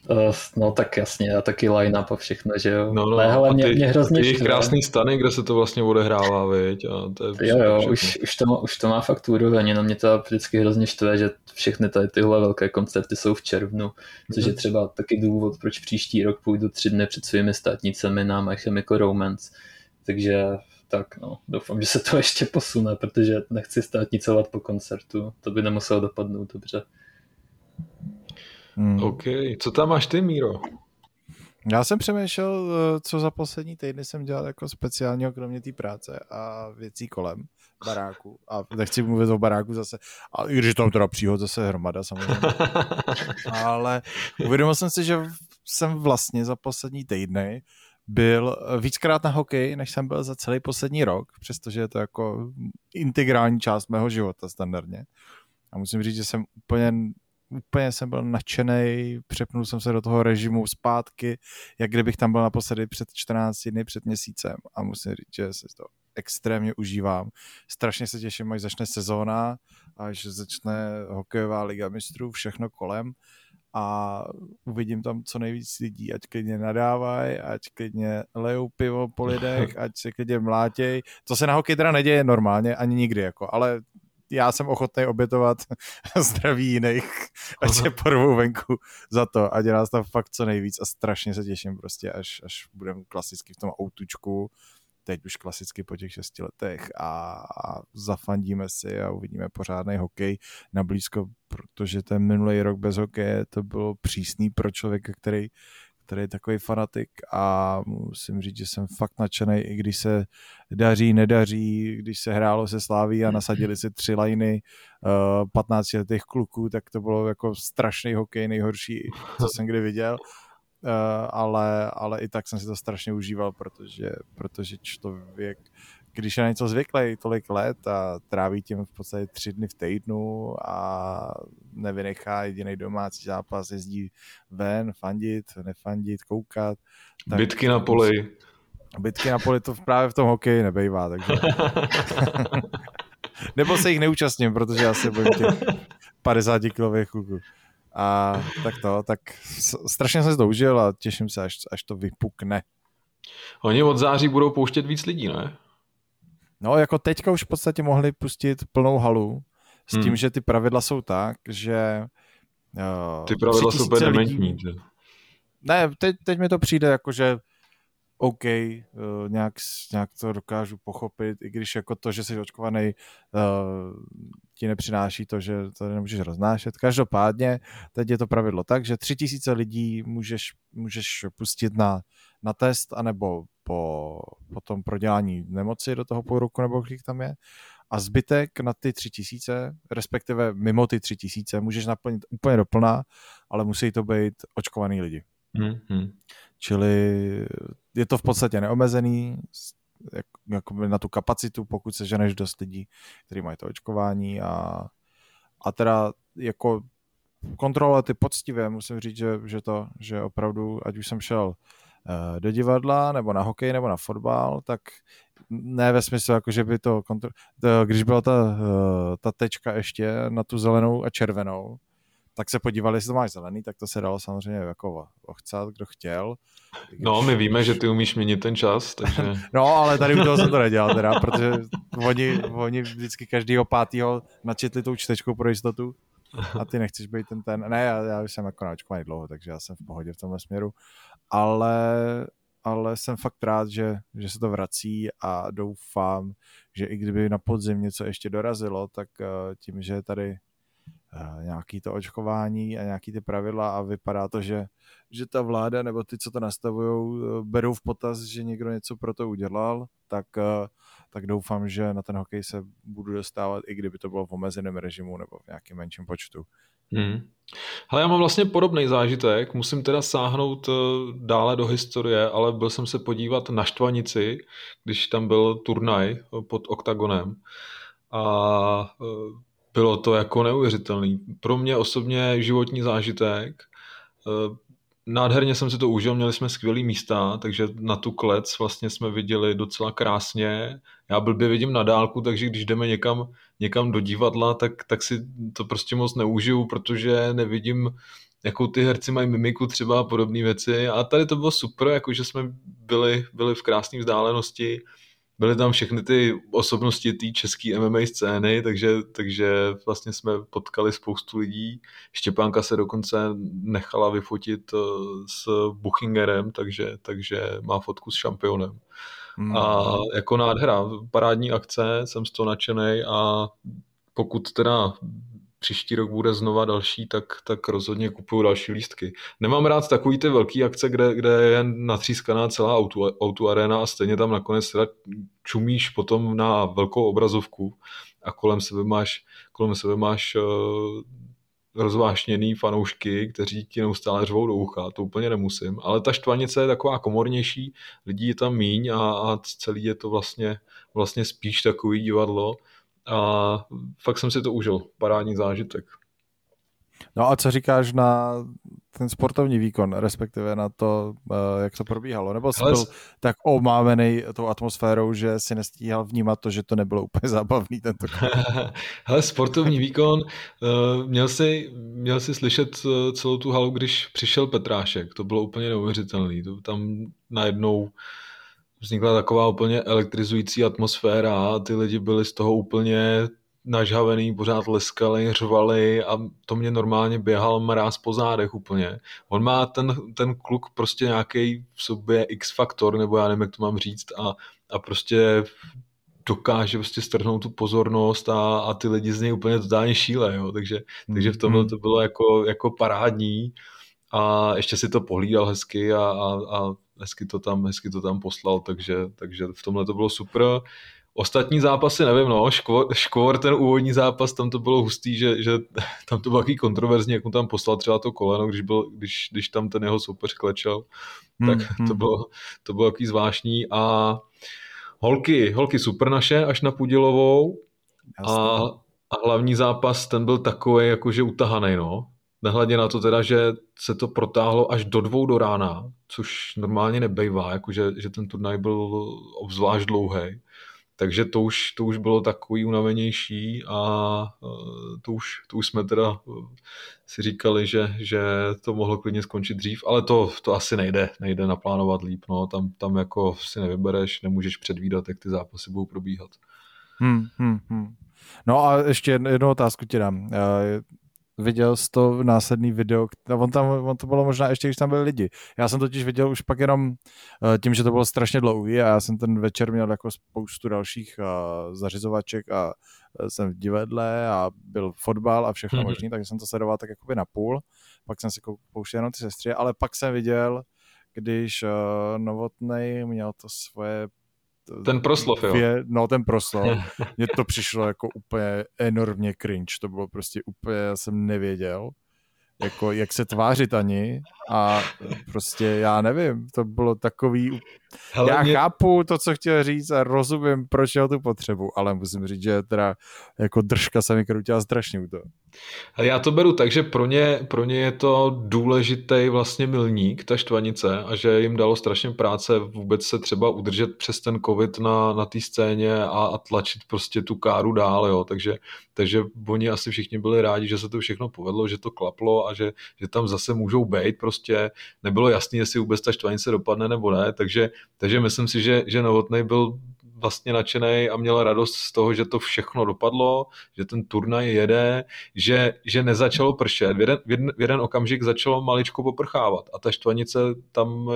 Speaker 2: Uh, no tak jasně, a taky line-up a všechno, že jo.
Speaker 1: No, no, Ale hele, mě, ty, mě hrozně ty krásný stany, kde se to vlastně odehrává, viď? A to
Speaker 2: je jo, jo, už, už, to má, už to má fakt úroveň, jenom mě to vždycky hrozně štve, že všechny tady tyhle velké koncerty jsou v červnu, což je mhm. třeba taky důvod, proč příští rok půjdu tři dny před svými státnicemi na My Chemical Romance. Takže tak no, doufám, že se to ještě posune, protože nechci státnicovat po koncertu, to by nemuselo dopadnout dobře.
Speaker 1: Hmm. OK, co tam máš ty, Míro?
Speaker 3: Já jsem přemýšlel, eh, co za poslední týdny jsem dělal jako speciálního, kromě té práce a věcí kolem baráku. A nechci mluvit o baráku zase, a i když tam teda příhod zase hromada samozřejmě. Ale uvědomil jsem si, že jsem vlastně za poslední týdny byl víckrát na hokej, než jsem byl za celý poslední rok, přestože je to jako integrální část mého života standardně. A musím říct, že jsem úplně úplně jsem byl nadšený, přepnul jsem se do toho režimu zpátky, jak kdybych tam byl naposledy před 14 dny, před měsícem a musím říct, že se to extrémně užívám. Strašně se těším, až začne sezóna, až začne hokejová liga mistrů, všechno kolem a uvidím tam co nejvíc lidí, ať klidně nadávají, ať klidně lejou pivo po lidech, ať se klidně mlátěj. To se na hokej teda neděje normálně, ani nikdy, jako, ale já jsem ochotný obětovat zdraví jiných, ať se porvou venku za to, ať nás tam fakt co nejvíc a strašně se těším prostě, až, až budeme klasicky v tom autučku, teď už klasicky po těch šesti letech a, a zafandíme si a uvidíme pořádný hokej na blízko, protože ten minulý rok bez hokeje to bylo přísný pro člověka, který který je takový fanatik a musím říct, že jsem fakt nadšený, i když se daří, nedaří, když se hrálo se Sláví a nasadili si tři lajny uh, 15 letých kluků, tak to bylo jako strašný hokej, nejhorší, co jsem kdy viděl. Uh, ale, ale i tak jsem si to strašně užíval, protože, protože člověk, když je na něco zvyklý tolik let a tráví tím v podstatě tři dny v týdnu a nevynechá jediný domácí zápas, jezdí ven, fandit, nefandit, koukat.
Speaker 1: Tak Bitky na poli.
Speaker 3: Bitky na poli to právě v tom hokeji nebejvá, takže... Nebo se jich neúčastním, protože já se bojím těch 50 kilových kluků. A tak to, tak strašně jsem se to užil a těším se, až, až to vypukne.
Speaker 1: Oni od září budou pouštět víc lidí, ne?
Speaker 3: No, jako teďka už v podstatě mohli pustit plnou halu s tím, hmm. že ty pravidla jsou tak, že
Speaker 1: uh, ty pravidla jsou úplně dementní.
Speaker 3: Ne, teď, teď mi to přijde jako, že OK, uh, nějak, nějak to dokážu pochopit, i když jako to, že jsi očkovaný, uh, ti nepřináší to, že to nemůžeš roznášet. Každopádně, teď je to pravidlo tak, že tři tisíce lidí můžeš, můžeš pustit na, na test, anebo po, po tom prodělání nemoci do toho půl roku, nebo kolik tam je. A zbytek na ty tři tisíce, respektive mimo ty tři tisíce, můžeš naplnit úplně doplná, ale musí to být očkovaný lidi. Mm-hmm. Čili je to v podstatě neomezený, jak, jako na tu kapacitu, pokud se ženeš dost lidí, kteří mají to očkování a, a teda jako kontrola ty poctivé, musím říct, že, že to, že opravdu, ať už jsem šel uh, do divadla, nebo na hokej, nebo na fotbal, tak ne ve smyslu, jako že by to, kontro... to když byla ta, uh, ta tečka ještě na tu zelenou a červenou, tak se podívali, jestli to máš zelený, tak to se dalo samozřejmě jako ochcat, kdo chtěl.
Speaker 1: Když... No, my víme, že ty umíš měnit ten čas, takže...
Speaker 3: no, ale tady u toho jsem to nedělal teda, protože oni, oni vždycky každýho pátýho načetli tou čtečkou pro jistotu a ty nechceš být ten ten. Ne, já, já už jsem jako naočkovaný dlouho, takže já jsem v pohodě v tomhle směru, ale, ale jsem fakt rád, že, že se to vrací a doufám, že i kdyby na podzim něco ještě dorazilo, tak uh, tím, že tady Eh, nějaký to očkování a nějaký ty pravidla a vypadá to, že, že ta vláda nebo ty, co to nastavují, eh, berou v potaz, že někdo něco pro to udělal, tak, eh, tak doufám, že na ten hokej se budu dostávat, i kdyby to bylo v omezeném režimu nebo v nějakém menším počtu.
Speaker 1: Hmm. Hele, já mám vlastně podobný zážitek, musím teda sáhnout dále do historie, ale byl jsem se podívat na Štvanici, když tam byl turnaj pod OKTAGONem a bylo to jako neuvěřitelný. Pro mě osobně životní zážitek. Nádherně jsem si to užil, měli jsme skvělý místa, takže na tu klec vlastně jsme viděli docela krásně. Já blbě vidím na dálku, takže když jdeme někam, někam do divadla, tak, tak si to prostě moc neužiju, protože nevidím, jakou ty herci mají mimiku třeba a podobné věci. A tady to bylo super, jakože jsme byli, byli v krásné vzdálenosti byly tam všechny ty osobnosti té české MMA scény, takže, takže vlastně jsme potkali spoustu lidí. Štěpánka se dokonce nechala vyfotit eh, s Buchingerem, takže, takže má fotku s šampionem. Hmm. A jako nádhera, parádní akce, jsem z toho nadšený a pokud teda příští rok bude znova další, tak, tak rozhodně kupuju další lístky. Nemám rád takový ty velký akce, kde, kde je natřískaná celá auto, auto arena a stejně tam nakonec teda čumíš potom na velkou obrazovku a kolem sebe máš, kolem sebe máš uh, rozvášněný fanoušky, kteří ti neustále řvou do ucha, to úplně nemusím, ale ta štvanice je taková komornější, lidí je tam míň a, a celý je to vlastně, vlastně spíš takový divadlo, a fakt jsem si to užil, parádní zážitek.
Speaker 3: No a co říkáš na ten sportovní výkon, respektive na to, eh, jak to probíhalo? Nebo jsi Hele, byl tak omámený tou atmosférou, že si nestíhal vnímat to, že to nebylo úplně zábavný tento
Speaker 1: Hele, sportovní výkon, eh, měl si, měl si slyšet eh, celou tu halu, když přišel Petrášek, to bylo úplně neuvěřitelný, to tam najednou vznikla taková úplně elektrizující atmosféra a ty lidi byli z toho úplně nažhavený, pořád leskali, řvali a to mě normálně běhal mráz po zádech úplně. On má ten, ten kluk prostě nějaký v sobě X-faktor, nebo já nevím, jak to mám říct a, a prostě dokáže prostě strhnout tu pozornost a, a ty lidi z něj úplně totálně šíle, jo? Takže, takže v tomhle to bylo jako, jako parádní a ještě si to pohlídal hezky a, a, a hezky to tam, hezky to tam poslal, takže, takže v tomhle to bylo super. Ostatní zápasy nevím, no, škvor, škvor ten úvodní zápas, tam to bylo hustý, že, že tam to bylo takový kontroverzní, jak mu tam poslal třeba to koleno, když, byl, když, když tam ten jeho soupeř klečel, tak hmm, to, bylo, to bylo takový zvláštní a Holky, holky super naše, až na Pudilovou. A, a hlavní zápas, ten byl takový jakože utahaný, no. Nehledě na to teda, že se to protáhlo až do dvou do rána, což normálně nebejvá, jakože že ten turnaj byl obzvlášť dlouhý. Takže to už, to už bylo takový unavenější a e, to už, to už jsme teda e, si říkali, že, že to mohlo klidně skončit dřív, ale to, to asi nejde, nejde naplánovat líp, no. tam, tam jako si nevybereš, nemůžeš předvídat, jak ty zápasy budou probíhat.
Speaker 3: Hmm, hmm, hmm. No a ještě jednu otázku ti dám. Viděl jsi to následný video, on, tam, on to bylo možná ještě, když tam byli lidi. Já jsem totiž viděl už pak jenom eh, tím, že to bylo strašně dlouhý a já jsem ten večer měl jako spoustu dalších uh, zařizovaček a eh, jsem v divadle a byl fotbal a všechno mm-hmm. možný, takže jsem to sledoval tak jakoby na půl. Pak jsem si pouštěl jenom ty sestry, ale pak jsem viděl, když uh, Novotnej měl to svoje
Speaker 1: ten proslov, jo. Dvě,
Speaker 3: no, ten proslov. Mně to přišlo jako úplně enormně cringe. To bylo prostě úplně, já jsem nevěděl, jako jak se tvářit ani a prostě já nevím, to bylo takový... Hele, já mě... chápu to, co chtěl říct a rozumím, proč je tu potřebu, ale musím říct, že teda jako držka se mi krutila strašně u toho.
Speaker 1: Já to beru tak, že pro ně, pro ně je to důležitý vlastně milník, ta štvanice, a že jim dalo strašně práce vůbec se třeba udržet přes ten covid na, na té scéně a, a tlačit prostě tu káru dál, jo. Takže, takže oni asi všichni byli rádi, že se to všechno povedlo, že to klaplo a že, že tam zase můžou být, prostě nebylo jasné, jestli vůbec ta štvanice dopadne nebo ne, takže, takže myslím si, že, že Novotný byl vlastně nadšený a měl radost z toho, že to všechno dopadlo, že ten turnaj jede, že, že nezačalo pršet. V jeden, v, jeden, v jeden okamžik začalo maličko poprchávat a ta štvanice tam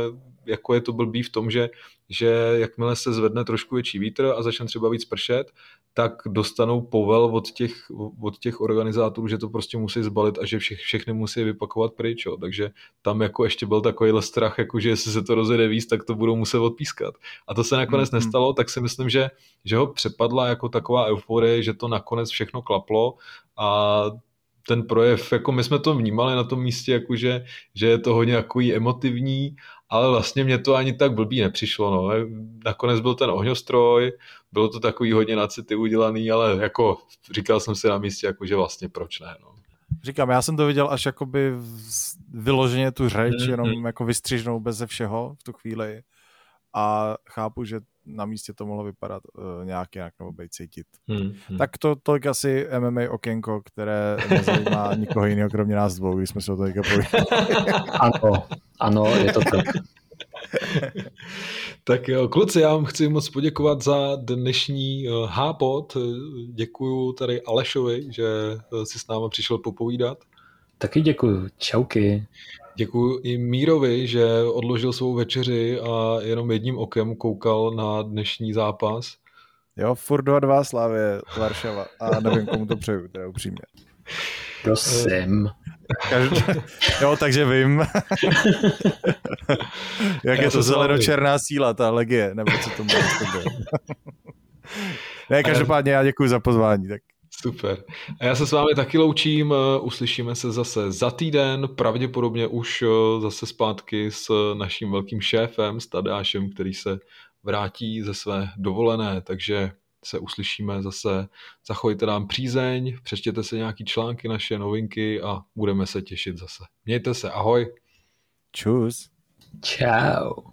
Speaker 1: jako je to blbý v tom, že, že jakmile se zvedne trošku větší vítr a začne třeba víc pršet, tak dostanou povel od těch, od těch organizátorů, že to prostě musí zbalit a že vše, všechny musí vypakovat pryč. Jo. Takže tam jako ještě byl takový strach, jako že jestli se to rozjede víc, tak to budou muset odpískat. A to se nakonec mm-hmm. nestalo, tak si myslím, že, že ho přepadla jako taková euforie, že to nakonec všechno klaplo a ten projev, jako my jsme to vnímali na tom místě, jakože, že je to hodně takový emotivní, ale vlastně mě to ani tak blbý nepřišlo. No. Nakonec byl ten ohňostroj, bylo to takový hodně na city udělaný, ale jako říkal jsem si na místě, jako, že vlastně proč ne. No.
Speaker 3: Říkám, já jsem to viděl až jakoby vyloženě tu řeč, mm-hmm. jenom jako vystřižnou beze všeho v tu chvíli a chápu, že na místě to mohlo vypadat uh, nějak jinak nebo být cítit. Hmm, hmm. Tak to tolik asi MMA okénko, které nezajímá nikoho jiného, kromě nás dvou, když jsme se o to
Speaker 2: Ano, ano, je to tak.
Speaker 1: tak jo, kluci, já vám chci moc poděkovat za dnešní uh, hápot. Děkuju tady Alešovi, že si s námi přišel popovídat.
Speaker 2: Taky děkuju. Čauky.
Speaker 1: Děkuji i Mírovi, že odložil svou večeři a jenom jedním okem koukal na dnešní zápas.
Speaker 3: Jo, furt 2-2 Slávě Varšava a nevím, komu to přeju, teda upřímně.
Speaker 2: Prosím.
Speaker 3: Každý... Jo, takže vím. Jak Já je to zeleno-černá síla, ta legie, nebo co to může Ne, každopádně já děkuji za pozvání. Tak.
Speaker 1: Super. A já se s vámi taky loučím, eh, uslyšíme se zase za týden, pravděpodobně už eh, zase zpátky s naším velkým šéfem, s Tadášem, který se vrátí ze své dovolené, takže se uslyšíme zase. Zachovejte nám přízeň, přečtěte se nějaký články, naše novinky a budeme se těšit zase. Mějte se, ahoj.
Speaker 3: Čus.
Speaker 2: Ciao.